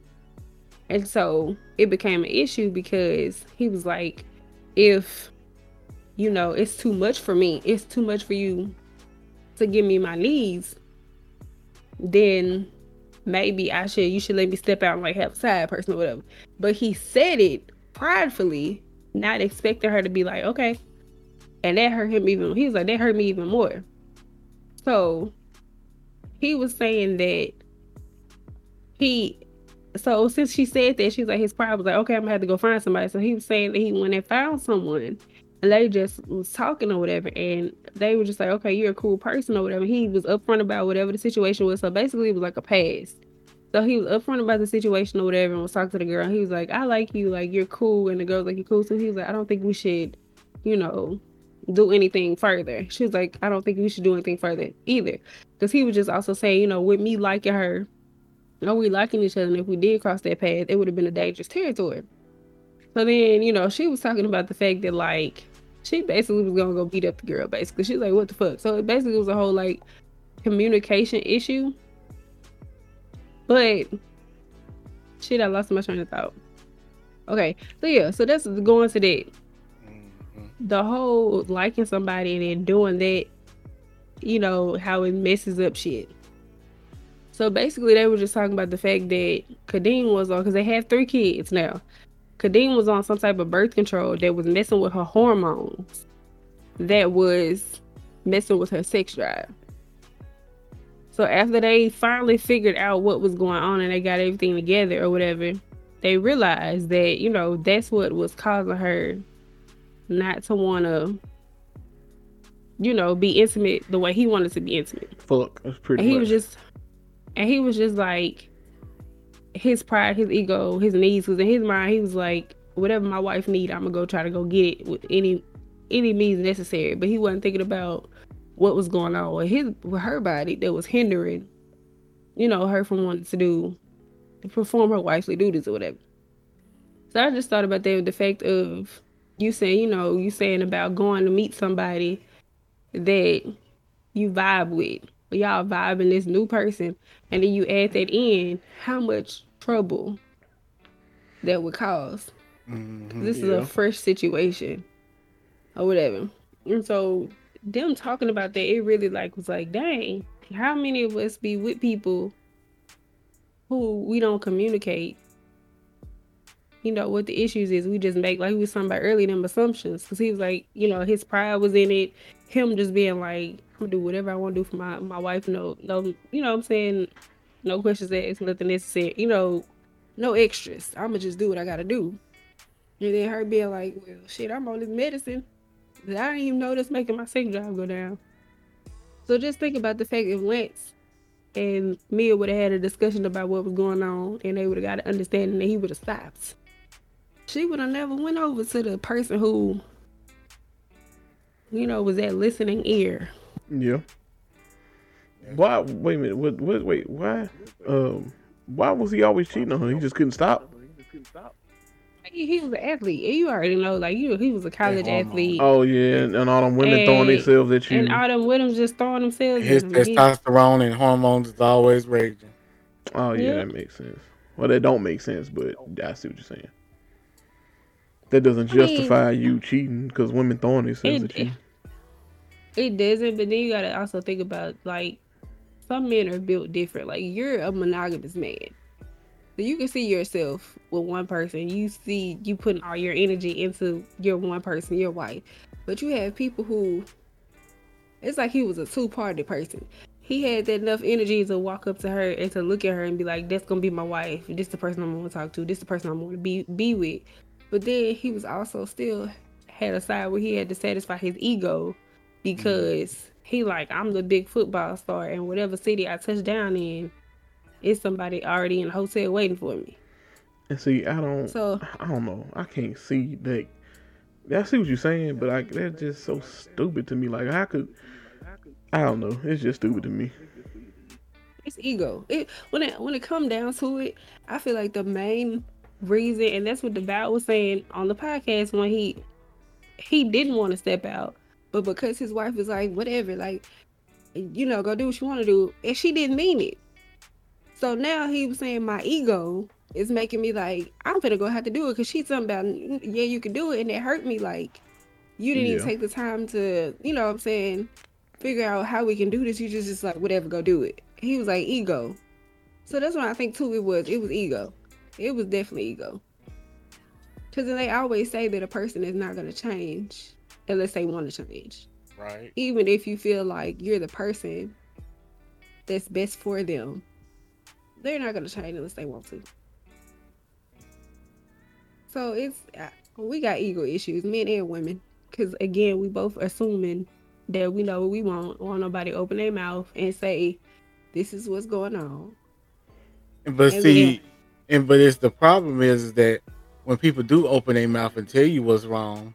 And so it became an issue because he was like, if you know, it's too much for me, it's too much for you to give me my needs, then maybe I should you should let me step out and like have a side person or whatever. But he said it pridefully, not expecting her to be like, okay. And that hurt him even he was like, that hurt me even more. So he was saying that he so since she said that, she's like his pride was like, okay, I'm gonna have to go find somebody. So he was saying that he went and found someone and they just was talking or whatever, and they were just like, okay, you're a cool person or whatever. He was upfront about whatever the situation was. So basically, it was like a pass. So he was upfront about the situation or whatever, and was talking to the girl. He was like, I like you, like you're cool, and the girl's like, you're cool. So he was like, I don't think we should, you know, do anything further. She was like, I don't think we should do anything further either, because he was just also saying, you know, with me liking her, or we liking each other, and if we did cross that path, it would have been a dangerous territory. So then, you know, she was talking about the fact that like she basically was gonna go beat up the girl. Basically, she's like, "What the fuck?" So it basically was a whole like communication issue. But shit, I lost my train of thought. Okay, so yeah, so that's going to that. Mhm. The whole liking somebody and then doing that, you know, how it messes up shit. So basically, they were just talking about the fact that Khadeen was on because they have three kids now. Khadeen was on some type of birth control that was messing with her hormones, that was messing with her sex drive. So after they finally figured out what was going on and they got everything together or whatever, they realized that you know that's what was causing her not to want to, you know, be intimate the way he wanted to be intimate. Fuck. That's pretty And he much. was just, and he was just like, his pride, his ego, his needs. Because in his mind, he was like, whatever my wife need, I'm gonna go try to go get it with any any means necessary. But he wasn't thinking about what was going on with his with her body that was hindering, you know, her from wanting to do perform her wifely duties or whatever. So I just thought about that the fact of you saying, you know, you saying about going to meet somebody that you vibe with. Y'all vibing this new person, and then you add that in, how much trouble that would cause. Mhm. This is a fresh situation or whatever. And so them talking about that, it really like was like, dang, how many of us be with people who we don't communicate? You know what the issues is. We just make like we was talking about earlier them assumptions because he was like, you know, his pride was in it. Him just being like, Gonna do whatever I want to do for my my wife. No, no, you know what I'm saying? No questions asked, nothing necessary. You know, no extras. I'm gonna just do what I gotta do. And then her being like, well, shit, I'm on this medicine. that I didn't even know this making my sex drive go down. So just think about the fact if Lance and Mia would have had a discussion about what was going on and they would have got an understanding that he would have stopped. She would have never went over to the person who, you know, was that listening ear. Yeah. Why? Wait a minute. What? What? Wait. Why? Um. Why was he always cheating on her? He just couldn't stop. He, he was an athlete. And you already know, like you, he was a college hormones. athlete. Oh yeah, and, and all them women throwing themselves at you. And all them women just throwing themselves. His at him. He- testosterone and hormones is always raging. Oh yeah, Yeah. that makes sense. Well, that don't make sense, but I see what you're saying. That doesn't I mean- justify you cheating because women throwing themselves It- at you. It doesn't, but then you gotta also think about like some men are built different. Like you're a monogamous man. So you can see yourself with one person. You see you putting all your energy into your one person, your wife. But you have people who it's like he was a two party person. He had that enough energy to walk up to her and to look at her and be like, That's gonna be my wife. This the person I'm gonna talk to. This the person I'm gonna be be with. But then he was also still had a side where he had to satisfy his ego Mm-hmm. because he like I'm the big football star and whatever city I touch down in, it's somebody already in a hotel waiting for me. And see, I don't. So I don't know. I can't see that. I see what you're saying, but like that's just so stupid to me. Like I could. I don't know. It's just stupid to me. it's ego. It when it when it come down to it, I feel like the main reason, and that's what Devale was saying on the podcast when he he didn't want to step out, but because his wife was like, whatever, like you know, go do what you want to do, and she didn't mean it. So now he was saying my ego is making me like I'm gonna go have to do it. Because she's something about yeah you can do it. And it hurt me like you didn't even take the time to you know what I'm saying figure out how we can do this. You just just like whatever go do it. He was like ego. So that's what I think too it was. It was ego. It was definitely ego. Because they always say that a person is not gonna change unless they want to change Right. even if you feel like you're the person that's best for them, they're not gonna change unless they want to. So it's uh, we got ego issues, men and women, because again, we both assuming that we know what we want. Want nobody open their mouth and say, "This is what's going on." But And see, and but it's the problem is that when people do open their mouth and tell you what's wrong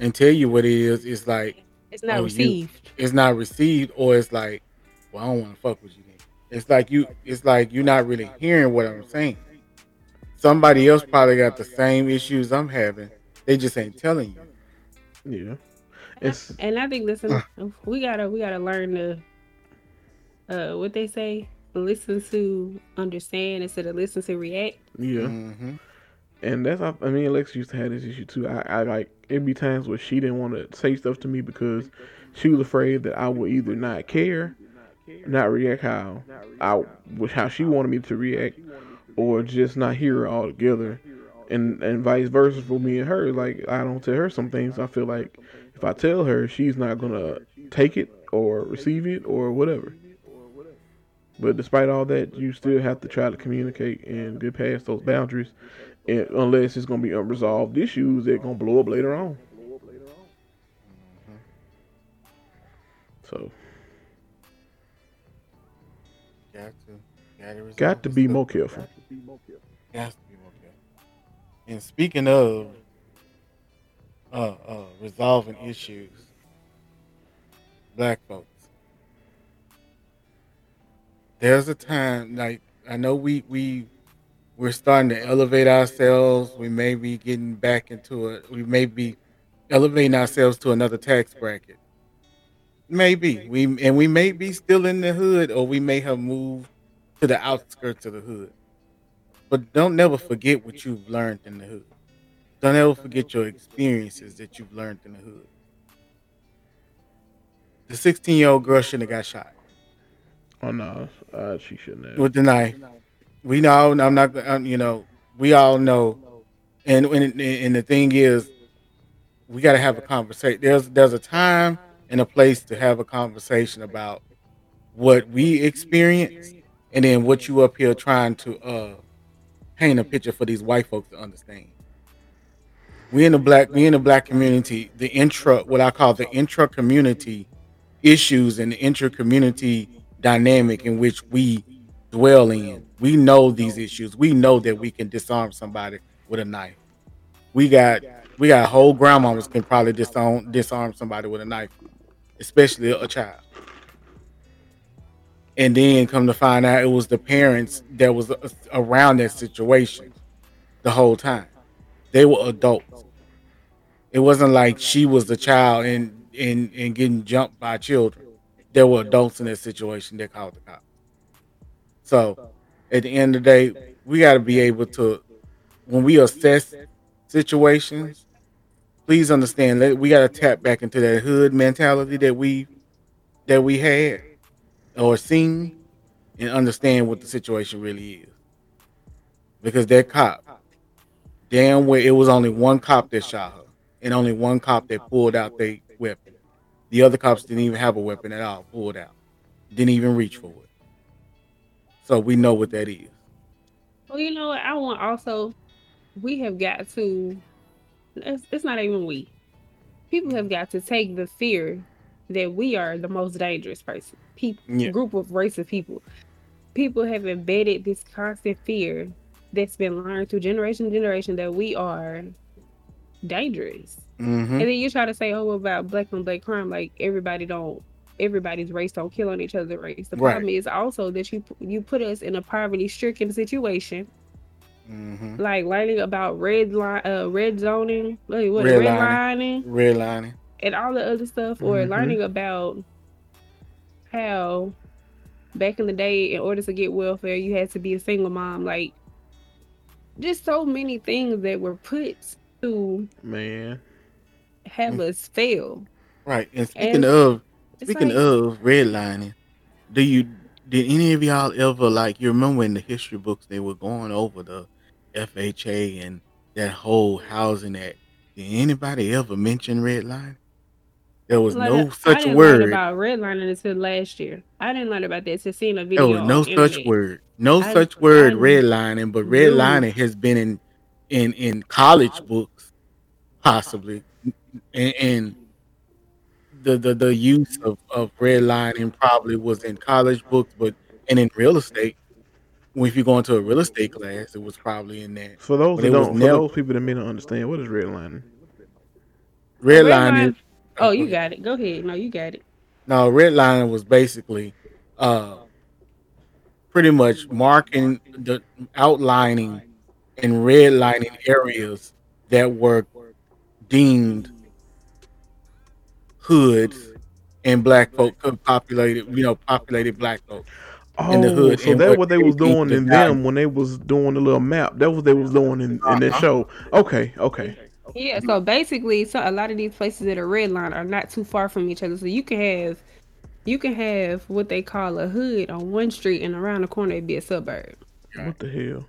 and tell you what it is, it's like It's not Oh, you- received. it's not received or it's like, well, I don't want to fuck with you. Then. It's like you, it's like you're not really hearing what I'm saying. Somebody else probably got the same issues I'm having. They just ain't telling you. Yeah. It's And I think listen, we gotta we gotta learn to uh what they say, listen to understand instead of listen to react. yeah. hmm And that's I I mean Alex used to have this issue too. I, I like it'd be times where she didn't want to say stuff to me because she was afraid that I would either not care, not react how I wish how she wanted me to react, or just not hear her altogether. And and vice versa for me and her. Like I don't tell her some things. I feel like if I tell her, she's not gonna take it or receive it or whatever. But despite all that, you still have to try to communicate and get past those boundaries and unless it's gonna be unresolved issues that gonna blow up later on. So Got to, got to, resolve got to be more careful. Got to be more careful. And speaking of uh, uh, resolving issues, black folks, there's a time like I know we we we're starting to elevate ourselves. We may be getting back into it. We may be elevating ourselves to another tax bracket. Maybe we and we may be still in the hood, or we may have moved to the outskirts of the hood. But don't never forget what you've learned in the hood. Don't ever forget your experiences that you've learned in the hood. The 16 year old girl shouldn't have got shot Oh no, uh, she shouldn't have. with the knife. We know. I'm not. um, You know. We all know. And and and the thing is, we got to have a conversation. There's there's a time and a place to have a conversation about what we experience, and then what you up here trying to uh paint a picture for these white folks to understand. We in the black we in the black community, the intra what I call the intra community issues and the intra community dynamic in which we dwell in. We know these issues. We know that we can disarm somebody with a knife. We got we got whole grandmamas can probably disarm disarm somebody with a knife, especially a child. And then come to find out it was the parents that was around that situation the whole time. They were adults. It wasn't like she was the child and and, and getting jumped by children. There were adults in that situation that called the cops. So at the end of the day, we got to be able to, when we assess situations, please understand that we got to tap back into that hood mentality that we that we had or seen, and understand what the situation really is. Because that cop, damn well, it was only one cop that shot her, and only one cop that pulled out their weapon. The other cops didn't even have a weapon at all, pulled out, didn't even reach for it. So we know what that is. Well, you know what? I want also, we have got to, it's, it's not even we. People have got to take the fear that we are the most dangerous person, people, Yeah. group of race of people. People have embedded this constant fear that's been learned through generation to generation that we are dangerous. Mm-hmm. And then you try to say, oh, about black on black crime, like everybody don't, everybody's race don't kill on each other's race. The Right. problem is also that you you put us in a poverty stricken situation, Mm-hmm. like learning about red line, uh, red zoning, like what red, Redlining. lining, Redlining. and all the other stuff, or Mhm. learning about how back in the day, in order to get welfare, you had to be a single mom. Like just so many things that were put to Man, have us fail. Right. And speaking And of it's speaking like of redlining, do you did any of y'all ever like you remember in the history books they were going over the FHA and that whole housing act? Did anybody ever mention redlining? There was like no I such didn't learn word. about redlining until last year. I didn't learn about that until seeing a There was no such internet. word. No I such word redlining, but redlining has been in in in college books possibly. And, and the, the the use of, of redlining probably was in college books, but and in real estate, when if you go into a real estate class, it was probably in there. for those that don't, for never those people that may not understand, what is redlining? Redlining. redline. Oh, Oh, you got it. Go ahead. No, you got it. No, redlining was basically uh pretty much marking the outlining and redlining areas that were deemed hoods and black folk could populated, you know, populated black folk in the Oh, hood so and that's what what they they was doing in value. them when they was doing the little map. That was they was doing in, in that show. Okay, okay. Yeah, so basically, so a lot of these places that are redline are not too far from each other. So you can have, you can have what they call a hood on one street, and around the corner it'd be a suburb. What the hell?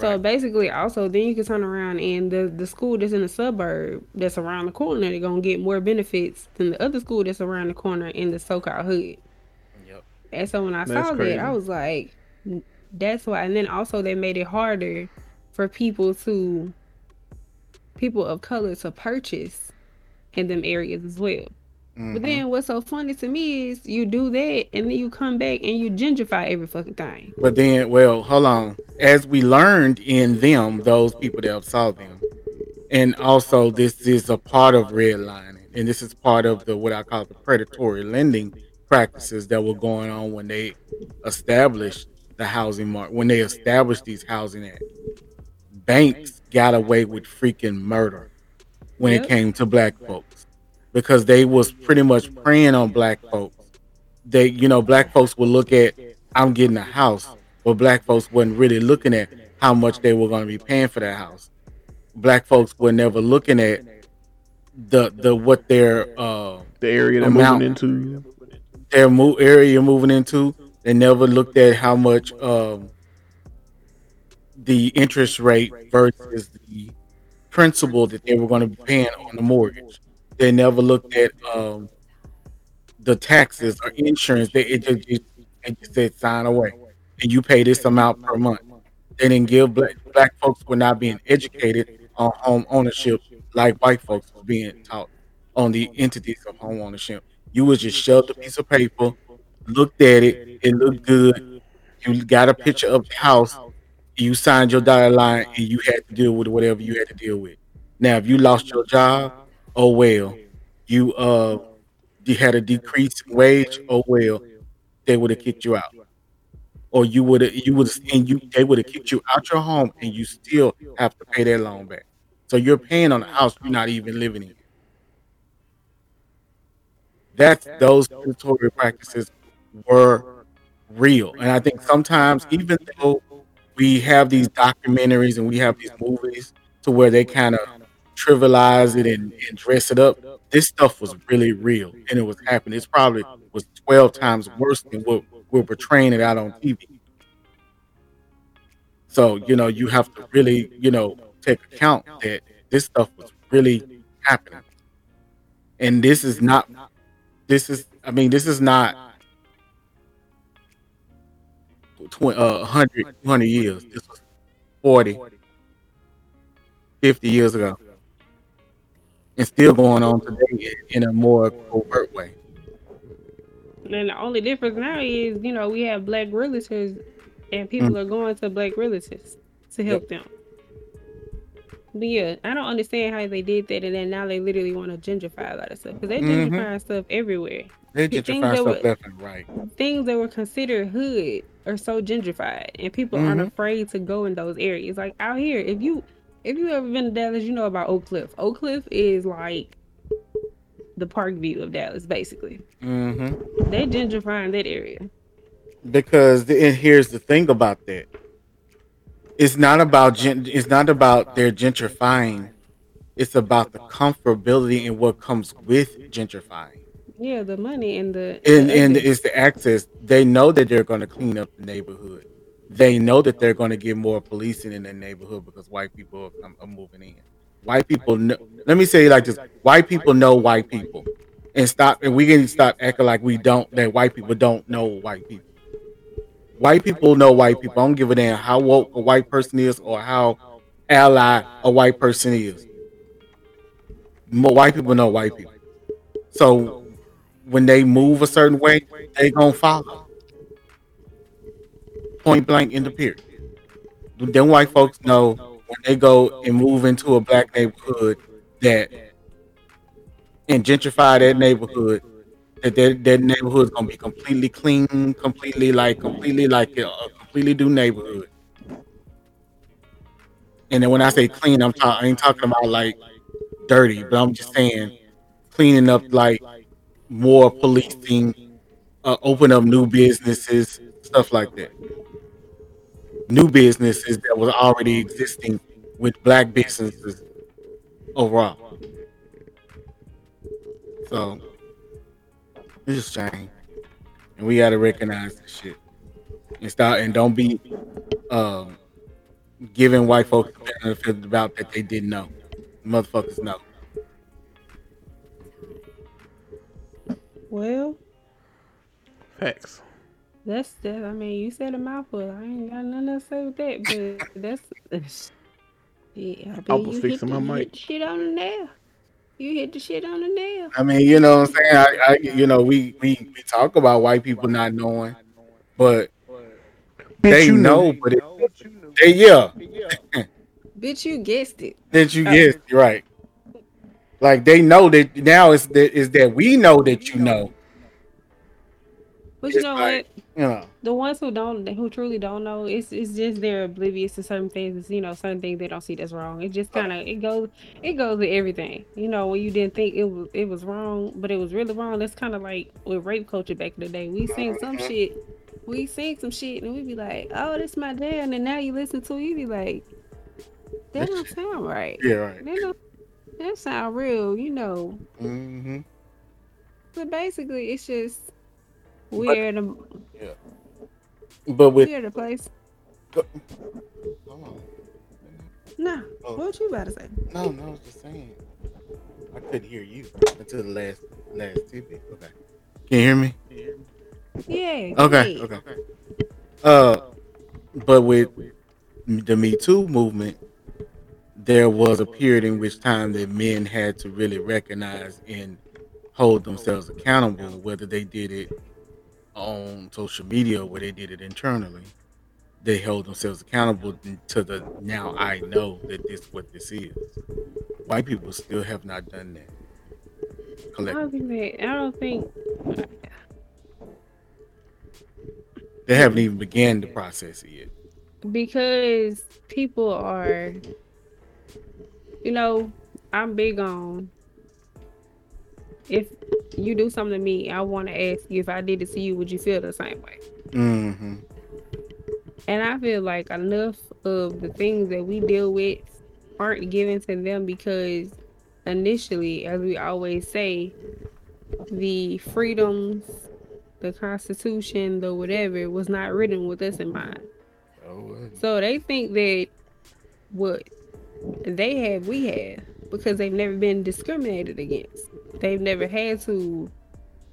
So Right. basically, also then you can turn around and the the school that's in the suburb that's around the corner, they're gonna get more benefits than the other school that's around the corner in the so-called hood. Yep. And so when I That's saw crazy. that, I was like, that's why. And then also they made it harder for people to people of color to purchase in them areas as well. But Mhm. then what's so funny to me is you do that and then you come back and you gentrify every fucking thing. But then, well, hold on. As we learned in them, those people that saw them, and also this is a part of redlining, and this is part of the what I call the predatory lending practices that were going on when they established the housing market, when they established these housing acts. Banks got away with freaking murder when it came to black folks because they was pretty much preying on black folks. They, you know, black folks would look at, I'm getting a house, but black folks wasn't really looking at how much they were going to be paying for that house. Black folks were never looking at the the what their uh The area they're moving into. their mo- area moving into. They never looked at how much um the interest rate versus the principal that they were going to be paying on the mortgage. They never looked at um the taxes or insurance. They it just, it just said sign away, and you pay this amount per month. They didn't give black black folks were not being educated on home ownership like white folks were being taught on the entities of home ownership. You was just shoved a piece of paper, looked at it, it looked good. You got a picture of the house, you signed your dotted line, and you had to deal with whatever you had to deal with. Now, if you lost your job, oh well. You uh, you had a decrease in wage, oh well. They would have kicked you out, or you would have you would and you they would have kicked you out your home, and you still have to pay that loan back. So you're paying on a house you're not even living in. That's those predatory practices were real, and I think sometimes even though we have these documentaries and we have these movies to where they kind of trivialize it and, and dress it up. This stuff was really real and it was happening. It's probably was 12 times worse than what we're portraying it out on TV. So, you know, you have to really, you know, take account that this stuff was really happening. And this is not, this is, I mean, this is not 20, uh, 100, 200 years. This was 40, 50 years ago. And still going on today in a more overt way. And the only difference now is, you know, we have black realtors and people are going to black realtors to help them. But yeah, I don't understand how they did that and then now they literally want to gentrify a lot of stuff because they Mhm. gentrify stuff everywhere. They things stuff were- left and right. Things that were considered hood are so gentrified and people aren't Mhm. afraid to go in those areas. Like out here, if you if you ever been to Dallas, you know about Oak Cliff. Oak Cliff is like the park view of Dallas, basically. hmm They gentrifying that area. Because the, and here's the thing about that it's not about gen- it's not about their gentrifying. It's about the comfortability and what comes with gentrifying. Yeah, the money and the and the and it's the access. They know that they're going to clean up the neighborhood. They know that they're going to get more policing in their neighborhood because white people are, um, are moving in. White people know. Let me say like this: White people know white people, and stop. And we can stop acting like we don't. That white people don't know white people. White people know white people. I don't give a damn how woke a white person is or how ally a white person is. Mo- White people know white people. So when they move a certain way, they gonna follow. Point blank in the period. Then white folks know when they go and move into a black neighborhood that and gentrify that neighborhood, that that, that neighborhood is gonna be completely clean, completely like completely like a, a completely new neighborhood. And then when I say clean, I'm talking I ain't talking about like dirty, but I'm just saying cleaning up like more policing, uh, open up new businesses, stuff like that. New businesses that was already existing with black businesses overall. So it's just shame, and we gotta recognize this shit and start and don't be um, giving white folks the benefit about that they didn't know. Motherfuckers know. Well, Facts. That's that. I mean, you said a mouthful. I ain't got nothing to say with that, but that's. Yeah, I, bet I was you fixing the, my you mic. hit the shit on the nail. You hit the shit on the nail. I mean, you know what I'm saying? I, I you know, we, we we talk about white people not knowing, but they you know, knew. but it, they yeah, <laughs> Bitch, you guessed it. <laughs> that you yes, you're right. Like they know that now is that is that we know that you know, But you It's know like- what? You know. The ones who don't, who truly don't know, it's it's just they're oblivious to certain things. It's, you know, certain things they don't see that's wrong. It just kind of it goes it goes with everything. You know, when you didn't think it was it was wrong, but it was really wrong. That's kind of like with rape culture back in the day. We seen some shit, we seen some shit, and we be like, oh, this is my dad, and now you listen to it, you be like, that don't sound right. Yeah, right. That don't that sound real. You know, hmm so basically, it's just we're the But with we're the place. hold on. Nah, Oh. what you about to say? no, no, I was just saying. I couldn't hear you until the last last tidbit. Okay, can you hear me? Yeah. Okay, yeah. okay. Uh, but with the Me Too movement, there was a period in which time that men had to really recognize and hold themselves accountable, whether they did it on social media where they did it internally. They held themselves accountable to the now I know that this what this is. White people still have not done that. I Collectively. don't think that. I don't think. They haven't even began the process yet. because people are you know i'm big on if you do something to me i want to ask you if i did it to you would you feel the same way? Hmm and i feel like enough of the things that we deal with aren't given to them because initially as we always say the freedoms the constitution the whatever was not written with us in mind. Oh, So they think that what they have, we have, because they've never been discriminated against. They've never had to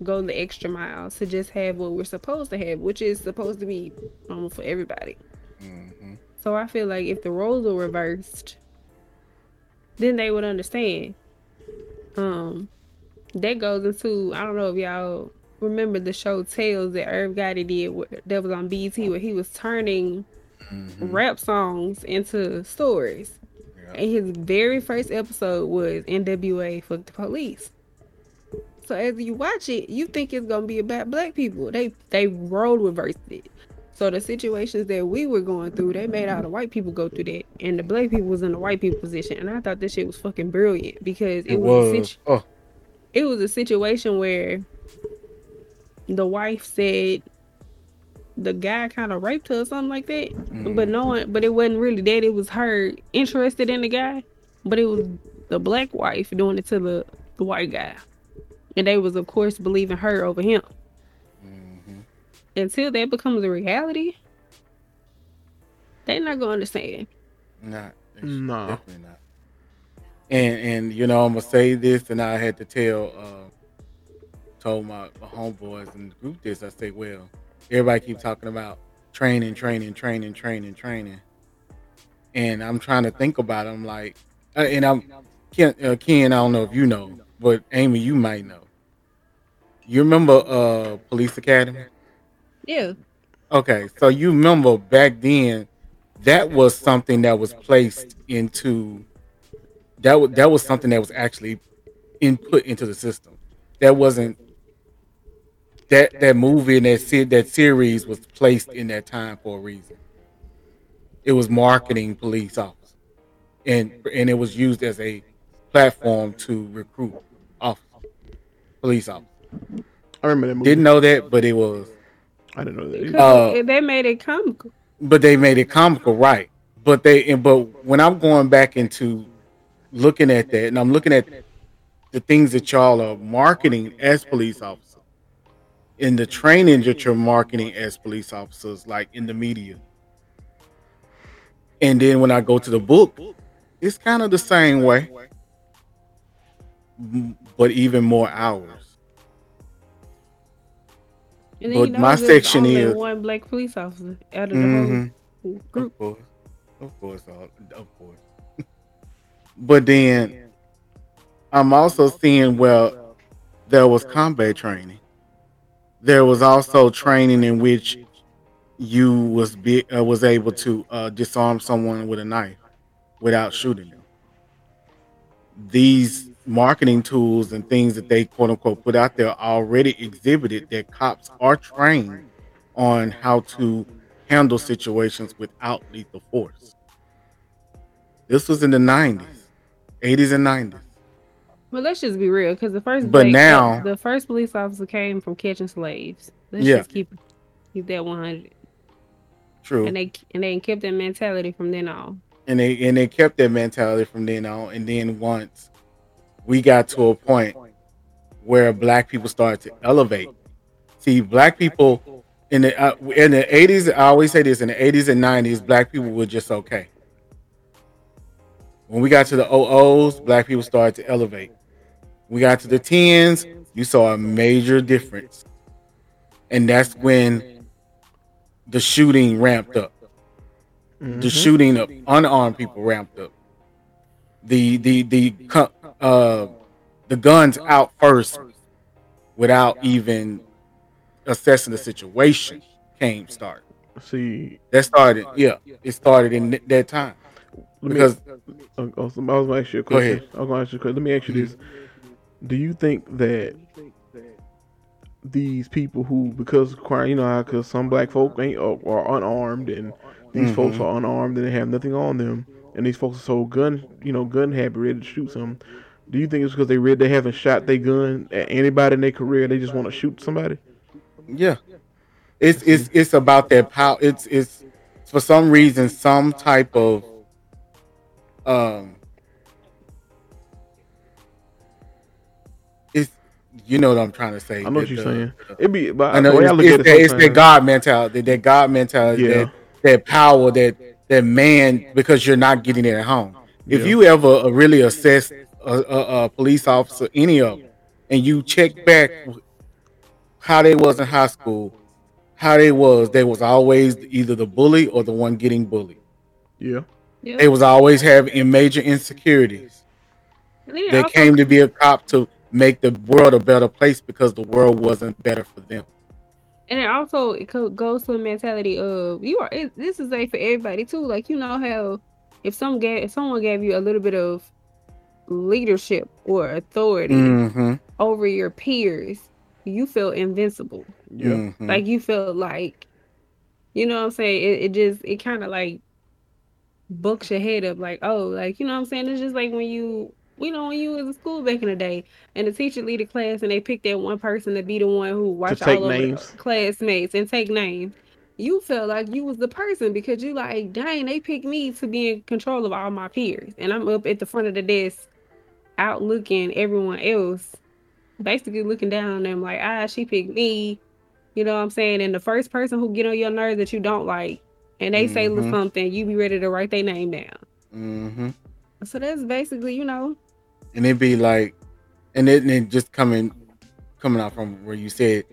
go the extra mile to just have what we're supposed to have, which is supposed to be normal for everybody. hmm So I feel like if the roles were reversed, then they would understand. Um, that goes into I don't know if y'all remember the show Tales that Irv Gotti did that was on BET where he was turning Mhm. rap songs into stories. Yeah. And his very first episode was NWA Fuck the Police. So as you watch it, you think it's gonna be about black people. They they role reversed it. So the situations that we were going through, they made all the white people go through that, and the black people was in the white people position. And I thought this shit was fucking brilliant because it, It was, a was. situ- Oh, it was a situation where the wife said the guy kind of raped her or something like that. Mm-hmm. But no one, but it wasn't really that. It was her interested in the guy, but it was the black wife doing it to the, the white guy, and they was of course believing her over him. Mhm. Until that becomes a reality, they not gonna understand. Not. it's No. Definitely not. And and you know I'm gonna say this, and I had to tell, uh, told my, my homeboys in the group this. I say, well, everybody keep talking about training, training, training, training, training, and I'm trying to think about. It. I'm like, uh, and I'm Ken, uh, Ken. I don't know if you know, but Amy, you might know. You remember uh Police Academy? Yeah, Okay, so you remember back then, that was something that was placed into that was that was something that was actually input into the system. That wasn't that that movie and that se- that series was placed in that time for a reason. It was marketing police officers, and and it was used as a platform to recruit officers, police officers. I remember that movie. Didn't know that, but it was. I didn't know that. Uh, they made it comical. but they made it comical, right? But they, and but when I'm going back into looking at that, and I'm looking at the things that y'all are marketing as police officers, in the training that you're marketing as police officers, like in the media, and then when I go to the book, it's kind of the same way, but even more hours. And but my section is- one black police officer out of the Mhm. whole group. Of course, of course, all- of course. <laughs> but then I'm also seeing well, there was combat training. There was also training in which you was be, uh, was able to uh, disarm someone with a knife without shooting them. These marketing tools and things that they quote unquote put out there already exhibited that cops are trained on how to handle situations without lethal force. This was in the 90s, 80s and 90s. Well, let's just be real, because the first But black- now- the first police officer came from catching slaves. Let's Yeah. just keep keep that one hundred, True. and they and they kept that mentality from then on. and they and they kept that mentality from then on. And then once we got to a point where black people started to elevate. See, black people in the uh, in the eighties, I always say this: in the eighties and nineties, black people were just okay. When we got to the OOs, black people started to elevate. We got to the tens, you saw a major difference, and that's when the shooting ramped up the shooting of unarmed people ramped up. The the the uh the guns out first without even assessing the situation came start. See, That started, yeah, it started in that time let me, because uh, I was going to ask you a question. Go ahead. I was going to ask you a question. Let me ask you this: Do you think that these people who, because you know, because some black folk ain't are, are unarmed, and these folks Mhm. are unarmed and they have nothing on them, and these folks are so gun, you know, gun happy, ready to shoot some. Do you think it's because they read they haven't shot their gun at anybody in their career? They just want to shoot somebody. yeah, it's it's it's about that power. It's it's for some reason some type of um. It's you know what I'm trying to say. I know what you're the- saying. It'd be, but I know the way it's, I look it's, at that, it's that God mentality, that God mentality, Yeah. that that power, that that man, because you're not getting it at home. If Yeah. you ever uh, really assess a, a, a police officer, any of them, and you check back how they was in high school, how they was, they was always either the bully or the one getting bullied. Yeah. Yeah. They was always having major insecurities. And They came to be a cop to make the world a better place because the world wasn't better for them. And it also it goes to the mentality of you are. It, this is a for everybody too. Like you know how if some gave if someone gave you a little bit of leadership or authority Mm-hmm. over your peers, you feel invincible. Yeah. Mhm. Like you feel like, you know what I'm saying? It, it just it kind of like books your head up. Like oh, like you know what I'm saying? It's just like when you. You know, when you was in school back in the day, and the teacher lead a class, and they pick that one person to be the one who watch take all over the classmates and take names. you felt like you was the person because you like, dang, they picked me to be in control of all my peers, and I'm up at the front of the desk, out looking everyone else, basically looking down on them like, ah, she picked me. You know what I'm saying? And the first person who get on your nerves that you don't like, and they say Mhm. something, you be ready to write their name down. Mm-hmm. So that's basically, you know, And it'd be like, and then then just coming, coming out from where you said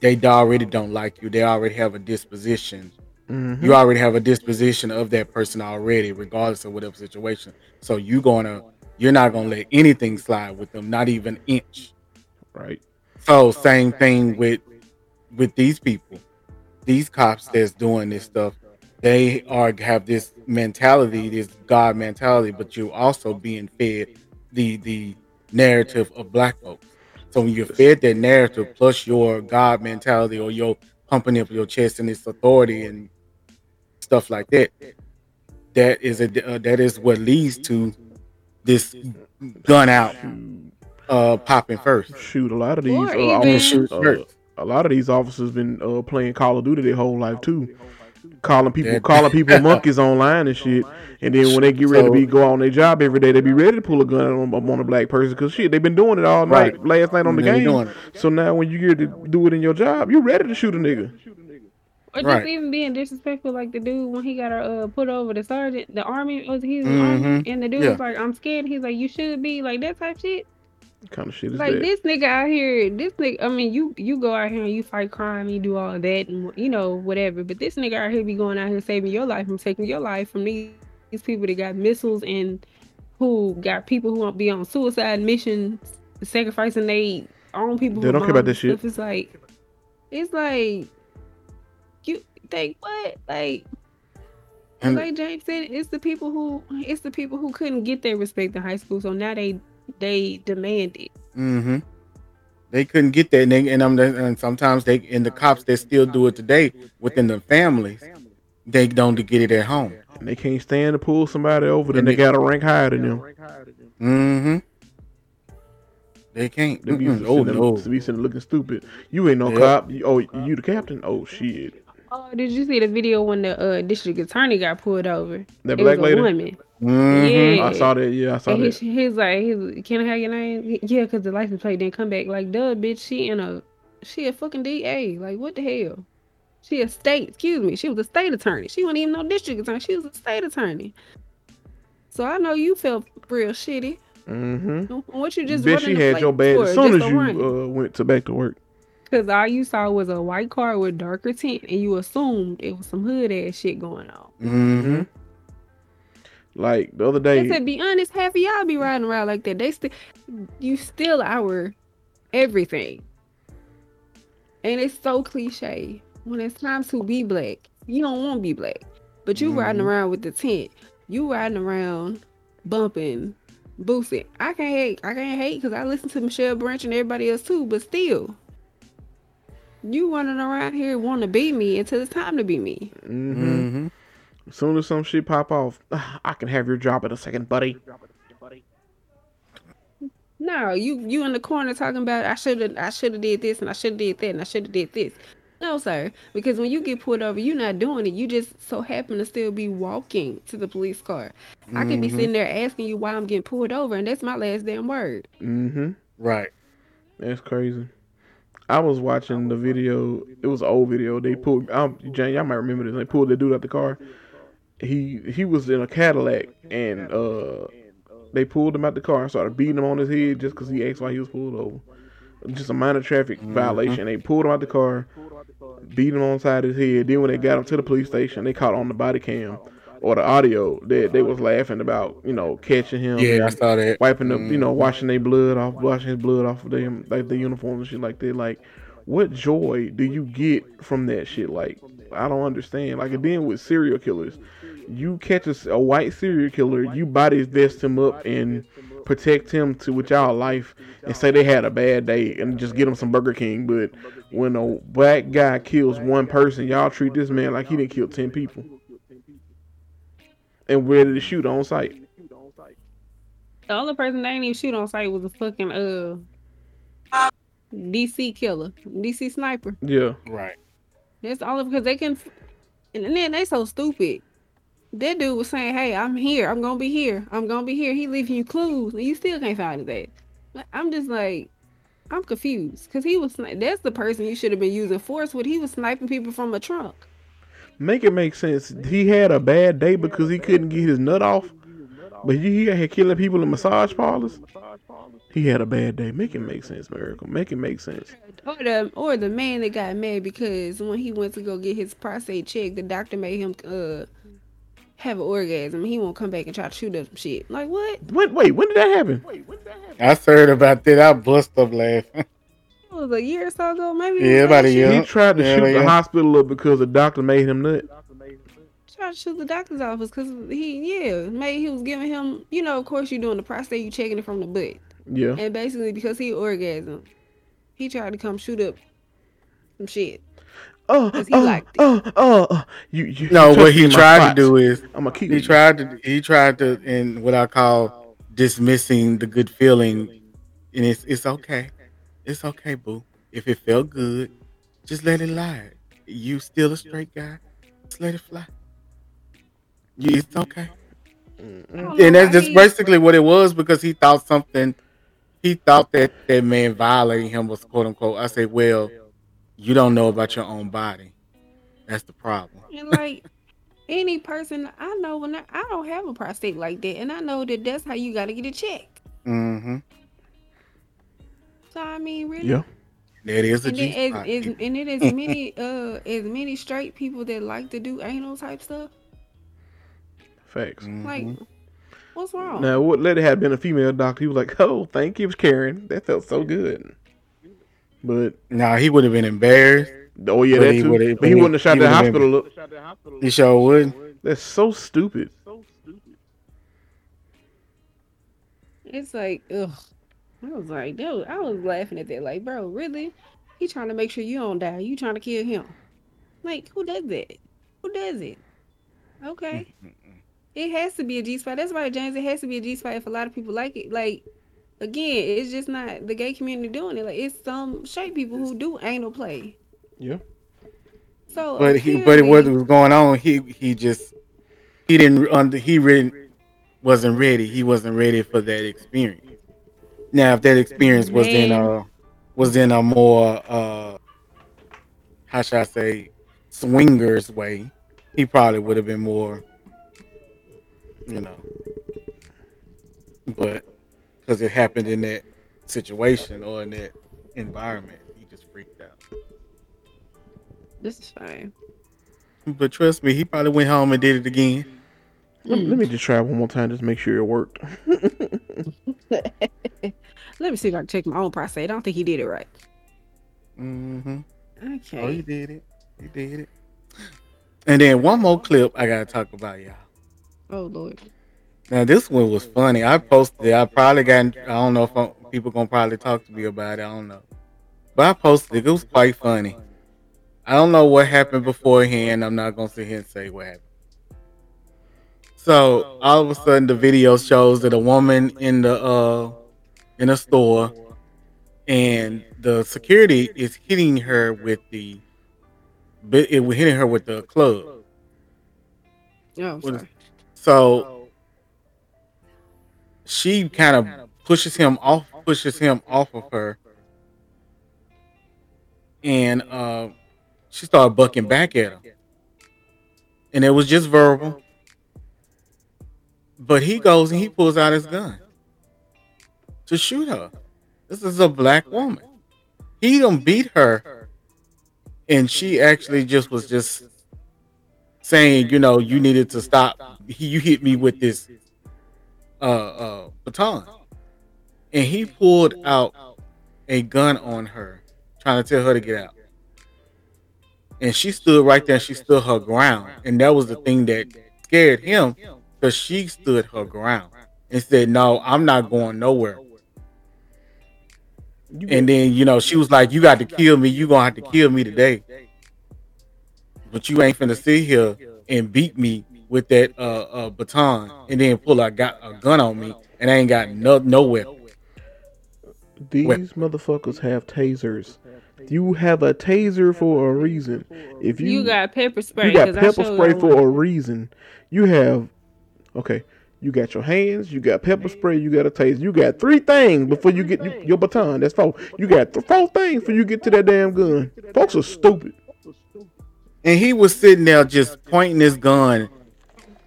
they already don't like you. They already have a disposition. Mhm. You already have a disposition of that person already, regardless of whatever situation. So you gonna, you're not gonna let anything slide with them, not even inch. Right. So same thing with with these people, these cops that's doing this stuff. They are have this mentality, this God mentality, but you also being fed the the narrative of black folks. So when you're fed that narrative plus your God mentality or your pumping up your chest and its authority and stuff like that, that is a uh, that is what leads to this gun out uh popping first. Shoot, a lot of these, uh, even- almost, uh, a lot of these officers been uh, playing Call of Duty their whole life too, calling people, calling people <laughs> monkeys online and shit. And then when they get ready to be go on their job every day, they be ready to pull a gun on, on a black person because shit, they've been doing it all night, Right. last night on the game. So now when you get to do it in your job, you're ready to shoot a nigga. Or just Right. even being disrespectful, like the dude when he got uh, put over the sergeant, the army was he's Mhm. army, and the dude Yeah. was like, "I'm scared." He's like, "You should be like that type shit." kind of shit is Like that? this nigga out here, this nigga. I mean, you you go out here and you fight crime, you do all that, and you know whatever. But this nigga out here be going out here saving your life from taking your life from these, these people that got missiles and who got people who won't be on suicide missions, sacrificing they own people. They don't care about this shit. It's like, it's like, you think what? Like, And- like James said, it's the people who it's the people who couldn't get their respect in high school, so now they they demand it. Mm-hmm. They couldn't get that, and, they, and, I'm, and sometimes they and the cops that still do it today within the families, they don't get it at home. And they can't stand to pull somebody over, then they they- got to rank higher than them. hmm They can't. They be, Mm-mm. Oh sitting, no. there, be sitting looking stupid. You ain't no Yep. cop. You, oh, you the captain? Oh shit. Oh, did you see the video when the uh, district attorney got pulled over? That it black lady. woman. Mhm. Yeah. I saw that. Yeah, I saw And he, he's like, he's, can I have your name? Yeah, because the license plate didn't come back. Like, duh, bitch, she in a, she a fucking DA. Like, what the hell? She a state, excuse me. She was a state attorney. She wasn't even no district attorney. She was a state attorney. So I know you felt real shitty. Mm-hmm. What you just Bet she had your bad as soon as just to run it? you uh, went to back to work. Cause all you saw was a white car with darker tint, and you assumed it was some hood ass shit going on. Mm-hmm. Like the other They day, said, be honest, half of y'all be riding around like that. They still, you still our everything, and it's so cliche. When it's time to be black, you don't want to be black, but you riding Mhm. around with the tent. You riding around, bumping, boosting. I can't hate. I can't hate because I listen to Michelle Branch and everybody else too. But still, you running around here want to be me until it's time to be me. hmm hmm as soon as some shit pop off, "Ah, <sighs> I can have your job in a second, buddy. No, you you in the corner talking about I should have I should have did this and I should have did that and I should have did this. No, sir, because when you get pulled over, you're not doing it. You just so happen to still be walking to the police car. I could be Mhm. sitting there asking you why I'm getting pulled over, and that's my last damn word. Mm-hmm. Right. That's crazy. I was watching the video. It was an old video. They pulled. Um, Jane, y'all might remember this. They pulled the dude out the car. He he was in a Cadillac, and uh, they pulled him out the car and started beating him on his head just because he asked why he was pulled over. Just a minor traffic violation. They pulled him out the car, beat him on the side of his head. Then when they got him to the police station, they caught on the body cam or the audio that they was laughing about, you know, catching him. Yeah, I saw that. wiping up, you know, Mhm. washing their blood off, washing his blood off of them, like the uniforms and shit like that. Like, what joy do you get from that shit? Like, I don't understand. Like, and then with serial killers, you catch a white serial killer, you body vest him up and protect him to with y'all life, and say they had a bad day and just get him some Burger King. But when a black guy kills one person, y'all treat this man like he didn't kill ten people, and ready to shoot on site? The only person that ain't even shoot on site was a fucking uh DC killer, DC sniper. Yeah. Right. That's all of because they can. And then they so stupid. That dude was saying, "Hey, I'm here. I'm gonna be here. I'm gonna be here." He leaving you clues, and you still can't find his ass. I'm just like, I'm confused because he was. sni- That's the person you should have been using force with. He was sniping people from a trunk. Make it make sense. He had a bad day because he couldn't get his nut off, but he had killing people in massage parlors. He had a bad day. Make it make sense, Miracle. Make it make sense. Or the or the man that got mad because when he went to go get his prostate checked, the doctor made him uh have an orgasm. He won't come back and try to shoot up some shit. Like what? Wait, when did that happen? wait, when did that happen? I heard about that. I bust up laughing. <laughs> It was a year or so ago, maybe. Yeah, about a year. He tried to Yeah, shoot yeah. the hospital up because the doctor made him nut. Tried to shoot the doctor's office because he, yeah, maybe he was giving him, you know, of course you're doing the prostate, you checking it from the butt, Yeah. and basically because he orgasm, he tried to come shoot up some shit. Oh, 'Cause he oh, liked it. oh, oh, oh. You, you, No, you what he in my tried to do is I'm gonna keep. he tried to he tried to in what I call dismissing the good feeling, and it's it's okay, it's okay, boo. If it felt good, just let it lie. You still a straight guy, just let it fly. You, it's okay. I don't And that's just basically what it was because he thought something. He thought that that man violating him was quote unquote. I say, well, you don't know about your own body. That's the problem. And like any person I know, when I, I don't have a prostate like that, and I know that that's how you got to get it checked. Mm-hmm. So I mean, really. Yeah. That is a And, then G as, as, and it is <laughs> many uh as many straight people that like to do anal type stuff. Facts. Like, Mhm. what's wrong? Now, what let it have been a female doctor? He was like, "Oh, thank you, Karen. That felt so good." But Nah, he would have been embarrassed. oh yeah, But that he too. But he he- wouldn't have shot he the would've been- hospital up. He sure would. That's so stupid. It's like, ugh. I was like, dude, I was laughing at that. Like, bro, really? He trying to make sure you don't die. You trying to kill him? Like, who does that? Who does it? Okay. It has to be a G spot. That's why James. It has to be a G spot if a lot of people like it. Like, again, it's just not the gay community doing it. Like, it's some straight people who do anal play. Yeah. So, But he, but what was going on? He he just he didn't under he really wasn't ready. He wasn't ready for that experience. Now, if that experience was in a was in a more uh how should I say swingers way, he probably would have been more, you know. But because it happened in that situation or in that environment, he just freaked out. this is fine. But trust me, he probably went home and did it again. Let, let me just try one more time, just make sure it worked. <laughs> Let me see if I can check my own prostate. I don't think he did it right. Mm-hmm. Okay. Oh, he did it. He did it. And then one more clip I gotta talk about, y'all. Oh Lord. Now this one was funny. I posted it. I probably got. I don't know if I'm, people gonna probably talk to me about it. I don't know. But I posted it. It was quite funny. I don't know what happened beforehand. I'm not gonna sit here and say what happened. So all of a sudden, the video shows that a woman in the uh in a store, and the security is hitting her with the, it was hitting her with the club. Oh, sorry. So she kind of pushes him off, pushes him off of her, and uh, she started bucking back at him, and it was just verbal. But he goes and he pulls out his gun to shoot her. This is a black woman. He don't beat her, and she actually just was just saying, you know, you needed to stop. You hit me with this uh, uh, baton, and he pulled out a gun on her, trying to tell her to get out. And she stood right there. She stood her ground, and that was the thing that scared him, because she stood her ground and said, "No, I'm not going nowhere." You And then you know she was like, "You got to kill me. You gonna have to kill me today." But you ain't finna sit here and beat me with that uh, uh baton and then pull a got a gun on me and I ain't got no no weapon. These Wait. motherfuckers have tasers You have a taser for a reason. If you You, got pepper spray. you got 'cause I pepper spray for a reason. You have okay. You got your hands, you got pepper spray, you got a taser. You got three things before you get you- your baton. That's four. You got th- four things before you get to that damn gun. Folks are stupid. And he was sitting there just pointing his gun,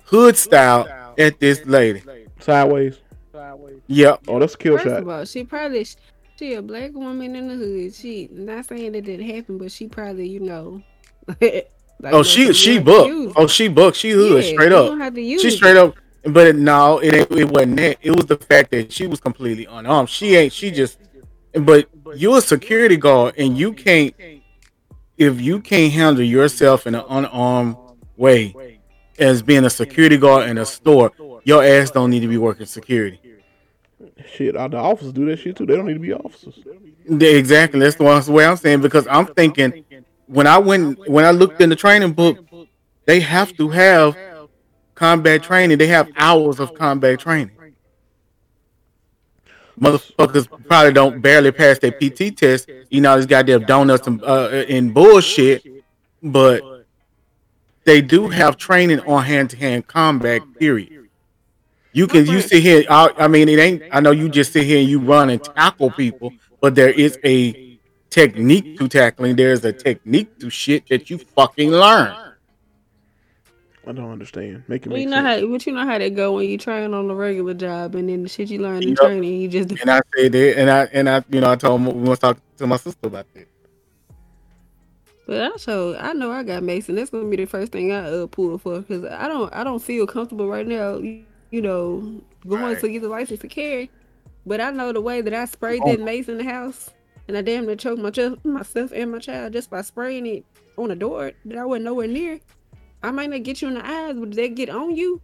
hood style, at this lady. Sideways. Yep. Oh, that's a kill First shot. of all, she probably she a black woman in the hood. She not saying it didn't happen, but she probably you know. <laughs> like, Oh, she she what booked. Oh, she booked. She hood Yeah, straight up. don't have to use She it. straight up. But no, it it wasn't that. It was the fact that she was completely unarmed. She ain't. She just. But you're a security guard, and you can't. If you can't handle yourself in an unarmed way, as being a security guard in a store, your ass don't need to be working security. Shit, all the officers do that shit too. They don't need to be officers. Exactly. That's the way I'm saying because I'm thinking when I went when I looked in the training book, they have to have combat training. They have hours of combat training. Motherfuckers probably don't barely pass their PT test. You know, these goddamn donuts and, uh, and bullshit, but they do have training on hand to hand combat. Period. You can you sit here. I, I mean, it ain't. I know you just sit here and you run and tackle people, but there is a technique to tackling. There's a technique to shit that you fucking learn. I don't understand. Make it Well, make you know sense. how, but you know how that go when you train on a regular job, and then the shit you learn in Yep. training, you just And I said that, and I and I, you know, I told him we want to talk to my sister about that. But also, I know I got Mason. That's gonna be the first thing I uh, pull for because I don't, I don't feel comfortable right now. You, you know, going Right. to get the license to carry. But I know the way that I sprayed Oh. that mace in the house, and I damn near choked my ch- myself and my child just by spraying it on a door that I wasn't nowhere near. I might not get you in the eyes, but they get on you.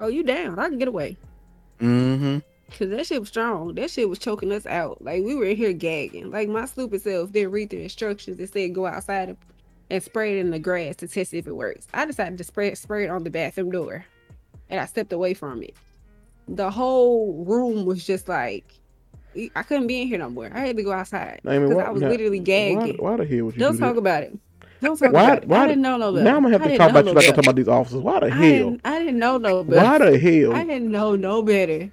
Oh, you down? I can get away. Mm-hmm. Cause that shit was strong. That shit was choking us out. Like we were in here gagging. Like my stupid self didn't read the instructions that said go outside and, and spray it in the grass to test if it works. I decided to spray it, spray it on the bathroom door, and I stepped away from it. The whole room was just like I couldn't be in here no more. I had to go outside I mean, because why- I was now, literally Why, gagging. why the hell would you Don't do talk that? about it. Don't talk Why- about it. why- I didn't know no better. Now I'm gonna have I to talk about know you no like I'm talking about these officers. Why the I hell? didn't, I didn't know no better. Why the hell? I didn't know no better.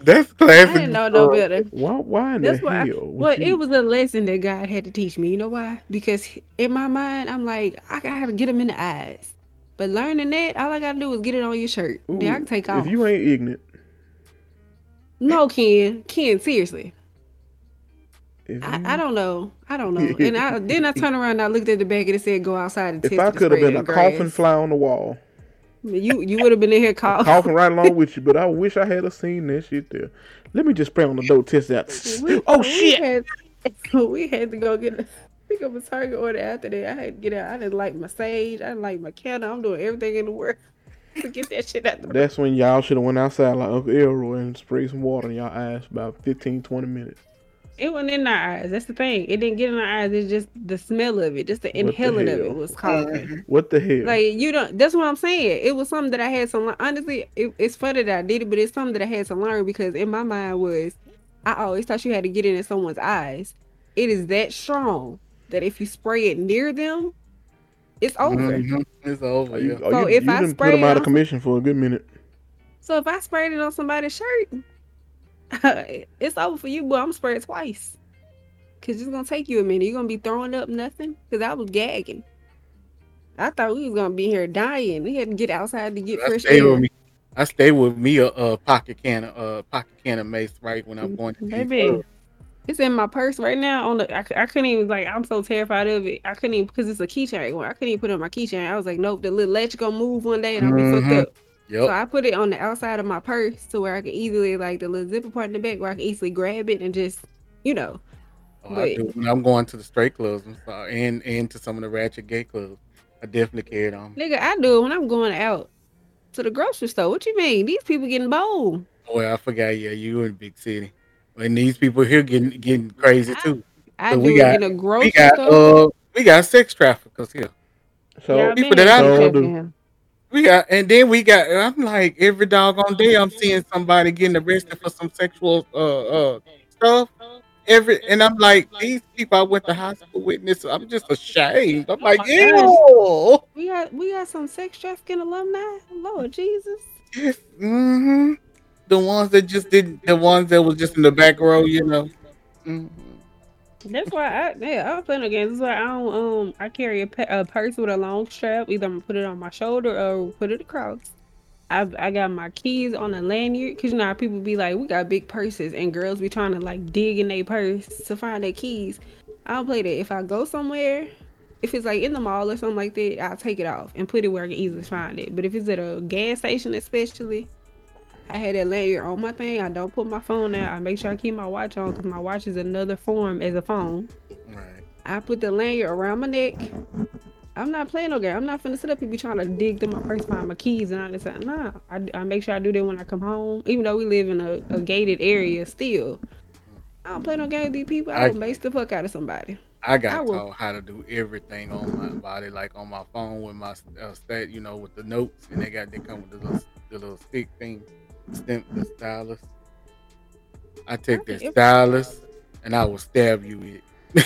That's plain I didn't know no better. Why? Why in That's the why. I- hell? would well, you- it was a lesson that God had to teach me. You know why? Because in my mind, I'm like, I gotta get him in the eyes. But learning that, all I gotta do is get it on your shirt. then I can take off. If you ain't ignorant, No, Ken, Ken, seriously, if I, I don't know, I don't know. And I <laughs> then I turned around, and I looked at the back, and it said go outside and if I could have been a the coffin fly on the wall, You you would have been in here <laughs> coughing. coughing right along with you, but I wish I had a seen that shit there. Let me just spray on the door, test out. We- <laughs> oh we shit! Had, we had to go get a pick up a target order after that. I had to get out. I didn't like my sage. I didn't like my candle. I'm doing everything in the world to get that shit out the That's when y'all should have went outside like Uncle Elroy and sprayed some water in y'all eyes for about 15, 20 minutes. It wasn't in our eyes. That's the thing. It didn't get in our eyes. It's just the smell of it. Just the What the inhaling of it was coughing. What the hell? Like you don't. That's what I'm saying. It was something that I had to learn. Honestly, it, it's funny that I did it, but it's something that I had to learn because in my mind was, I always thought you had to get it in someone's eyes. It is that strong that if you spray it near them, it's over. mhm. It's over. Oh, you, yeah. oh, So you, if you I didn't put spray them out of commission for a good minute. So if I sprayed it on somebody's shirt, <laughs> it's over for you, but I'm spraying twice. Cause it's gonna take you a minute. You're gonna be throwing up nothing. Cause I was gagging. I thought we was gonna be here dying. We had to get outside to get I fresh stay air. with me. I stay with me a, a pocket can of uh, pocket can of mace right when I'm going to Baby, it's in my purse right now. On the, I couldn't even like. I'm so terrified of it. I couldn't even because it's a keychain. I couldn't even put it on my keychain. I was like, nope, the little latch gonna move one day and I'll be Mhm. fucked up. Yep. So I put it on the outside of my purse to where I can easily like the little zipper part in the back where I can easily grab it and just, you know. Oh, I do. When I'm going to the straight clubs and stuff, and and to some of the ratchet gay clubs, I definitely carry it on. Nigga, I do it when I'm going out to the grocery store. What you mean? These people getting bold. Oh, I forgot. Yeah, you in big city, and these people here getting getting crazy too. I So do we it got- in a grocery We got store. uh, we got sex traffickers here. So Yeah, people that I know check do. him. We got, and then we got. I'm like every doggone day, I'm seeing somebody getting arrested for some sexual uh uh stuff. every, and I'm like, these people I went to high school with, this, I'm just ashamed. I'm like, my ew. We got we got some sex trafficking alumni. Lord Jesus. mm-hmm. The ones that just didn't, the ones that was just in the back row, you know. Mhm. That's why I yeah I play no games. That's why I don't um I carry a, pe- a purse with a long strap. Either I'm gonna put it on my shoulder or put it across. I I got my keys on a lanyard because you know people be like we got big purses and girls be trying to like dig in their purse to find their keys. I don't play that. If I go somewhere, if it's like in the mall or something like that, I'll take it off and put it where I can easily find it. But if it's at a gas station, especially, I had that lanyard on my thing. I don't put my phone out. I make sure I keep my watch on because my watch is another form as a phone. Right. I put the lanyard around my neck. I'm not playing no game. I'm not finna sit up and be trying to dig through my purse, find my keys, and all this. stuff. Nah, I, I make sure I do that when I come home. Even though we live in a, a gated area, still, I don't play no game with these people. I I- will mace the fuck out of somebody. I I got will- taught how to do everything on my body, like on my phone with my uh, stat, you know, with the notes, and they got they come with the little, the little stick thing, stamp the stylus. I take that stylus, and I will stab you with.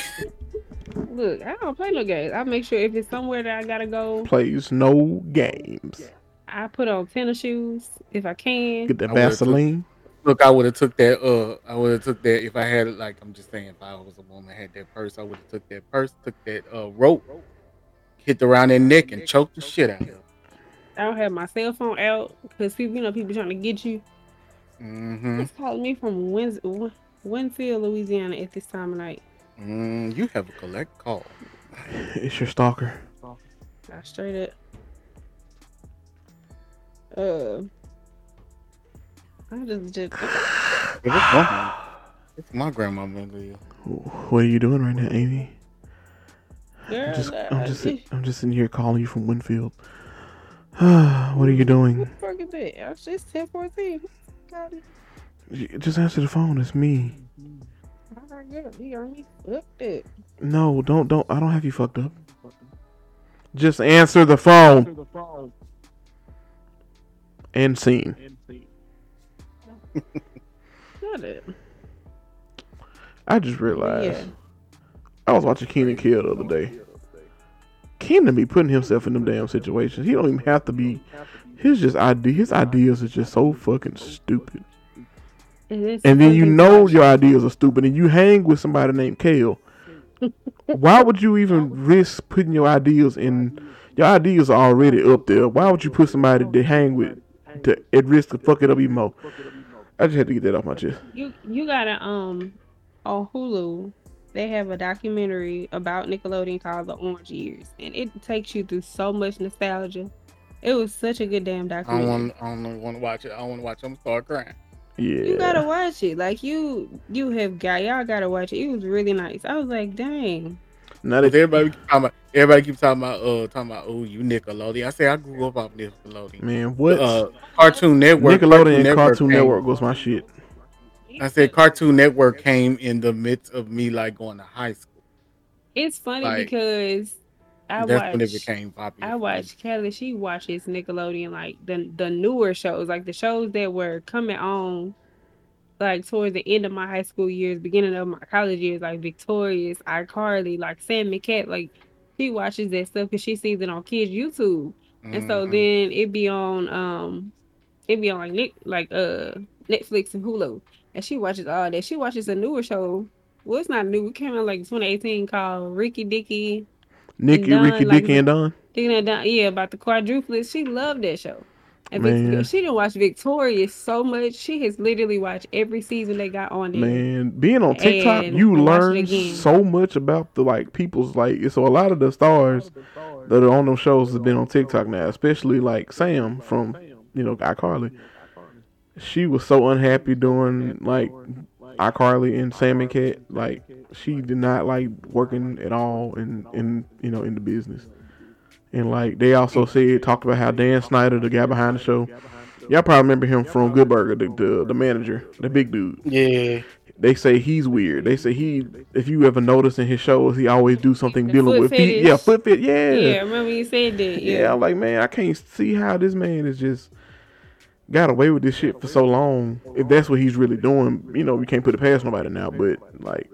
Look, I don't play no games. I make sure if it's somewhere that I gotta go, Plays no games. I put on tennis shoes if I can. Get that I would've Vaseline. Look, I would have took that. Uh, I would have took that if I had like I'm just saying, if I was a woman had that purse, I would have took that purse, took that uh rope, hit around their neck, and choked the shit out of her. I don't have my cell phone out because people, you know, people trying to get you. Mm-hmm. It's calling me from Wins- Winfield, Louisiana at this time of night. Mm, you have a collect call. <laughs> It's your stalker. I straight up. Uh, I just just <sighs> it's my, it's my grandmama live. What are you doing right now, Amy? girl. I'm just, I'm just, I'm just in here calling you from Winfield. <sighs> what are you doing? What the fuck is that? Oh, it's just ten fourteen. Got it. You- Just answer the phone. It's me. All right, good. You got me fucked. No, don't, don't. I don't have you fucked up. Just answer the phone. And scene. <laughs> Got it. I just realized Yeah. I was watching Kenan Kel the other day. Kenan be putting himself in them damn situations. He don't even have to be. His just idea. His ideas are just so fucking stupid. And, then you know your ideas are stupid, and you hang with somebody named Kel. <laughs> Why would you even risk putting your ideas in? Your ideas are already up there. Why would you put somebody to hang with to at risk to fuck it up even more? I just had to get that off my chest. You you gotta um on Hulu they have a documentary about Nickelodeon called The Orange Years, and it takes you through so much nostalgia. It was such a good damn I don't documentary. want. I don't want to watch it. I don't want to watch. I'm start crying. Yeah. You gotta watch it. Like you you have got y'all gotta watch it. It was really nice. I was like, dang. Now But that everybody keep talking about. Everybody keep talking about. Uh, talking about. Oh, you Nickelodeon. I say I grew up off Nickelodeon. man, what? Uh, Cartoon Network. Nickelodeon and Cartoon came- Network was my shit. I said Cartoon Network came in the midst of me like going to high school. It's funny Like, because I That's watch when it became popular. I watch Kelly. She watches Nickelodeon, like the the newer shows, like the shows that were coming on, like towards the end of my high school years, beginning of my college years, like Victorious, iCarly, like Sam Cat. Like she watches that stuff because she sees it on kids YouTube, and so Mhm. then it be on um, it be on like Nick like uh Netflix and Hulu, and she watches all that. She watches a newer show. Well, it's not new. It came out like 2018 called Ricky Dicky. Nicky, Dawn, Ricky, like, Dicky, and Dawn. Thinking and down, yeah, about the quadruplets. She loved that show. And Vic- Man. she didn't watch Victorious so much. She has literally watched every season they got on there. Man, being on TikTok, And you learn so much about the like people's like. So a lot of the stars that are on those shows have been on TikTok now, especially like Sam from you know iCarly. She was so unhappy doing like iCarly and Sam and Cat. Like she did not like working at all in in you know in the business. And like they also said, talked about how Dan Schneider, the guy behind the show, y'all probably remember him from Good Burger, the, the the manager, the big dude Yeah. they say he's weird. They say he, if you ever notice in his shows, he always do something The dealing foot with feet. Yeah, foot fit. Yeah. yeah, yeah, remember you said that. Yeah. I'm like, man, I can't see how this man is just got away with this shit for so long. If that's what he's really doing, you know, we can't put it past nobody now. But like,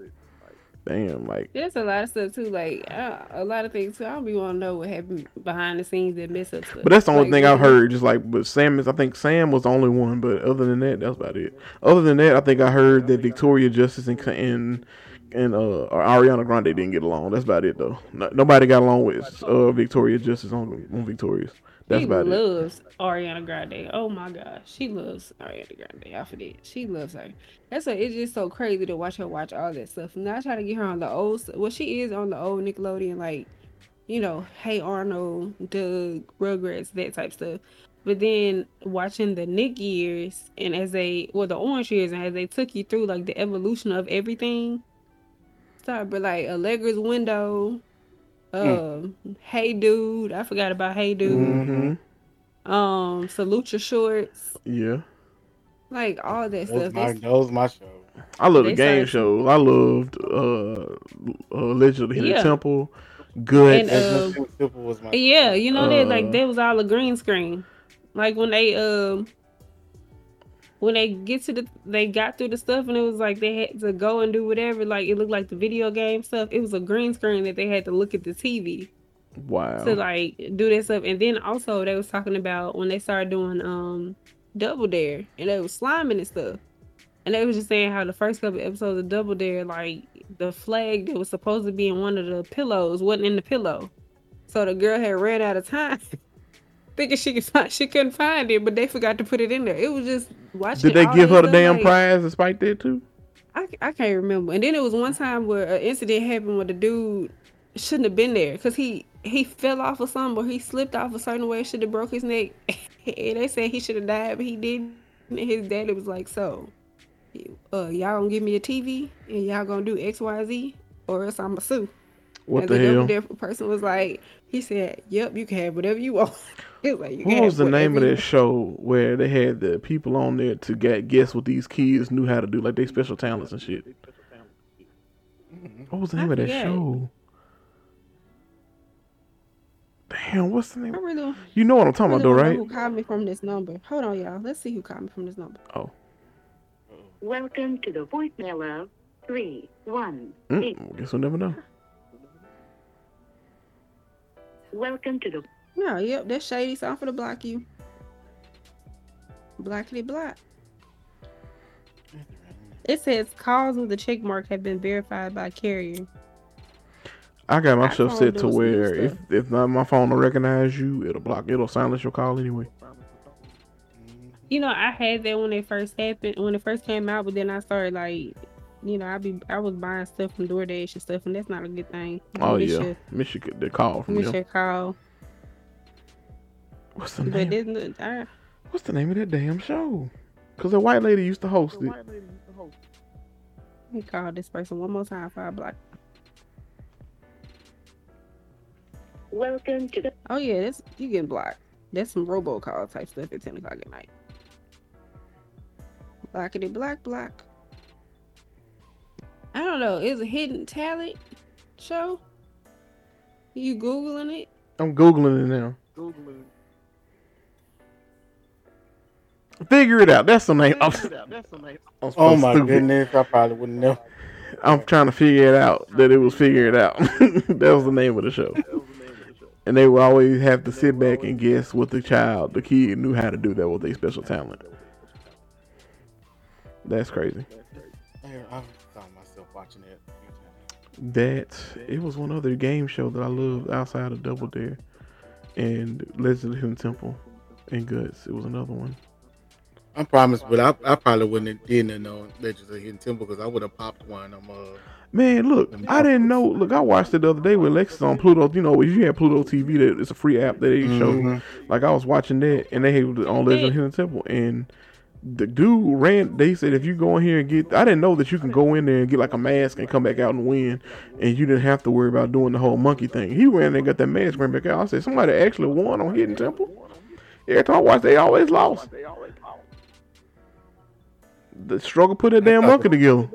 damn, like There's a lot of stuff too, like uh, a lot of things too. I don't be want to know what happened behind the scenes that mess up stuff. But that's the only Like, thing I've heard. Just like, but Sam is. I think Sam was the only one. But other than that, that's about it. Other than that, I think I heard that Victoria Justice and and and uh Ariana Grande didn't get along. That's about it though. No, nobody got along with uh Victoria Justice on on Victorious. That's She about it. loves Ariana Grande. Oh my gosh, she loves Ariana Grande. I forget. She loves her. That's why it's just so crazy to watch her watch all that stuff. Now I try to get her on the old. Well, she is on the old Nickelodeon, like you know, Hey Arnold, Doug, Rugrats, that type stuff. But then watching the Nick years and as they, well, the Orange years, and as they took you through like the evolution of everything. Start, but like Allegra's Window, um, Hey Dude, I forgot about Hey Dude Mm-hmm. um salute your shorts Yeah, like all that That was stuff my, That's- that was my show. I love the game started- shows. I loved uh, uh Legend of the Hidden Yeah. Temple. Good. And, uh, That's was my yeah you know that Uh, like that was all a green screen like when they um when they get to the they got through the stuff and it was like they had to go and do whatever like it looked like the video game stuff. It was a green screen that they had to look at the tv wow. to like do this stuff. And then also they was talking about when they started doing um double dare and they was sliming and stuff. And they was just saying how the first couple episodes of double dare like the flag that was supposed to be in one of the pillows wasn't in the pillow. So the girl had ran out of time <laughs> thinking she could find she couldn't find it but they forgot to put it in there it was just watching Did they give her the damn like- prize despite that too? I, I can't remember. And then it was one time where an incident happened where the dude shouldn't have been there because he he fell off of something or he slipped off a certain way, should have broke his neck. <laughs> and they said he should have died, but he didn't. And his daddy was like, "So, uh, y'all gonna give me a TV and y'all gonna do X Y Z, or else I'ma sue." What and the hell? double dare person was like, he said, "Yep, you can have whatever you want." <laughs> He like, you What was the name of that show where they had the people on there to get guess what these kids knew how to do, like they special talents and shit? What was the I name of that forget. show? Damn, what's the name? I really, don't- You know what I'm talking really about, though, right? Who called me from this number? Hold on, y'all. Let's see who called me from this number. Oh, Welcome to the voicemail of three one eight. mm, guess we'll never know. Welcome to the No, yep, that's shady. So I'm for to block you. Blackity black. It says calls with the check mark have been verified by carrier. I got my Our stuff set to where if stuff. if not my phone will recognize you, it'll block. It'll silence your call anyway. You know, I had that when it first happened, when it first came out, but then I started like, you know, I be I was buying stuff from DoorDash and stuff, and that's not a good thing. You Oh miss yeah, your- miss your, the call from miss them. your call. What's the But name? this, I, What's the name of that damn show? Cause a white lady used to host it. let me call this person one more time for I block. welcome to the Oh yeah, that's you getting blocked. That's some robocall type stuff at ten o'clock at night. Blockity black block. Block. I don't know. It's a hidden talent show. You googling it? I'm googling it now. Figure it out. That's the name. I'm, I'm so Oh my stupid. goodness, I probably wouldn't know. I'm trying to figure it out. That it was figure it out. <laughs> that was the name of the show. And they would always have to sit back and guess what the child, the kid, knew how to do. That was their special talent. That's crazy. Man, I found myself watching it. That it was one other game show that I loved outside of Double Dare and Legend of the Hidden Temple and Guts. It was another one. I promise, but I, I probably wouldn't have didn't know Legends of Hidden Temple because I would have popped one. I'm uh, Man, look, I didn't know. Look, I watched it the other day with Lexus on Pluto. You know, if you had Pluto TV, that it's a free app that they show. Mhm. Like I was watching that, and they had it on Legend of the Hidden Temple, and the dude ran. They said if you go in here and get, I didn't know that you can go in there and get like a mask and come back out and win, and you didn't have to worry about doing the whole monkey thing. He ran and got that mask, ran back out. I said somebody actually won on Hidden Temple. Every time I watched, they always lost. The struggle put that damn monkey together.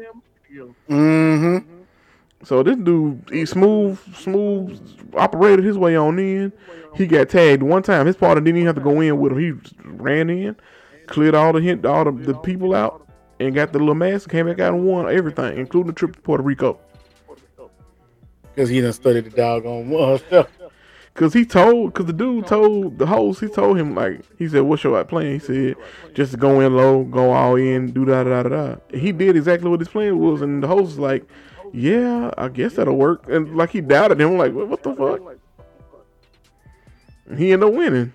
mm-hmm. So this dude, he smooth, smooth operated his way on in. He got tagged one time. His partner didn't even have to go in with him. He ran in, cleared all the hint, all the, the people out, and got the little mask, came back out and won everything, including the trip to Puerto Rico. Because he done studied the doggone uh, <laughs> stuff. Cause he told, cause the dude told the host, he told him like, he said, "What's your plan?" He said, "Just go in low, go all in, do da da da da." da." He did exactly what his plan was, and the host was like, "Yeah, I guess that'll work." And like he doubted him, like, "What, what the fuck?" And he ended up winning.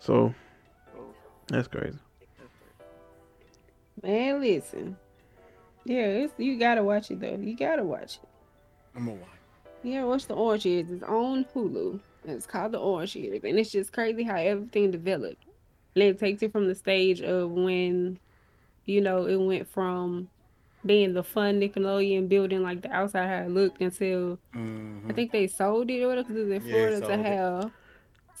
So that's crazy. Man, listen. Yeah, it's you gotta watch it though. You gotta watch it. I'm gonna watch. Yeah, watch the Orange Years. It's on Hulu. It's called the Orange Years. And it's just crazy how everything developed. And it takes it from the stage of when, you know, it went from being the fun Nickelodeon building like the outside how it looked until Mhm. I think they sold it or whatever because it's in Yeah, Florida to sold it. how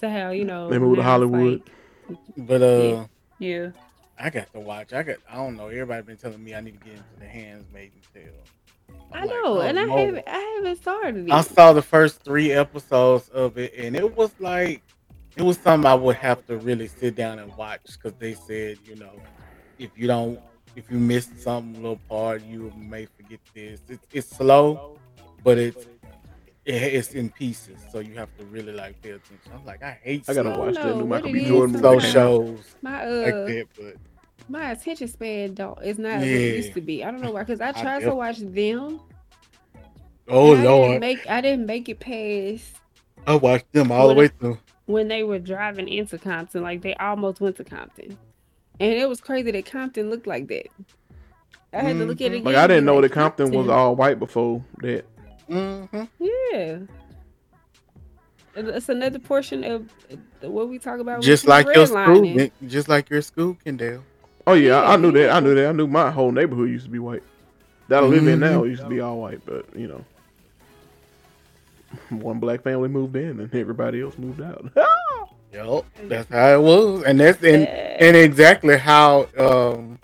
to how, you know They moved to Hollywood. like- But uh, yeah. I got to watch. I got. I don't know. Everybody been telling me I need to get into the Handmaid's Tale. I'm I like, know, oh, and I no. haven't I haven't started it. I saw the first three episodes of it, and it was like it was something I would have to really sit down and watch because they said, you know, if you don't, if you missed some little part, you may forget this. It's, it's slow, but it's it, it's in pieces, so you have to really like pay attention. I'm like, I hate I gotta slow, watch know that new Michael it B. is Jordan slow shows my like uh that, but my attention span don't is not what it used to be. I don't know why because I <laughs> I tried to watch them. oh and I didn't lord, make I didn't make it past I watched them all the way through. when they were driving into Compton. Like they almost went to Compton, and it was crazy that Compton looked like that. I had to look at it. Mm-hmm. Like I didn't know be that Compton was all white before that. hmm Yeah. And It's another portion of what we talk about. Just like your school, redlining. just like your school, Kendall. Oh yeah, I, I Yeah, knew that. I knew that. I knew my whole neighborhood used to be white. That I live in Mhm. now used to be all white, but you know, <laughs> one black family moved in and everybody else moved out. <laughs> Yep, that's how it was, and that's and and exactly how um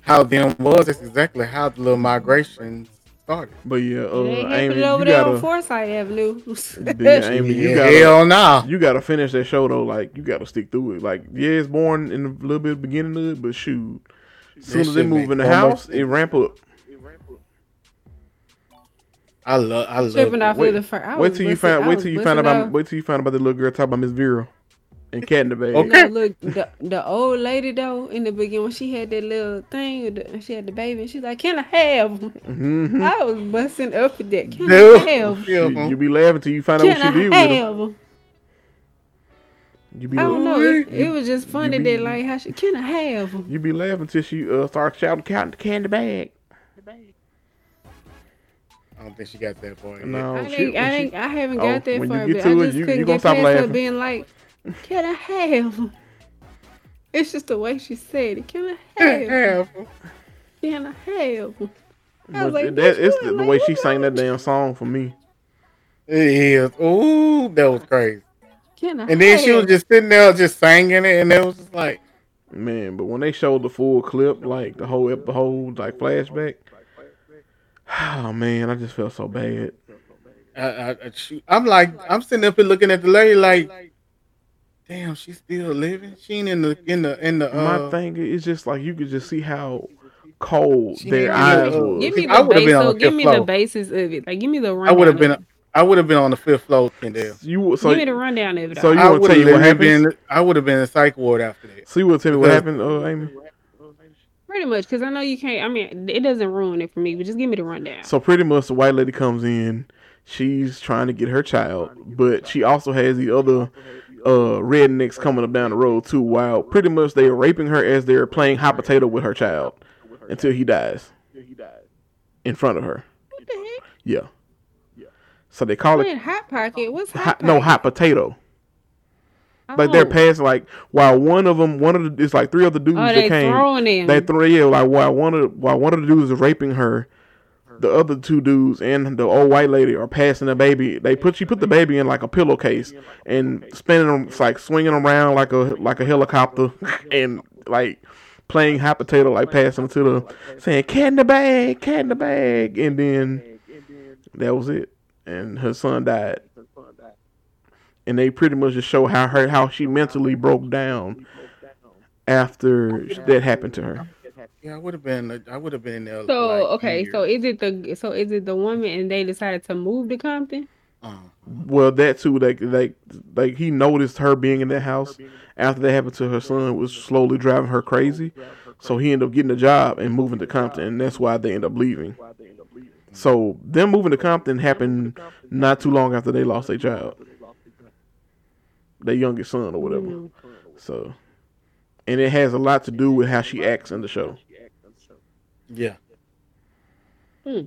how them was. That's exactly how the little migration started. but yeah, uh, They Amy, happening over you there gotta, Forsyth Avenue. <laughs> yeah, Amy, you Yeah, gotta, hell nah. you gotta finish that show though. Like you gotta stick through it. Like yeah, it's born in a little bit of the beginning of it, but shoot, as soon as they move in the almost- house, it ramp up. I love, I love. Tripping off Wait- the first. I Wait was till you find. Wait till you find busting about. out- Wait till you find about the little girl talking about Miss Vera and Cat in the Bag. Okay. No, look, the, the old lady though in the beginning when she had that little thing, with the, she had the baby, and she's like, "Can I have?" 'em?" hmm I was busting up with that. Can Dude. I have? 'em? Yeah, You, you be laughing till you find out what I she did with him. have? 'em? You be I don't know. It, you- it was just funny you be- that like how she can I have 'em? You be laughing till she uh starts shouting count the candy bag. The bag. I don't think she got that boy. yet. No, I, she, ain't, I, she- ain't, I haven't Oh, got that when you far, get but to I it, just you- couldn't you gonna get stop past her laughing. being like, "Can I have?" 'em?" It's just the way she said it. Can I have? 'em? Half. Can I have? 'em?" I but was like, that, it's the, the Like, way she sang that damn song for me. It is. Ooh, that was crazy. Can I And then she was just sitting there, just singing it, and it was just like, Man, but when they showed the full clip, like the whole ep- the whole like flashback, <sighs> oh man, I just felt so bad. I, I, I I'm like, I'm sitting up here looking at the lady, like, damn, she's still living. She ain't in the in the in the. My Uh, thing is just like you could just see how cold their didn't eyes even, uh, was. Give me the would've base. been on So the give me the basis of it. Like, give me the rundown. I would have been. it. I would have been on the fifth floor, Kendall. You so give me the rundown of it. so you I wanna would tell have you what literally happens? been. I would have been in psych ward after that. so you will tell me what happened, uh, Amy? Pretty much, because I know you can't. I mean, it doesn't ruin it for me, but just give me the rundown. So pretty much the white lady comes in, she's trying to get her child, but she also has the other uh rednecks coming up down the road too. While pretty much they are raping her as they're playing hot potato with her child until he dies in front of her. what the heck? Yeah. Yeah. So they call it hot pocket. What's hot? hot, no hot potato. Like they're Oh. passing like while one of them, one of the it's like three other dudes Oh, that they came. throwing them. They throw yeah, like while one of the, while one of the dudes is raping her, the other two dudes and the old white lady are passing the baby. They put she put the baby in like a pillowcase and spinning them like swinging around like a like a helicopter <laughs> and like playing hot potato like passing to the saying cat in the bag, cat in the bag, and then that was it. And her son died. And they pretty much just show how her how she mentally broke down after that happened to her. Yeah, I would have been. I would have been in there. So like, okay, years. so is it the so is it the woman and they decided to move to Compton? Uh, Well, that too, like like like he noticed her being in that house after that happened to her son was slowly driving her crazy. So he ended up getting a job and moving to Compton, and that's why they end up leaving. So them moving to Compton happened not too long after they lost their child, their youngest son or whatever. Mm. So, and it has a lot to do with how she acts in the show. yeah. Hmm.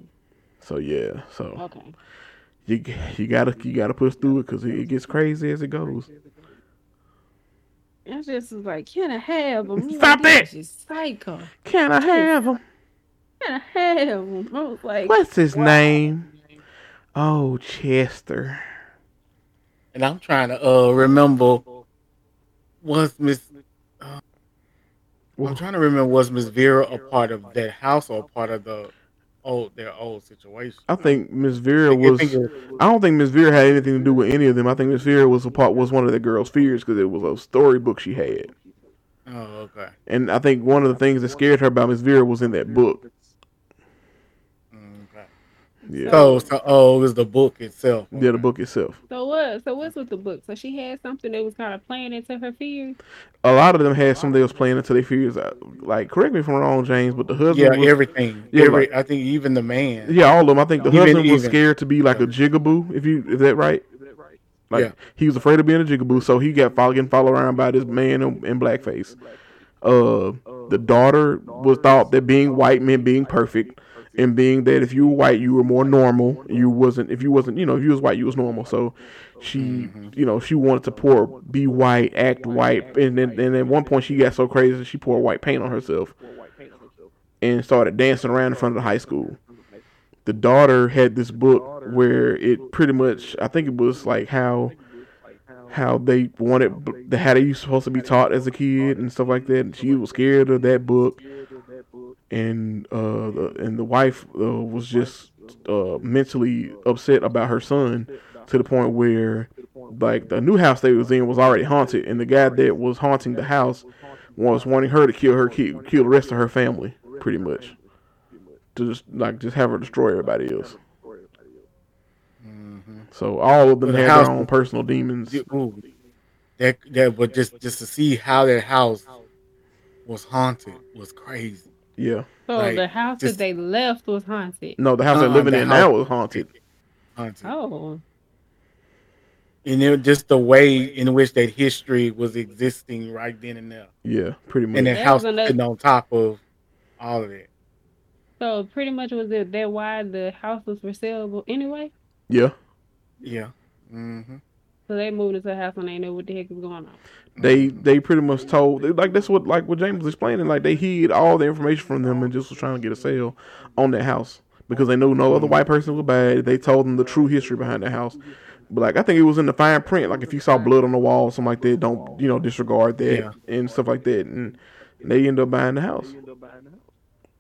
So yeah, so Okay. you you gotta you gotta push through it because it gets crazy as it goes. I just was like, can I have them? Stop that! Just psycho. Can I have him? Can I have them? I was like, What's his wow. name? Oh, Chester. And I'm trying to uh remember. Was Miss? I'm trying to remember. Was Miss Vera a part of that house or a part of the old their old situation? I think Miss Vera was. I don't think Miss Vera had anything to do with any of them. I think Miss Vera was a part was one of the girl's fears because it was a storybook she had, Oh, okay. and I think one of the things that scared her about Miss Vera was in that book. Yeah, So, so oh, it was the book itself. yeah, the book itself. So what? So what's with the book? So she had something that was kind of playing into her fears. A lot of them had something they was playing into their fears. Like, correct me if I'm wrong, James, but the husband Yeah, was, everything. Yeah, Every, like- I think even the man. Yeah, all of them. I think the Even- husband was even. scared to be like a jigaboo. If you, is that right? Like Yeah. he was afraid of being a jigaboo, so he got followed, getting followed around by this man in, in blackface. Uh, the daughter was thought that being white meant being perfect, and being that if you were white, you were more normal. You wasn't. If you wasn't, you know, if you was white, you was normal. So she, mm-hmm. you know, she wanted to pour, be white, act white, and then and at one point she got so crazy that she poured white paint on herself and started dancing around in front of the high school the daughter had this book where it pretty much I think it was like how how they wanted the how they supposed to be taught as a kid and stuff like that. And she was scared of that book, and uh, the, and the wife uh, was just uh, mentally upset about her son to the point where like the new house they was in was already haunted, and the guy that was haunting the house was wanting her to kill her kid, kill the rest of her family, pretty much to just like just have her destroy everybody else. So all of them the had house- their own personal demons. Ooh. That that but just just to see how that house was haunted was crazy. Yeah. So Like, the house just- that they left was haunted. No, the house they're Uh-uh, living the in house- now was haunted. Haunted. Oh, And it, just the way in which that history was existing right then and there. Yeah, pretty much. And that That house was another- sitting on top of all of that. so pretty much was it that why the house was for sale anyway? yeah. Yeah. hmm So they moved into the house and they knew what the heck was going on. They they pretty much told like that's what like what James was explaining. Like they hid all the information from them and just was trying to get a sale on that house because they knew no other white person was bad. They told them the true history behind the house. But like I think it was in the fine print. Like if you saw blood on the wall, or something like that, don't you know disregard that Yeah. and stuff like that. And they end up buying the house.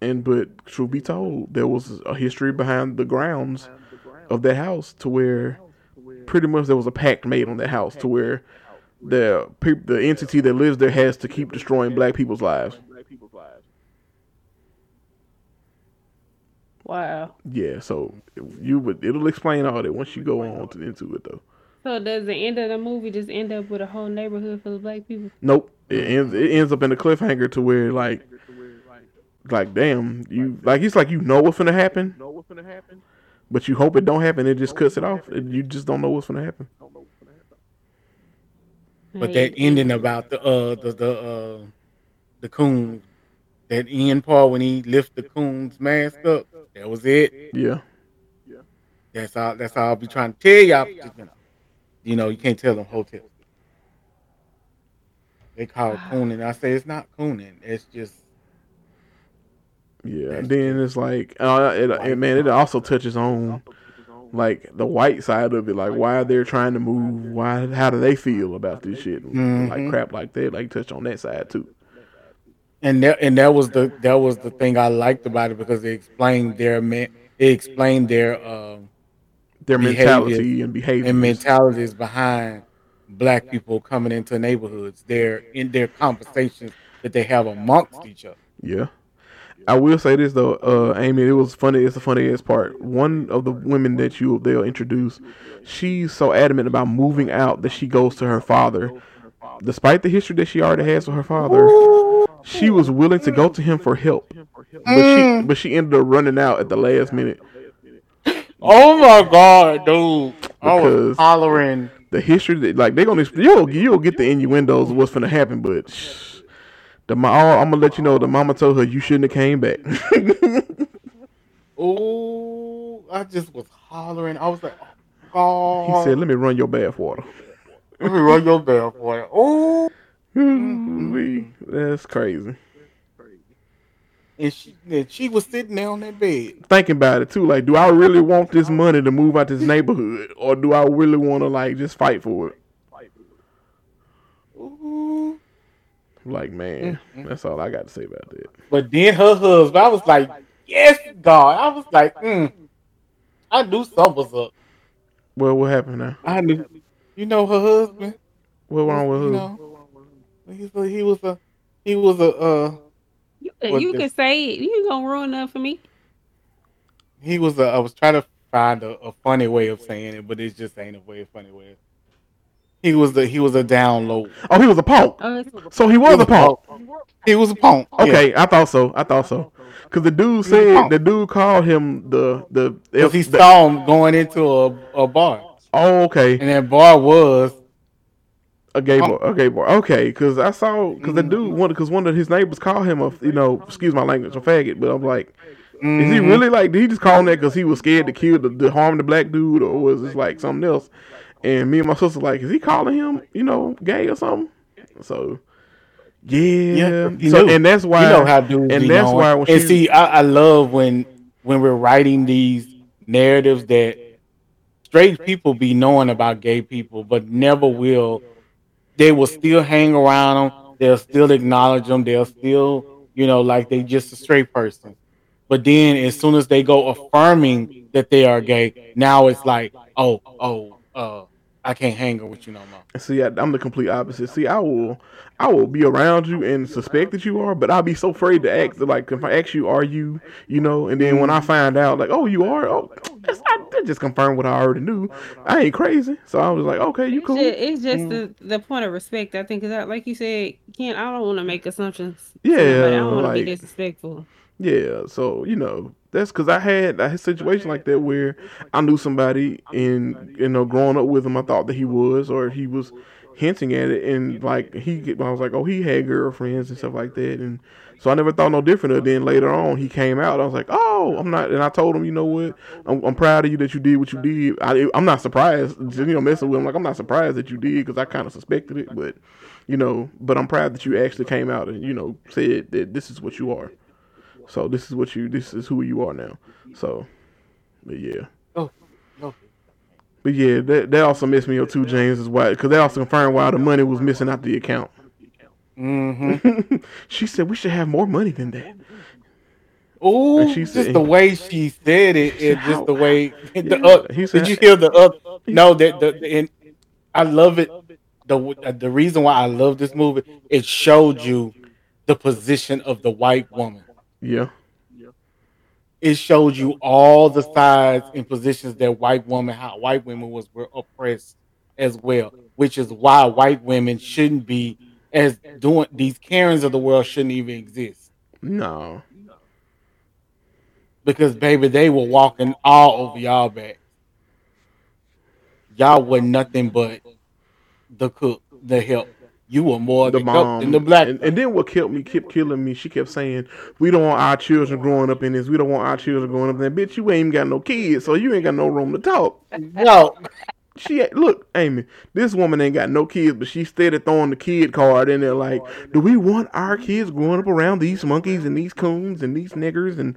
And but truth be told, there was a history behind the grounds of that house to where pretty much there was a pact made on that house to where the peop the entity that lives there has to keep destroying black people's lives. Wow. Yeah, so you would it'll explain all that once you go on to, into it though. So does the end of the movie just end up with a whole neighborhood full of black people? Nope, it ends it ends up in a cliffhanger to where like like damn you like it's like you know what's gonna happen, Know what's gonna happen. but you hope it don't happen. It just cuts it off. You just don't know what's gonna happen. But that ending about the uh the the uh the coon that end part when he lift the coon's mask up, that was it. Yeah, yeah. That's all that's all I'll be trying to tell y'all. You know, you know, you can't tell them hotels. They call it cooning. I say it's not cooning. It's just yeah. That's then it's like uh, it, it man, it also touches on like the white side of it, like why they're trying to move, why how do they feel about this shit, like Mhm. crap like that, like touch on that side too. and that and that was the that was the thing I liked about it because they explained their man they explained their um Their Behavior mentality and behavior and mentalities behind black people coming into neighborhoods. Their in their conversations that they have amongst each other. Yeah. I will say this though, uh, Amy. It was funny. It's the funniest part. One of the women that you they'll introduce, she's so adamant about moving out that she goes to her father, despite the history that she already has with her father. She was willing to go to him for help, but she but she ended up running out at the last minute. Oh my god, dude! I was Because- hollering. The history that like they're gonna you'll you'll get the innuendos of what's gonna happen, but shh, the ma- oh, I'm gonna let you know the mama told her you shouldn't have came back. <laughs> Oh, I just was hollering. I was like, oh, <laughs> he said, oh. "Let me run your bath water." let me run your for it. Oh. That's crazy. and she, and she was sitting there on that bed. Thinking about it too, like, do I really want this money to move out this neighborhood, or do I really want to like just fight for it? Ooh. Like, man, that's all I got to say about that. But then her husband, I was like, yes, God. I was like, mm, I knew something was up. Well, what happened now? I knew, you know, her husband. What wrong with you who? know, he's he was a, he was a, uh, You, you can say it. You gonna ruin that for me. he was a. I was trying to find a, a funny way of saying it, but it just ain't a way, funny way. He was the, he was a download. Oh, he was a punk. Oh, it's- So he was a punk. He was a punk. yeah. Okay, I thought so. I thought so. Cause the dude said the dude called him the the. Because he the- saw him going into a, a bar, oh, okay. and that bar was A gay boy, Punk. a gay boy. Okay, because I saw because the dude one because one of his neighbors called him a you know excuse my language a faggot, but I'm like, is he Mhm. really like did he just call him that because he was scared to kill the, to harm the black dude or was it like something else? And me and my sister like, is he calling him you know gay or something? So yeah, Yeah, so and that's why you know how dudes and that's why and she- see, I, I love when when we're writing these narratives that straight people be knowing about gay people, but never will. They will still hang around them. They'll still acknowledge them. They'll still, you know, like they just a straight person. But then, as soon as they go affirming that they are gay, now it's like, oh, oh, uh, I can't hang with you no more. See, I, I'm the complete opposite. See, I will, I will be around you and suspect that you are, but I'll be so afraid to ask. Like, if I ask you, are you, you know, and then when I mm-hmm. find out, like, oh, you are, oh, that's, I, that just confirmed what I already knew. I ain't crazy, so I was like, okay, you It's cool. just, it's just mm-hmm. the, the point of respect. I think, cause I, like you said, Ken, I don't want to make assumptions. Yeah. I don't want to like- be disrespectful. Yeah, so you know that's because I had a situation like that where I knew somebody and you know growing up with him, I thought that he was or he was hinting at it, and like he, I was like, oh, he had girlfriends and stuff like that, and so I never thought no different. Of then later on, he came out. I was like, oh, I'm not, and I told him, you know what, I'm, I'm proud of you that you did what you did. I, I'm not surprised, you know, messing with him. Like I'm not surprised that you did because I kind of suspected it, but you know, but I'm proud that you actually came out and you know said that this is what you are. So this is what you this is who you are now. So but yeah. Oh, no. But yeah, that that also messed me up too, James, is why because they also confirmed why the money was missing out the account. Mm-hmm. <laughs> she said we should have more money than that. Oh, just said- the way she said it, just the way <laughs> the Yeah, uh, he said- did you hear the uh, no that the, the and I love it the the reason why I love this movie it showed you the position of the white woman Yeah. it showed you all the sides and positions that white women, how white women was were oppressed as well which is why white women shouldn't be as doing these Karens of the world shouldn't even exist No. because baby, they were walking all over y'all back. Y'all were nothing but the cook, the help. You were more The mom than the black. and, and then what killed me kept killing me. She kept saying, "We don't want our children growing up in this. We don't want our children growing up in that." Bitch, you ain't even got no kids, so you ain't got no room to talk. no, She look, Amy. This woman ain't got no kids, but she steady throwing the kid card in there. Like, do we want our kids growing up around these monkeys and these coons and these niggers and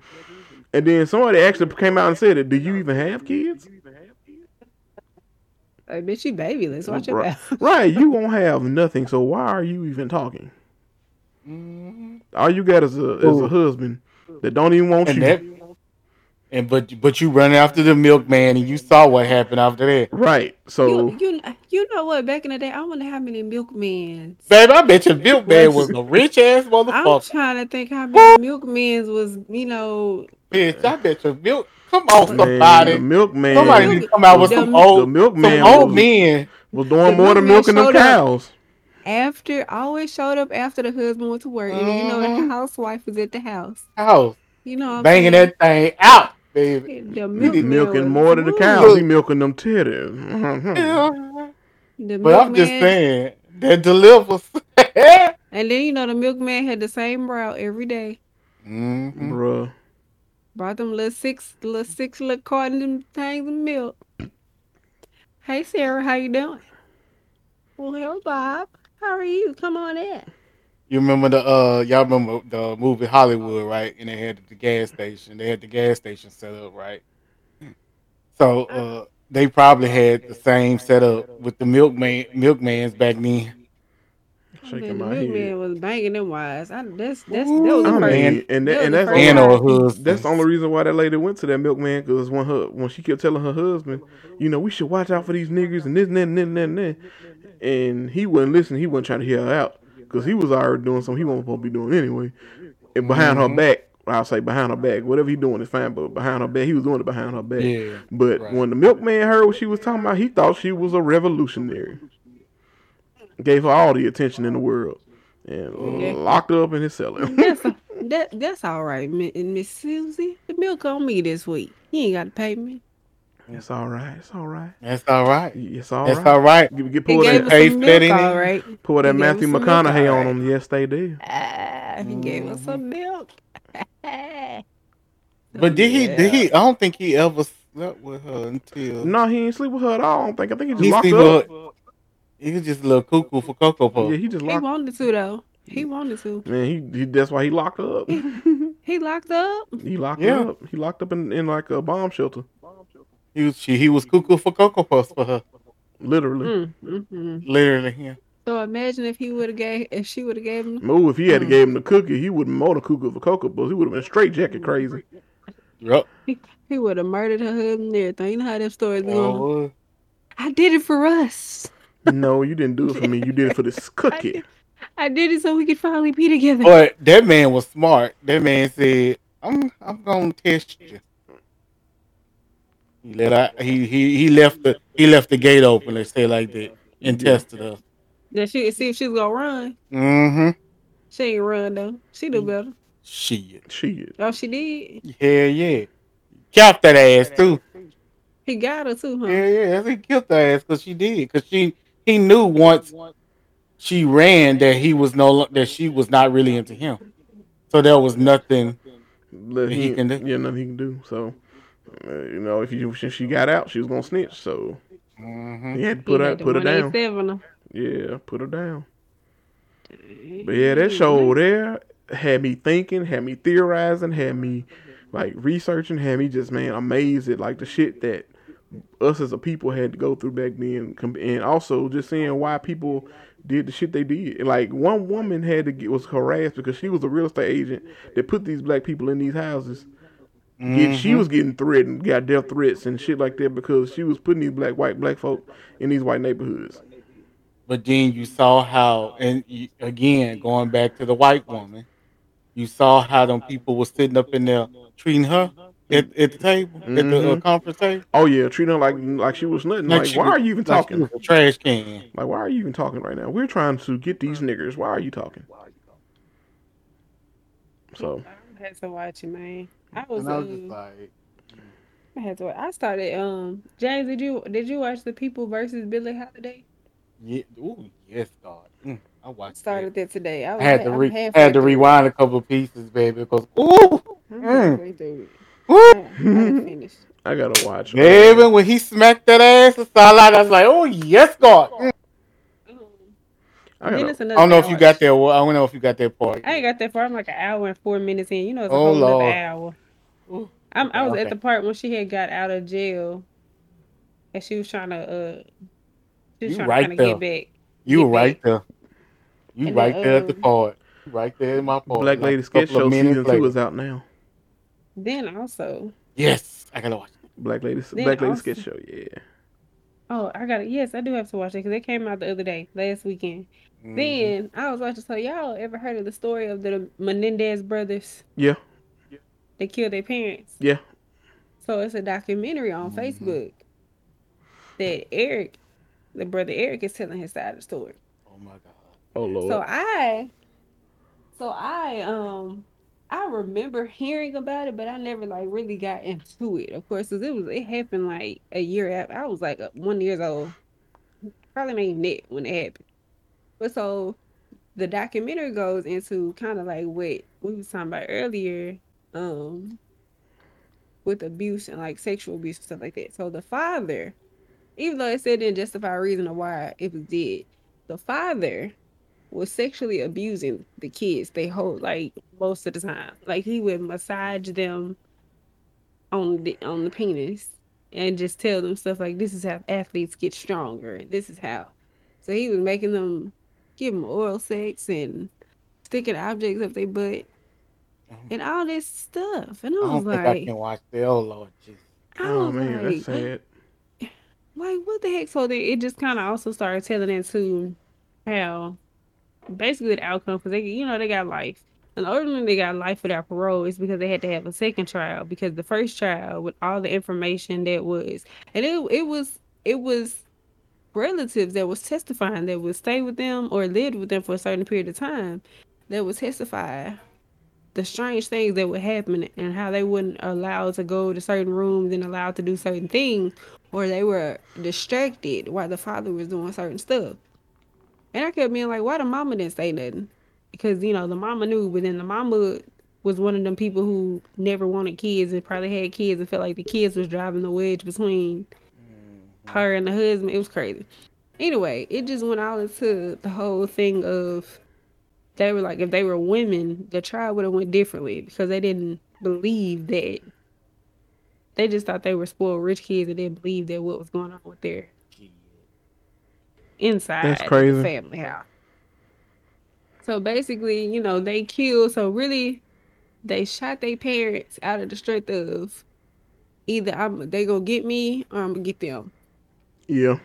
and then somebody actually came out and said it. Do you even have kids? Like, bitch, you babyless. Watch your right, mouth. <laughs> right, you won't have nothing. So why are you even talking? Mhm. All you got is a is a husband that don't even want and you. that And but but you run after the milkman and you saw what happened after that. Right. So You, you you know what? Back in the day, I wonder how many milkmen. Baby, I bet your milkman <laughs> was a rich ass motherfucker. I'm trying to think how many milkmen's was you know. Bitch, I bet your milk. Come on, man, somebody. the milkman, Somebody need to come out with The- some the old, the milkman some old was, men. was doing the more than milking them cows. After always showed up after the husband went to work, and you know the Mhm. housewife was at the house. House You know, I'm banging saying? that thing out, baby. The He milking was more than the cows. He milking them titties. Mhm. Yeah. The But I'm just saying that delivers. <laughs> And then you know the milkman had the same route every day. Mhm. Bruh. Brought them little six, little six little carton them things of milk. Hey Sarah, how you doing? Well, hello Bob. How are you? Come on in. You remember the uh y'all remember the movie Hollywood, right? And they had the gas station. They had the gas station set up, right? So uh they probably had the same setup with the milkman milkmans back then. Shaking my milkman head. was banging them wise. I, that's that's that was the I first. mean, and, that that, and that's the And first or That's the only reason why that lady went to that milkman because when her when she kept telling her husband, you know, we should watch out for these niggers and this and that and that and that and he wouldn't listen. He wasn't trying to hear her out because he was already doing something he wasn't supposed to be doing anyway. And behind Mhm. her back, I'll say behind her back, whatever he doing is fine, but behind her back, he was doing it behind her back. Yeah. But right. when the milkman heard what she was talking about, he thought she was a revolutionary. Gave her all the attention in the world and Yeah. locked her up in his cellar. That's <laughs> that that's all right, Miss Susie. The milk on me this week. You ain't got to pay me. it's all right. It's all right. It's all right. It's all That's right. all right. Get, get He pull gave that, us Hey, some milk, in. all right. pull that he gave Matthew us milk, McConaughey on right. them. Yes, they did. Ah, he gave us some milk. <laughs> But did he? Did he? I don't think he ever slept with her until No, he ain't sleep with her at all. I don't think. I think he just he locked sleep her up. With. He was just a little cuckoo for cocoa puff. Yeah, he just He locked. wanted to though. He wanted to. Man, he, he that's why he locked <laughs> up. He locked up. he locked Yeah. up. He locked up in, in like a bomb shelter, He was she, he was cuckoo for cocoa puffs for her. literally. Mm, mm, mm. Literally, yeah. So imagine if he would have gave, if she would have gave him. Move if he had to Mm. gave him the cookie, he wouldn't mow the cookie for cocoa puffs. He would have been straight jacket crazy. Yup. He would have murdered her husband and everything. You know how them stories be going. Oh, I did it for us. No, you didn't do it for me. You did it for this <laughs> cookie. I did it so we could finally be together. but that man was smart. That man said, "I'm I'm gonna test you." He let out, he he he left the he left the gate open. Let's say like that and tested us. That she see if she was gonna run. Mm-hmm. She ain't run though. She do better. She Shit. Oh, she did. Hell yeah. Capped that ass too. He got her too, huh? Yeah, yeah. He killed her ass because she did. Because she he knew once she ran that he was no lo- that she was not really into him. So there was nothing. Let He he, can do. Yeah, nothing he can do. So, uh, you know, if you since she got out, she was gonna snitch. So Mhm. he had to He put her put her down. Yeah, put her down. But yeah, that show there had me thinking, had me theorizing, had me like researching, had me just man amazed at like the shit that us as a people had to go through back then, and also just seeing why people did the shit they did. Like one woman had to get was harassed because she was a real estate agent that put these black people in these houses. Get, she mm-hmm. was getting threatened, got death threats and shit like that because she was putting these black, white, black folk in these white neighborhoods. But then you saw how, and you, again, going back to the white woman, you saw how them people were sitting up in there treating her at, at the table, at the uh, Mhm. conference table. Oh yeah, treating her like like she was nothing. Like, she why was- are you even like she talking? was a trash can. Like why are you even talking right now? We're trying to get these niggers. Why are you talking? So I had to watch it, man. I was, And I was just um, like, I had to. I started. Um, James, did you did you watch the People versus Billie Holiday? yeah, ooh, yes, God. Mm, I watched it Started that. that today. I, I had to re- halfway had to through. rewind a couple of pieces, baby, because ooh, Mm. Halfway through it. woo, I, I didn't finish. I gotta watch. Even when he smacked that ass, it's all out. I was like, oh yes, God. Mm. I gotta, I don't know if you got watched. that. I don't know if you got that part. I ain't got that far. I'm like an hour and four minutes in. You know, it's a Oh, whole Lord. another hour. Ooh. I'm, I was Okay. at the part when she had got out of jail, and she was trying to uh, she was You trying right to kind of get there. back. You get were right back. there. You And right then, there at the um, part. Right there in my part. Black Like Lady a Sketch Show minutes season two is out now. Then also, Yes, I gotta watch. Black Lady Then Black Lady also- sketch show. Yeah. Oh, I got it. Yes, I do have to watch it because it came out the other day, last weekend. Mhm. Then I was watching. So y'all ever heard of the story of the Menendez brothers? Yeah. They killed their parents. Yeah. So it's a documentary on Mhm. Facebook that Erik, the brother Erik, is telling his side of the story. oh my god. Oh lord. So I, so I um, I remember hearing about it, but I never like really got into it. Of course, 'cause it was it happened like a year after. I was like one years old, probably even that when it happened. But so the documentary goes into kind of like what we was talking about earlier, um, with abuse and like sexual abuse and stuff like that. So the father, even though it said didn't justify a reason of why it was dead, the father was sexually abusing the kids they hold like most of the time. Like he would massage them on the on the penis and just tell them stuff like this is how athletes get stronger and this is how. So he was making them give them oral sex and sticking objects up their butt mm-hmm. and all this stuff. And I I was don't think I like, can watch the Oh lord, Jesus. I oh was man, like, that's sad. like what the heck so then it just kind of also started telling into how basically the outcome because they you know they got life and the only they got life without parole is because they had to have a second trial because the first trial with all the information that was and it, it was it was relatives that was testifying that would stay with them or lived with them for a certain period of time that would testify the strange things that would happen and how they wouldn't allow to go to certain rooms and allowed to do certain things or they were distracted while the father was doing certain stuff. And I kept being like, why the mama didn't say nothing? Because, you know, the mama knew, but then the mama was one of them people who never wanted kids and probably had kids and felt like the kids was driving the wedge between mm-hmm. her and the husband. It was crazy. Anyway, it just went all into the whole thing of they were like if they were women, the trial would have went differently because they didn't believe that they just thought they were spoiled rich kids and didn't believe that what was going on with their inside That's the crazy. family house. So basically, you know, they killed. So really, they shot their parents out of the strength of either I'm they gonna get me or I'm gonna get them. Yeah.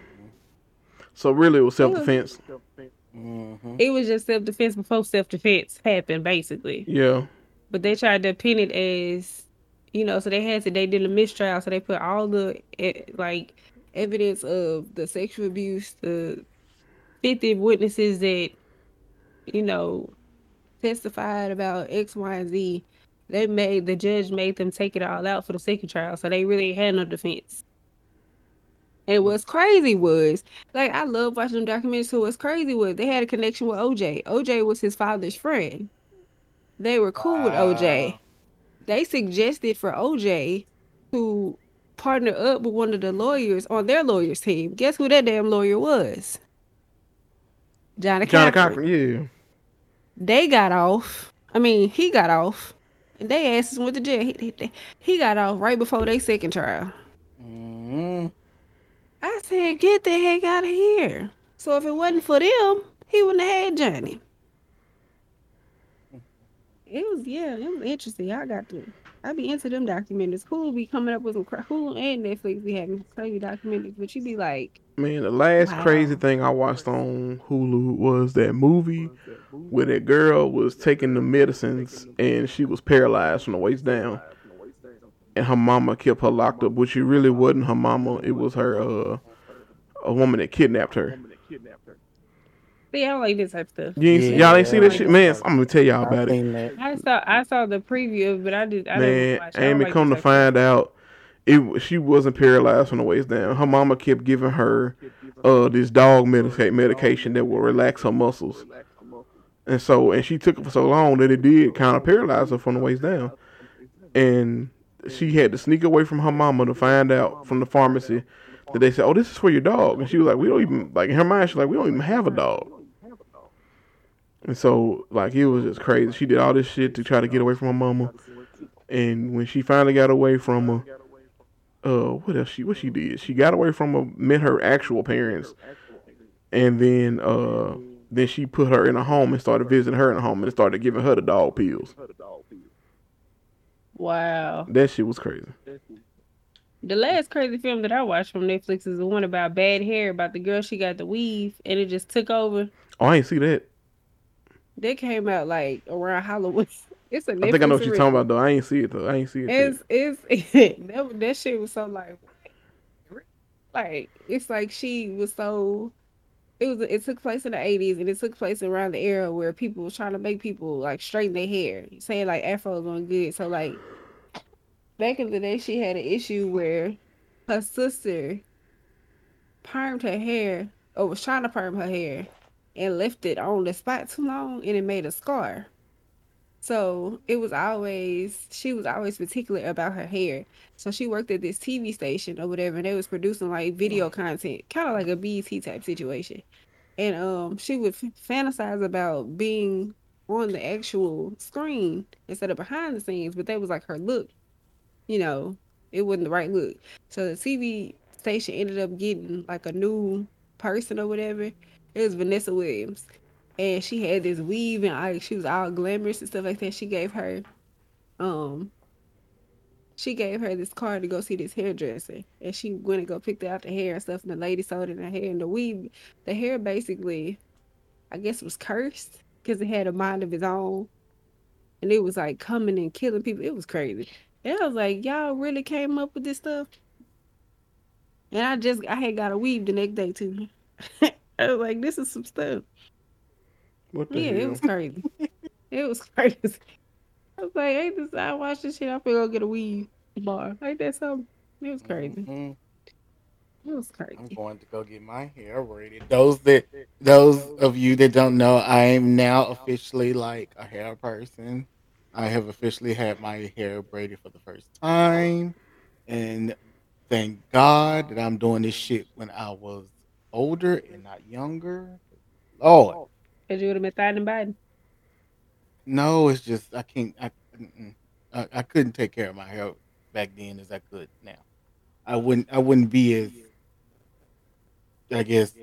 So really, it was self defense. Mm-hmm. It was just self defense before self defense happened, basically. Yeah. But they tried to pin it as, you know, so they had to they did a mistrial, so they put all the eh, like evidence of the sexual abuse, the fifty witnesses that, you know, testified about X, Y, and Z. They made the judge made them take it all out for the second trial, so they really had no defense. And what's crazy was, like, I love watching them documentaries. So what's crazy was they had a connection with OJ. OJ was his father's friend. They were cool with OJ. They suggested for OJ to partner up with one of the lawyers on their lawyers team. Guess who that damn lawyer was? Johnnie Johnnie Cochran. Cochran. Yeah. They got off. I mean, he got off. And they asses went to jail. He, he, he got off right before their second trial. Mm-hmm. I said, get the heck out of here. So if it wasn't for them, he wouldn't have had Johnnie. It was yeah, it was interesting. I got to I be into them documentaries. Hulu be coming up with some cra- Hulu and Netflix be having crazy documentaries, but you be like, Man, the last Wow. crazy thing I watched on Hulu was that movie where that girl was taking the medicines and she was paralyzed from the waist down. And her mama kept her locked up, which she really wasn't her mama. It was her, uh, a woman that kidnapped her. See, I don't like this type of stuff. You ain't, Yeah. y'all ain't see that shit, man. I'm gonna tell y'all I about it. I saw I saw the preview, but I did I Man, didn't watch. it. I Amy, like come to this type find out, it she wasn't paralyzed from the waist down. Her mama kept giving her uh this dog medica- medication that will relax her muscles, and so and she took it for so long that it did kind of paralyze her from the waist down, and she had to sneak away from her mama to find out from the pharmacy that they said, "Oh, this is for your dog," and she was like, "We don't even like." In her mind, she's like, "We don't even have a dog." And so, like, it was just crazy. She did all this shit to try to get away from her mama. And when she finally got away from her, uh, what else she what she did? She got away from her, met her actual parents, and then uh, then she put her in a home and started visiting her in a home and started giving her the dog pills. Wow. That shit was crazy. The last crazy film that I watched from Netflix is the one about bad hair, about the girl she got the weave and it just took over. Oh, I ain't see that. That came out like around Halloween. <laughs> It's a Netflix I think I know what you're talking about though. I ain't see it though. I ain't see it. yet. It's it's <laughs> that, that shit was so like <laughs> like it's like she was so it was it took place in the eighties and it took place around the era where people was trying to make people like straighten their hair, saying like afros weren't good. So like back in the day she had an issue where her sister permed her hair or was trying to perm her hair and left it on the spot too long and it made a scar. So it was always she was always particular about her hair. So she worked at this TV station or whatever, and they was producing like video content, kind of like a BET type situation. And um, she would f- fantasize about being on the actual screen instead of behind the scenes, but that was like her look. You know, it wasn't the right look. So the TV station ended up getting like a new person or whatever. It was Vanessa Williams and she had this weave and like she was all glamorous and stuff like that. She gave her, um, she gave her this card to go see this hairdresser, and she went and go picked out the hair and stuff. And the lady sold in her hair, and the weave, the hair basically, I guess, was cursed because it had a mind of its own, and it was like coming and killing people. It was crazy. And I was like, y'all really came up with this stuff. And I just, I had got a weave the next day too. <laughs> I was <laughs> like, this is some stuff. What the Yeah, hell? it was crazy. it was crazy. I was like, ain't this I watched this shit, I'm finna go get a weed bar. Ain't that something? It was crazy. Mhm. It was crazy. I'm going to go get my hair braided. Those that those of you that don't know, I am now officially like a hair person. I have officially had my hair braided for the first time. And thank God that I'm doing this shit when I was older and not younger. Oh. Lord. Cause you would have been thotting Biden. No, it's just I can't. I. I I couldn't take care of my hair back then as I could now. I wouldn't. I wouldn't be as. I guess.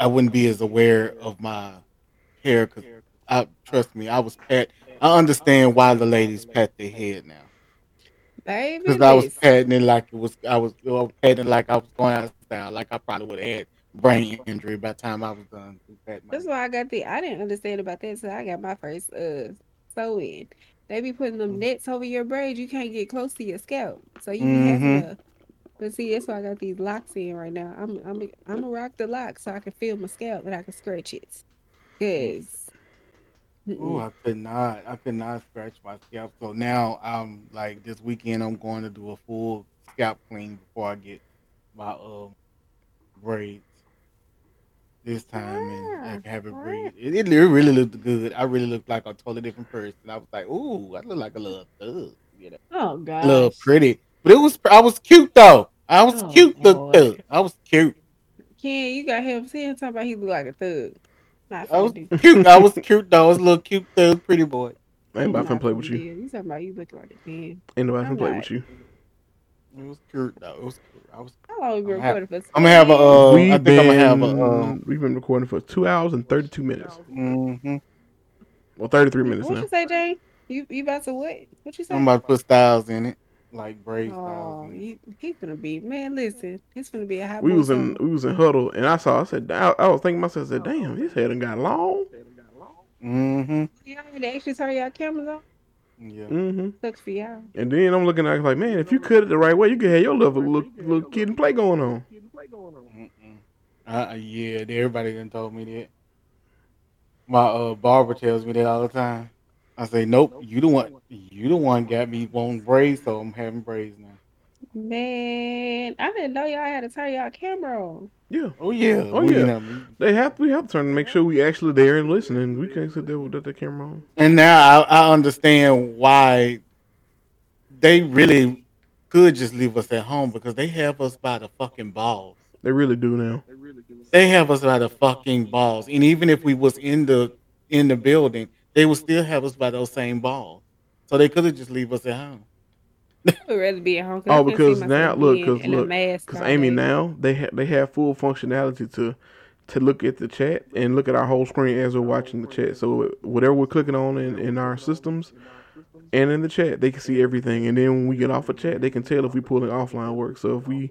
I wouldn't be as aware of my hair because I trust me. I was pat. I understand why the ladies pat their head now Baby, because I was patting it like it was. I was, I was patting like I was going out of style. Like I probably would have had brain injury by the time I was done. That's why I got the I didn't understand about that so I got my first uh sew in. They be putting them nets over your braids, you can't get close to your scalp. So you be having to but see that's why I got these locks in right now. I'm I'm I'm gonna rock the lock so I can feel my scalp and I can scratch it. Cause Oh. I could not. I could not scratch my scalp. So now I'm like this weekend. I'm going to do a full scalp clean before I get my um braids this time, and I can have it braided. It, it really looked good. I really looked like a totally different person. I was like, ooh, I look like a little thug, you know, oh a god. little pretty. But it was. I was cute though. I was Oh, cute. The thug. I was cute. Ken, you got him saying talking about he look like a thug. Not I was finna do. cute. I was <laughs> cute though. I was a little cute thug, pretty boy. I ain't about Not to play with do. you. You talking about you look like a man. Ain't nobody I'm play with you. It was cute though. It was cute. I was. How long we been I'm ha- recording for? I'm gonna have a. Uh, we've I think been I'm gonna have a. Uh, we've been recording for two hours and thirty two minutes. hmm Well, thirty three minutes What now. you say, Jane? You you about to what? What you say? I'm about to put styles in it, like braid Oh, styles. In it. he's gonna be man. Listen, it's gonna be a hot We boy was in summer. we was in huddle and I saw I said I, I was thinking myself I said damn his head done got long. Mm-hmm. Y'all actually turn y'all cameras on. Yeah. Mm-hmm. Sucks for y'all. And then I'm looking at it like man if you cut it the right way you could have your little little, little kid and play going on. Mm-mm. Uh, yeah. Everybody done told me that. My uh barber tells me that all the time. I say, nope. You the one. You the one got me wanting braids, so I'm having braids now. Man, I didn't know y'all had to turn y'all camera on. Yeah, Oh yeah. Oh, we, yeah. know, they have we have to turn to make sure we actually there and listening. We can't sit there with the camera on. And now I, I understand why they really could just leave us at home because they have us by the fucking balls. They really do now. They really do. They have us by the fucking balls. And even if we was in the in the building, they would still have us by those same balls. So they could have just leave us at home. I would rather be at home. Oh, I couldn't see because now look, because look, mask because Amy day. now they have they have full functionality to to look at the chat and look at our whole screen as we're watching the chat. So whatever we're clicking on in, in our systems, and in the chat they can see everything. And then when we get off a chat, they can tell if we pulling offline work. So if we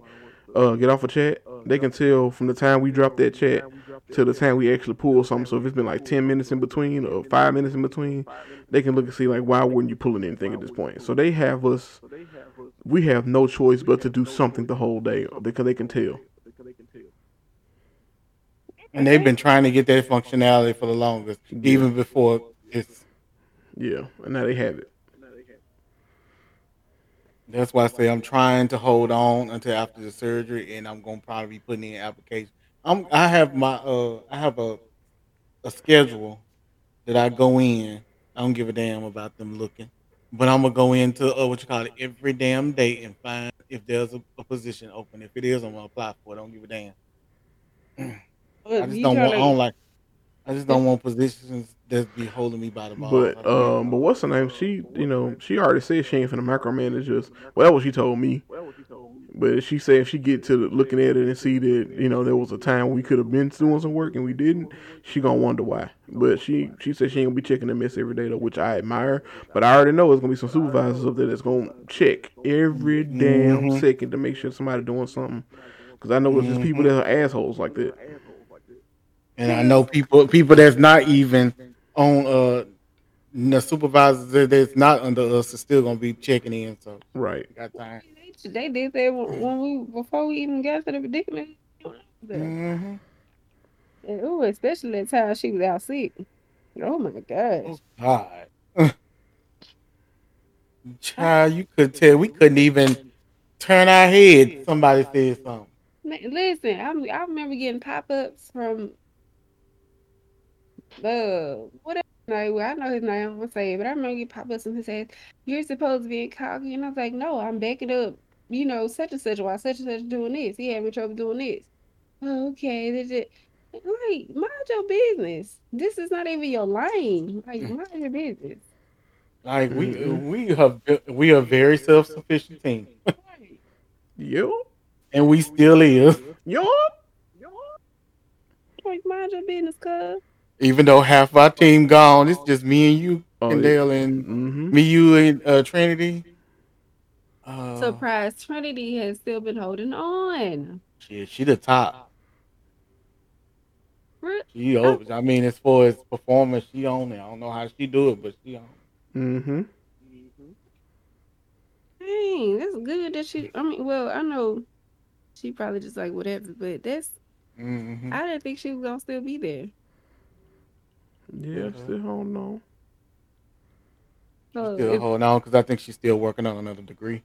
uh, get off a chat, they can tell from the time we drop that chat to the time we actually pull something. So if it's been like ten minutes in between or five minutes in between, they can look and see like why weren't you pulling anything at this point. So they have us. We have no choice but to do something the whole day because they can tell. And they've been trying to get that functionality for the longest, even before it's. Yeah, and now they have it. That's why I say I'm trying to hold on until after the surgery, and I'm gonna probably be putting in application. I'm I have my uh I have a a schedule that I go in. I don't give a damn about them looking, but I'm gonna go into uh, what you call it every damn day and find if there's a, a position open. If it is, I'm gonna apply for it. I don't give a damn. <clears throat> I just don't want. I don't like. I just don't want positions that be holding me by the balls. I But um, but what's her name? She, you know, she already said she ain't finna micromanage us. Well, that's what she told me. But she said if she get to looking at it and see that you know there was a time we could have been doing some work and we didn't, she gonna wonder why. But she she said she ain't gonna be checking the mess every day though, which I admire. But I already know it's gonna be some supervisors up there that's gonna check every damn Mhm. second to make sure somebody doing something. Because I know there's just people that are assholes like that. And I know people people that's not even on uh the supervisors that- that's not under us are still gonna be checking in. So Right. got time. They did that when when we before we even got to the predicament. Mm-hmm. And, ooh, especially that time she was out sick. Oh my gosh. God, <laughs> child, you could tell we couldn't even turn our head. Somebody said something. Listen, I I remember getting pop ups from the whatever night. Well, I know his name. I'm gonna say it, but I remember getting pop up and he says, "You're supposed to be in cocky," and I was like, "No, I'm backing up. You know, such and such. Why such and such doing this? He having trouble doing this. Oh, okay, that's it. Like, mind your business. This is not even your lane. Like, mind your business. Like we Mhm. we have we are very self sufficient team, You and we still is. yo. Like, mind your business, cuz. Even though half our team gone, it's just me and you, Oh, and yeah. Dale, and Mm-hmm. me, you, and uh, Trinity. Uh, Surprise, Trinity has still been holding on. Shit, she the top. Re- She, oh, I mean, as far as performance, she on it. I don't know how she do it, but she on. Mm-hmm. Dang, that's good that she. I mean, well, I know she probably just like whatever, but that's. Mm-hmm. I didn't think she was gonna still be there. Yeah, Mhm. still holding on. So Still if, holding on because I think she's still working on another degree.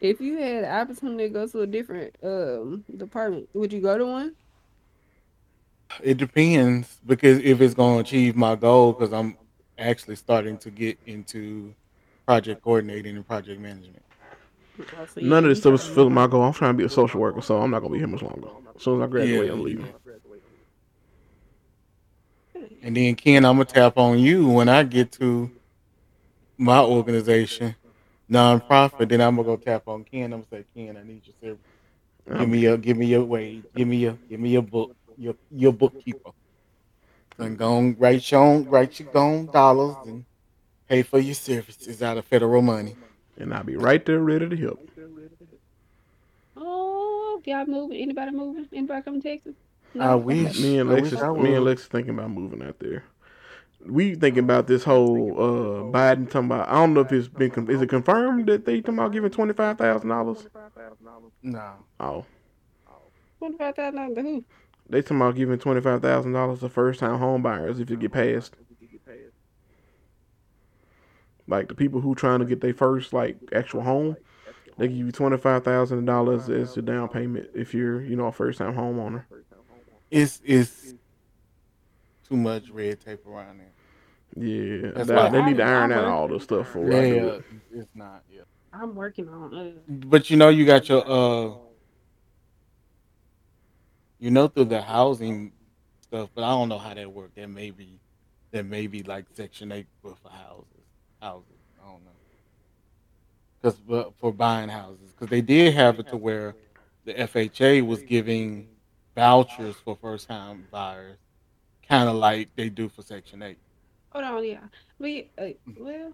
if you had the opportunity to go to a different um department, would you go to one? It depends because if it's going to achieve my goal, because I'm actually starting to get into project coordinating and project management. Oh, None of this stuff is filling my goal. I'm trying to be a social worker, so I'm not gonna be here much longer. As soon as I graduate, Yeah. I'm leaving. And then Ken, I'm gonna tap on you when I get to my organization, nonprofit. Then I'm gonna go tap on Ken. I'm gonna say, Ken, I need your service. Give me your, give me your wage. Give me your, give me your book, your your bookkeeper. And go on, write your own, write your own dollars and pay for your services out of federal money. And I'll be right there ready to help. Oh, y'all moving? Anybody moving? Anybody come to Texas? I wish. Me and I wish Lex, I me and would. Lex thinking about moving out there. We thinking about this whole uh Biden talking about. I don't know if it's been con- is it confirmed that they talking about giving twenty five thousand dollars. No. Oh. Oh, Twenty five thousand dollars to who? they talking about giving twenty five thousand dollars to first time home buyers if it get passed. Like the people who trying to get their first like actual home, they give you twenty five thousand dollars as your down payment if you're you know a first time homeowner. It's it's too much red tape around there. Yeah, That's they, why they need to iron I out all the stuff for I do Yeah, it's not. Yeah. I'm working on it. But you know, you got your uh, you know, through the housing stuff. But I don't know how that worked. That may be, that may be like Section Eight but for houses. Houses. I don't know. Because for buying houses, because they did have it to where the FHA was giving vouchers for first time buyers, kind of like they do for Section Eight. Hold on, yeah. We uh, well,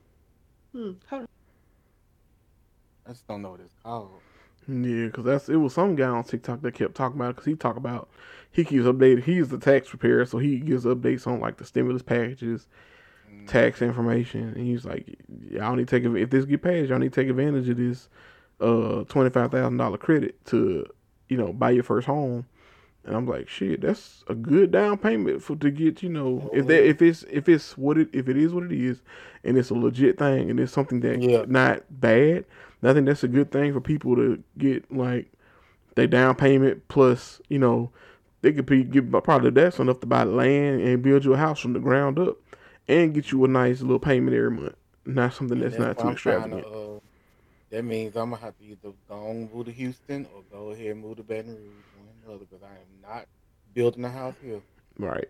hmm, hold on. I just don't know what it's called. Yeah, because that's it was some guy on TikTok that kept talking about it because he talk about he keeps updated. He's the tax preparer, so he gives updates on like the stimulus packages, Mm. tax information, and he's like, y'all need to take if this get passed, y'all need to take advantage of this uh twenty five thousand dollar credit to you know buy your first home. And I'm like, shit, that's a good down payment for to get you know if that if it's if it's what it if it is what it is, and it's a legit thing and it's something that Yeah. not bad. I think that's a good thing for people to get like they down payment plus you know they could be get probably that's enough to buy land and build you a house from the ground up and get you a nice little payment every month. Not something And that's not too I'm extravagant. to, uh, that means I'm gonna have to either go on move to Houston or go ahead and move to Baton Rouge, one or the other, because I am not building a house here. Right.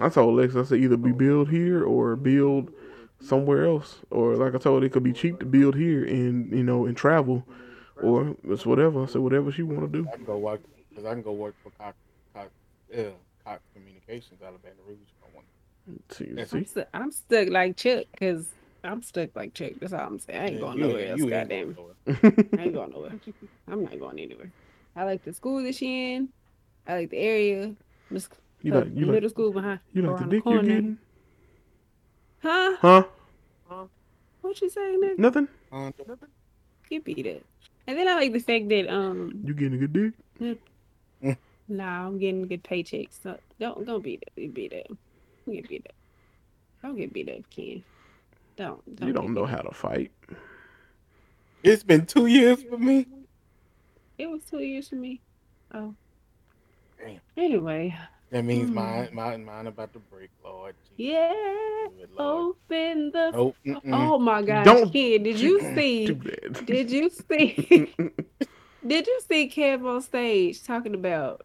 I told Lex, I said either be oh. build here or build somewhere else, or like I told, it could be cheap to build here and you know and travel, or it's whatever. I said whatever she want to do. I can go work because I can go work for Cox, Cox, yeah, Cox Communications out of Baton Rouge. If I want. See, That's I'm, see? stu- I'm stuck like Chuck because I'm stuck like Chuck. That's all I'm saying. I ain't Yeah, going nowhere ain't- else. you ain't Goddamn, going. I ain't going nowhere. <laughs> I'm not going anywhere. I like the school that she in. I like the area. The, sc- You the like you middle like school behind. you like the around dick you're getting? Huh? Huh? What you saying? Nick? Nothing. Um, You beat it. And then I like the fact that um You getting a good dick? nah I'm getting good paychecks. So don't don't beat it. You beat it. Don't get beat up. Don't get beat up, Ken. Don't. don't You don't know beat how to fight. it's been two years for me. It was two years for me. Oh. Damn. Anyway, That means Hmm. mine, mine, mine about to break, Lord. Jesus. yeah. Lord. Open the. Mm-mm. Oh my God, Don't Ken! Did you <laughs> see? Did you <laughs> see? Did you see Kev on stage talking about?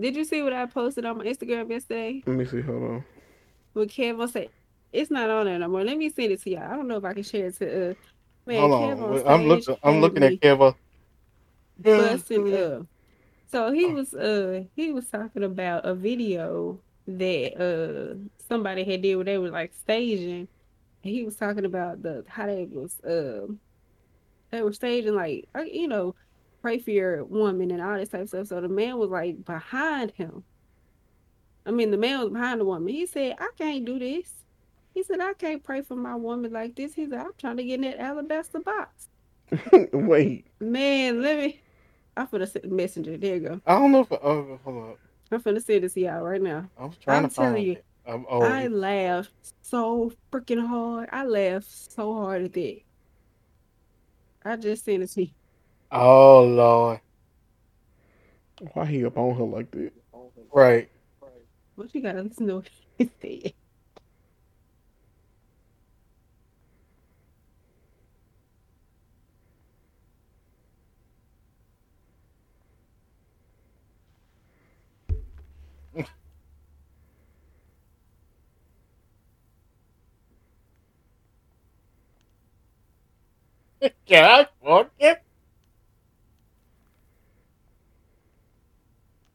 Did you see what I posted on my Instagram yesterday? Let me see. Hold on. With Kev on stage, it's not on there no more. Let me send it to y'all. I don't know if I can share it to. Uh, man, Hold Kev on. on Wait, I'm looking. I'm looking at Keva. Busting up. So he was uh he was talking about a video that uh somebody had did where they were like staging. He was talking about the how they was um they were staging like uh, you know pray for your woman and all this type of stuff. So the man was like behind him. I mean the man was behind the woman. He said, I can't do this. He said, I can't pray for my woman like this. He said, I'm trying to get in that alabaster box. <laughs> Wait. Man, let me I'm finna send the messenger. There you go. I don't know if. Oh, hold up. I'm finna send this to y'all right now. I'm trying I'm to find telling you, it. Oh, I laughed so freaking hard. I laughed so hard at that. I just sent it to you. oh Lord. Why he up on her like that? Right. What you gotta listen to what he said. Can I fuck it?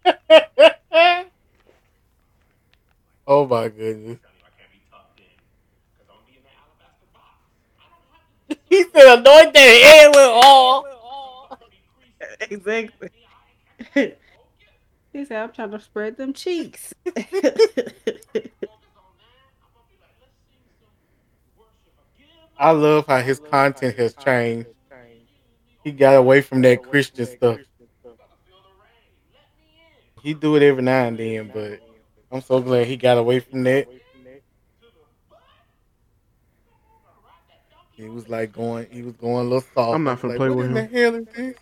<laughs> oh my goodness. <laughs> He said anoint their head with oil. <laughs> Exactly. he said, I'm trying to spread them cheeks. I love how his content has changed. He got away from that Christian stuff. He do it every now and then, but I'm so glad he got away from that. He was like going, he was going a little soft. I'm not I was finna like, play what with in him." the hell is this?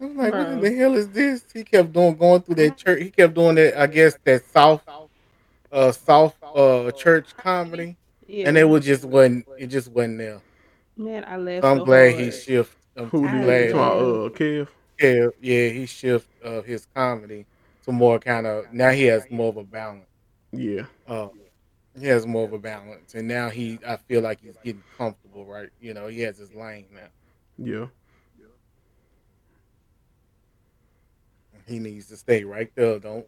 I'm like, what in the hell is this? He kept doing going through that church. He kept doing that. I guess that South, uh, South, uh, church comedy, yeah. and it was just wasn't. It just wasn't there. Man, I left. I'm so glad hard. he shift. I'm Who I glad. You talking about, uh, Kev? Yeah, yeah, he shift uh, his comedy to more kind of now he has more of a balance. Yeah. Uh, he has more of a balance, and now he I feel like he's getting comfortable, right? You know, he has his lane now. Yeah. He needs to stay right there. Don't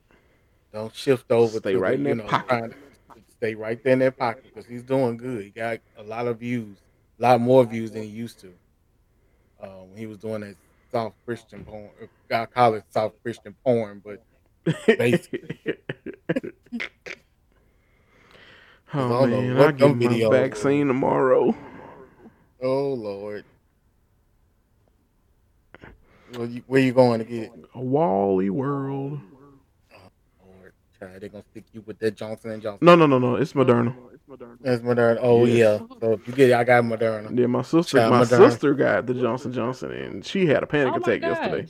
don't shift over Stay to right the, in you that know pocket. Stay right there in their pocket because he's doing good. He got a lot of views, a lot more views than he used to. Uh, when he was doing that South Christian porn, uh, I call it soft Christian porn, but Basically. <laughs> oh I don't know man, I get my videos vaccine tomorrow. oh lord, where you, where you going to get it? A Wally World. Lord, child, they gonna stick you with that Johnson and Johnson. No, no, no, no. It's Moderna. It's Moderna. It's Moderna. Oh Yeah. yeah. So if you get it, I got Moderna. Yeah, my sister, Child, my Moderna. sister got the Johnson Johnson, and she had a panic Oh my attack yesterday.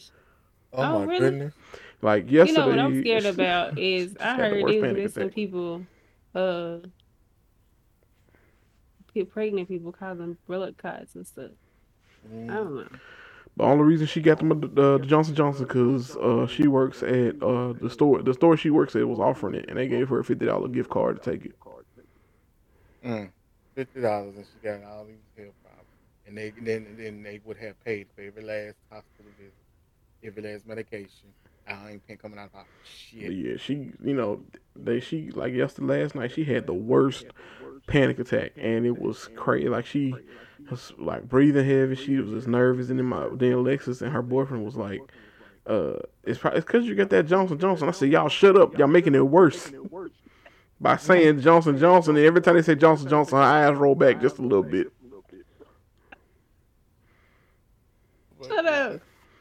Oh, Oh, my really? goodness. Like yesterday. You yesterday, know what I'm scared <laughs> about is I had the heard worst there's been some people, uh, pe- pregnant people call them blood clots and stuff. I Mm. don't know. The only reason she got the, uh, the Johnson Johnson because uh, she works at uh, the store. The store she works at was offering it, and they gave her a fifty dollar gift card to take it. Mm. Fifty dollars, and she got all these health problems, and they then then they would have paid for every last hospital visit, every last medication. I ain't paying coming out of Shit. yeah, she, you know, they she like yesterday last night she had the worst panic attack, and it was crazy. Like she was like breathing heavy. She was just nervous, and then my then Alexis and her boyfriend was like, "Uh, it's probably it's because you got that Johnson Johnson." I said, "Y'all shut up! Y'all making it worse." By saying Johnson Johnson, and every time they say Johnson Johnson, her eyes roll back just a little bit. Shut up.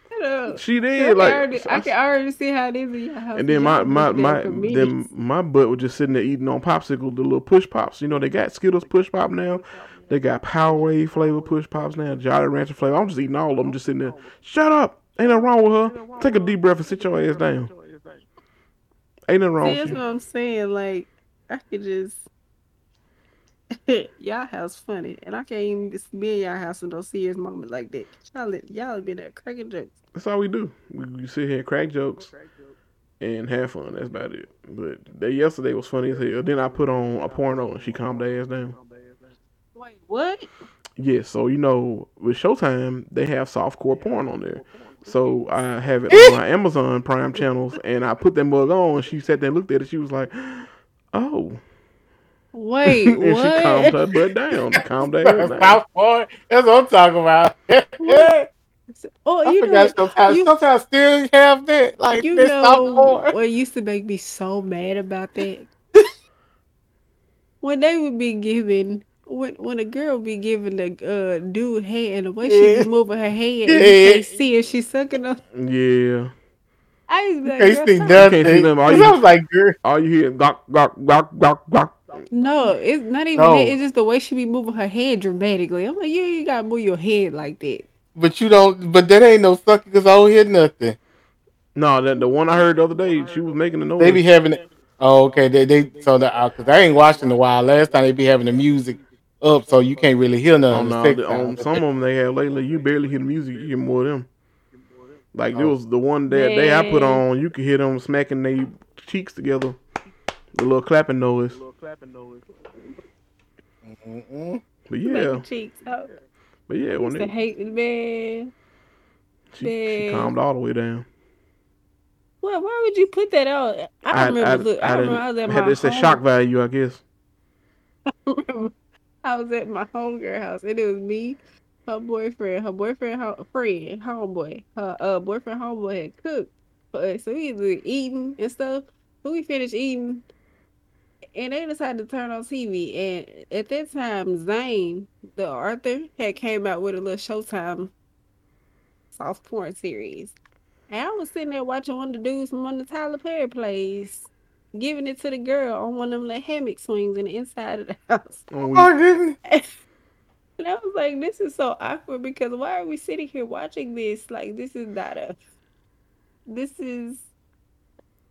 Shut up. She did can, like, already, I can already see how it is in your house. and then my my my then my butt was just sitting there eating on popsicle, the little push pops. You know they got Skittles push pop now. They got Powerade flavor push pops now, Jolly Rancher flavor. I'm just eating all of them, just sitting there. Shut up! Ain't nothing wrong with her. Take a deep breath and sit your ass down. Ain't nothing wrong See, that's what I'm saying. Like, I could just. <laughs> y'all house funny, and I can't even just be in y'all house in no serious moment like that. Y'all, y'all been there cracking jokes. That's all we do. We, we sit here and crack jokes and have fun. That's about it. But that yesterday was funny as hell. Then I put on a porno and she calmed her ass down. Wait, what? Yeah, so you know, with Showtime, they have softcore porn on there. So I have it <laughs> on my Amazon Prime channels, and I put that mug on, and she sat there and looked at it. She was like, "Oh," Wait, <laughs> and she calmed what? her butt down, <laughs> calmed her ass down. South Point. That's what I'm talking about. Oh, I Oh, you know, forgot sometimes. you- sometimes still have that like you this South know Point. what used to make me so mad about that? when they would be giving, when when a girl be giving the uh, dude head and the way she Yeah. be moving her head, and Yeah. you can't see her, she's sucking up. <laughs> Yeah, I used to be like, Can't "Girl, see stop." nothing. see them, all 'Cause you- I was like, girl, all you hear gawk gawk gawk gawk gawk. No, it's not even No. that. It's just the way she be moving her head dramatically. I'm like, yeah, you gotta move your head like that. but you don't. But that ain't no sucking because I don't hear nothing. No, that the one I heard the other day, she was making the noise. They be having. It Oh, okay. They they so that because I ain't watching in a while. Last time they be having the music up, so you can't really hear on, nothing. Oh, no, The on um, some of them they have lately, you barely hear the music. You hear more of them. Like there oh. was the one that day I put on, you could hear them smacking their cheeks together. The little clapping noise. Mm-mm. But yeah, your cheeks out. but yeah, I when used to it, hate man. she, she calmed all the way down. Well, why would you put that out? I don't remember. look, I, remember I was at had my this that home- shock value, I guess. I <laughs> was at my homegirl house, and it was me, her boyfriend, her boyfriend, her friend, homeboy, her uh boyfriend, homeboy had cooked for us. So we was eating and stuff. So we finished eating, and they decided to turn on TV. And at that time, Zane, the Arthur, had came out with a little Showtime soft porn series. And I was sitting there watching one of the dudes from one of the Tyler Perry plays, giving it to the girl on one of them little hammock swings in the inside of the <laughs> house. Oh, we- Oh, goodness. <laughs> And I was like, this is so awkward because why are we sitting here watching this? Like, this is not a. This is.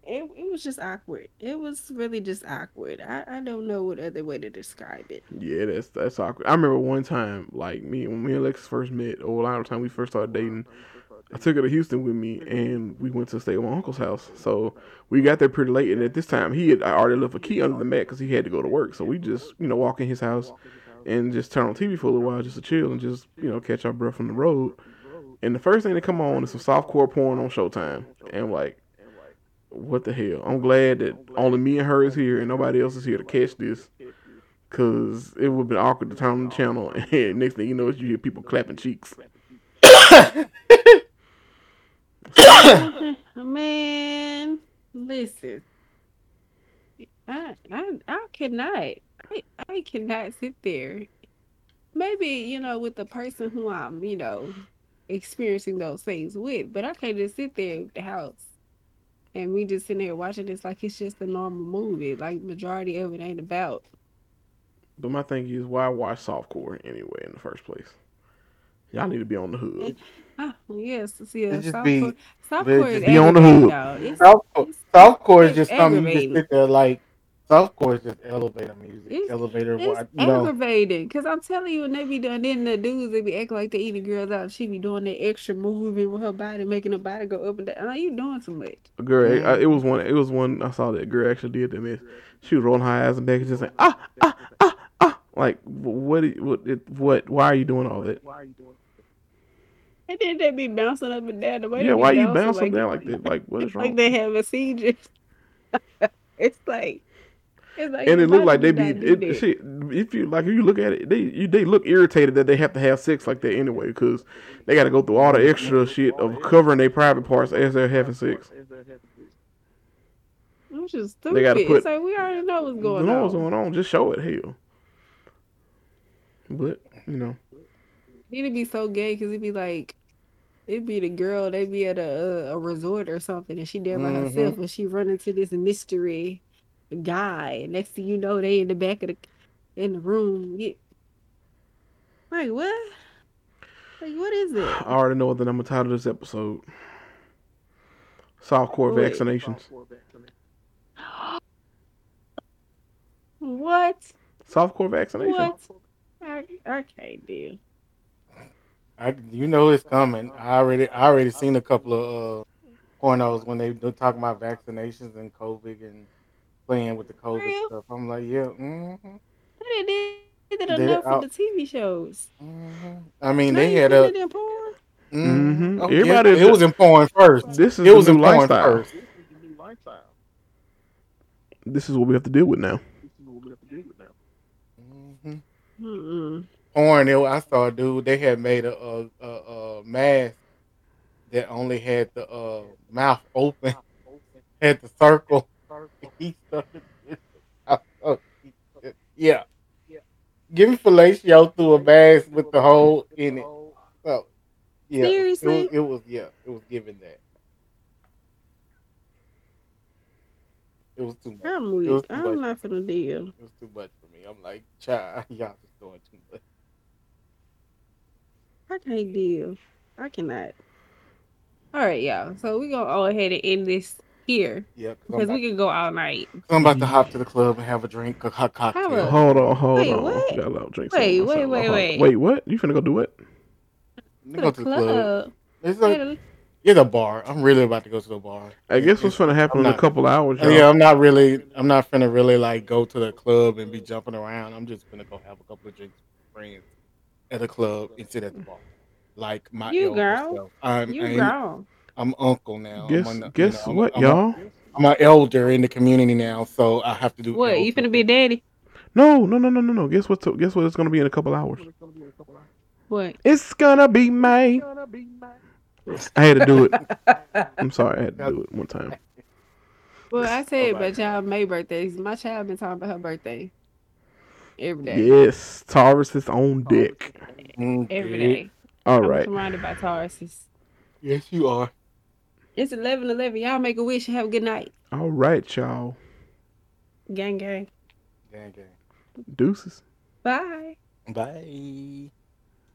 It, it was just awkward. It was really just awkward. I, I don't know what other way to describe it. yeah, that's that's awkward. I remember one time, like me when me and Alexis first met, or a lot of time we first started dating. I took her to Houston with me, mm-hmm. and we went to stay at my uncle's house. So we got there pretty late, and at this time he had I already left a key under the mat because he had to go to work. So we just, you know, walk in his house and just turn on TV for a little while just to chill and just, you know, catch our breath on the road. And the first thing that come on is some softcore porn on Showtime, and I'm like, what the hell? I'm glad that only me and her is here and nobody else is here to catch this. Cause it would have been awkward to turn on the channel <laughs> and next thing you know is you hear people clapping cheeks. <laughs> <laughs> <coughs> Man, listen. I I I cannot. I, I cannot sit there. Maybe, you know, with the person who I'm, you know, experiencing those things with, but I can't just sit there at the house and we just sitting there watching this like it's just a normal movie. Like majority of it ain't about. But my thing is, why watch softcore anyway in the first place? Y'all need to be on the hood. <laughs> Ah, yes, see, It just South be- softcore just is be on the hood. though. It's- Softcore, it's- is just something you just aggravating. sit there like. Softcore is just elevator music, It's- elevator. It's what you know? aggravating because I'm telling you, when they be doing, then the dudes they be acting like they eating girls out. She be doing that extra moving with her body, making her body go up and down. Are you doing too much. A girl, I, it was one. It was one. I saw that girl actually did that. Miss. She was rolling her eyes and back and just like ah, ah, ah, ah. Like, wh- what? i- What? It, what? Why are you doing all that? And then they be bouncing up and down. The way Yeah, why you bouncing bouncing down like that? Like, what is <laughs> wrong? Like they have a seizure. it's like, it's like, And it looked like they be. It, shit, if you like, if you look at it, they you, they look irritated that they have to have sex like that anyway, because they got to go through all the extra shit of covering their private parts as they're having sex. Which is They stupid. gotta put- it's like we already know what's going know on. Know what's going on? Just show it. Hell. But you know, It'd be so gay because it'd be like, it'd be the girl, they'd be at a, a resort or something, and she there by Mhm. herself, and she run into this mystery guy. And next thing you know, they in the back of the in the room. Yeah. Like what? Like what is it? I already know what the number title of this episode. Softcore Wait. vaccinations. What? Softcore vaccination. What? I, I can't do. I, you know it's coming. I already, I already seen a couple of uh, pornos when they were talking about vaccinations and COVID and playing with the COVID stuff. I'm like, yeah, hmm They did it Did it enough out- with the TV shows. hmm I mean, Now they had put a. it in porn. mhm. Mhm. Oh, Everybody- yeah, it was in porn first. This is It was the in new porn lifestyle. first. This is what we have to deal with now. hmm Mm-mm. Porn. It, I saw a dude. They had made a a, a, a mask that only had the uh, mouth open, <laughs> had the circle. <laughs> He started. Oh, <laughs> yeah, giving fellatio through a mask with the hole in it. So, yeah, Seriously? it was, it was. Yeah, it was given that. It was too much. I'm weak. I'm not finna deal. It was too much for me. I'm like, child, y'all just doing too much. I can't deal. I cannot. All right, y'all. So we gonna go ahead and end this here Yeah, 'cause because we can go all night. I'm about to hop to the club and have a drink, a hot Have cocktail. a- Hold on, hold Wait, on. what? Got a lot of drinks. Wait, on. wait, Hold wait, wait. Wait, what? You finna go do what? To go the to the club. club. It's Yeah, a, it's a bar. I'm really about to go to the bar. I guess what's gonna happen I'm in a not- couple hours, y'all. Yeah, I'm not really. I'm not finna really like go to the club and be jumping around. I'm just gonna go have a couple of drinks with friends at the club and sit at the bar, like my You elder girl. self. I'm, You I ain't- grown. I'm uncle now. Guess I'm on the- you guess know, what, I'm y'all? I'm an elder in the community now, so I have to do. What? You elder finna be a daddy? No, no, no, no, no, no. Guess what? guess what? It's gonna be in a couple hours. What? It's gonna be May. I had to do it. I'm sorry, I had to do it one time. Well, I said Alright. about y'all May birthdays. My child been talking about her birthday every day. Yes, Taurus is on deck. Every yeah. day. All I'm right. surrounded by Tauruses. Yes, you are. It's 11 11. Y'all make a wish and have a good night. All right, y'all. Gang, gang. Gang, gang. Deuces. Bye. Bye.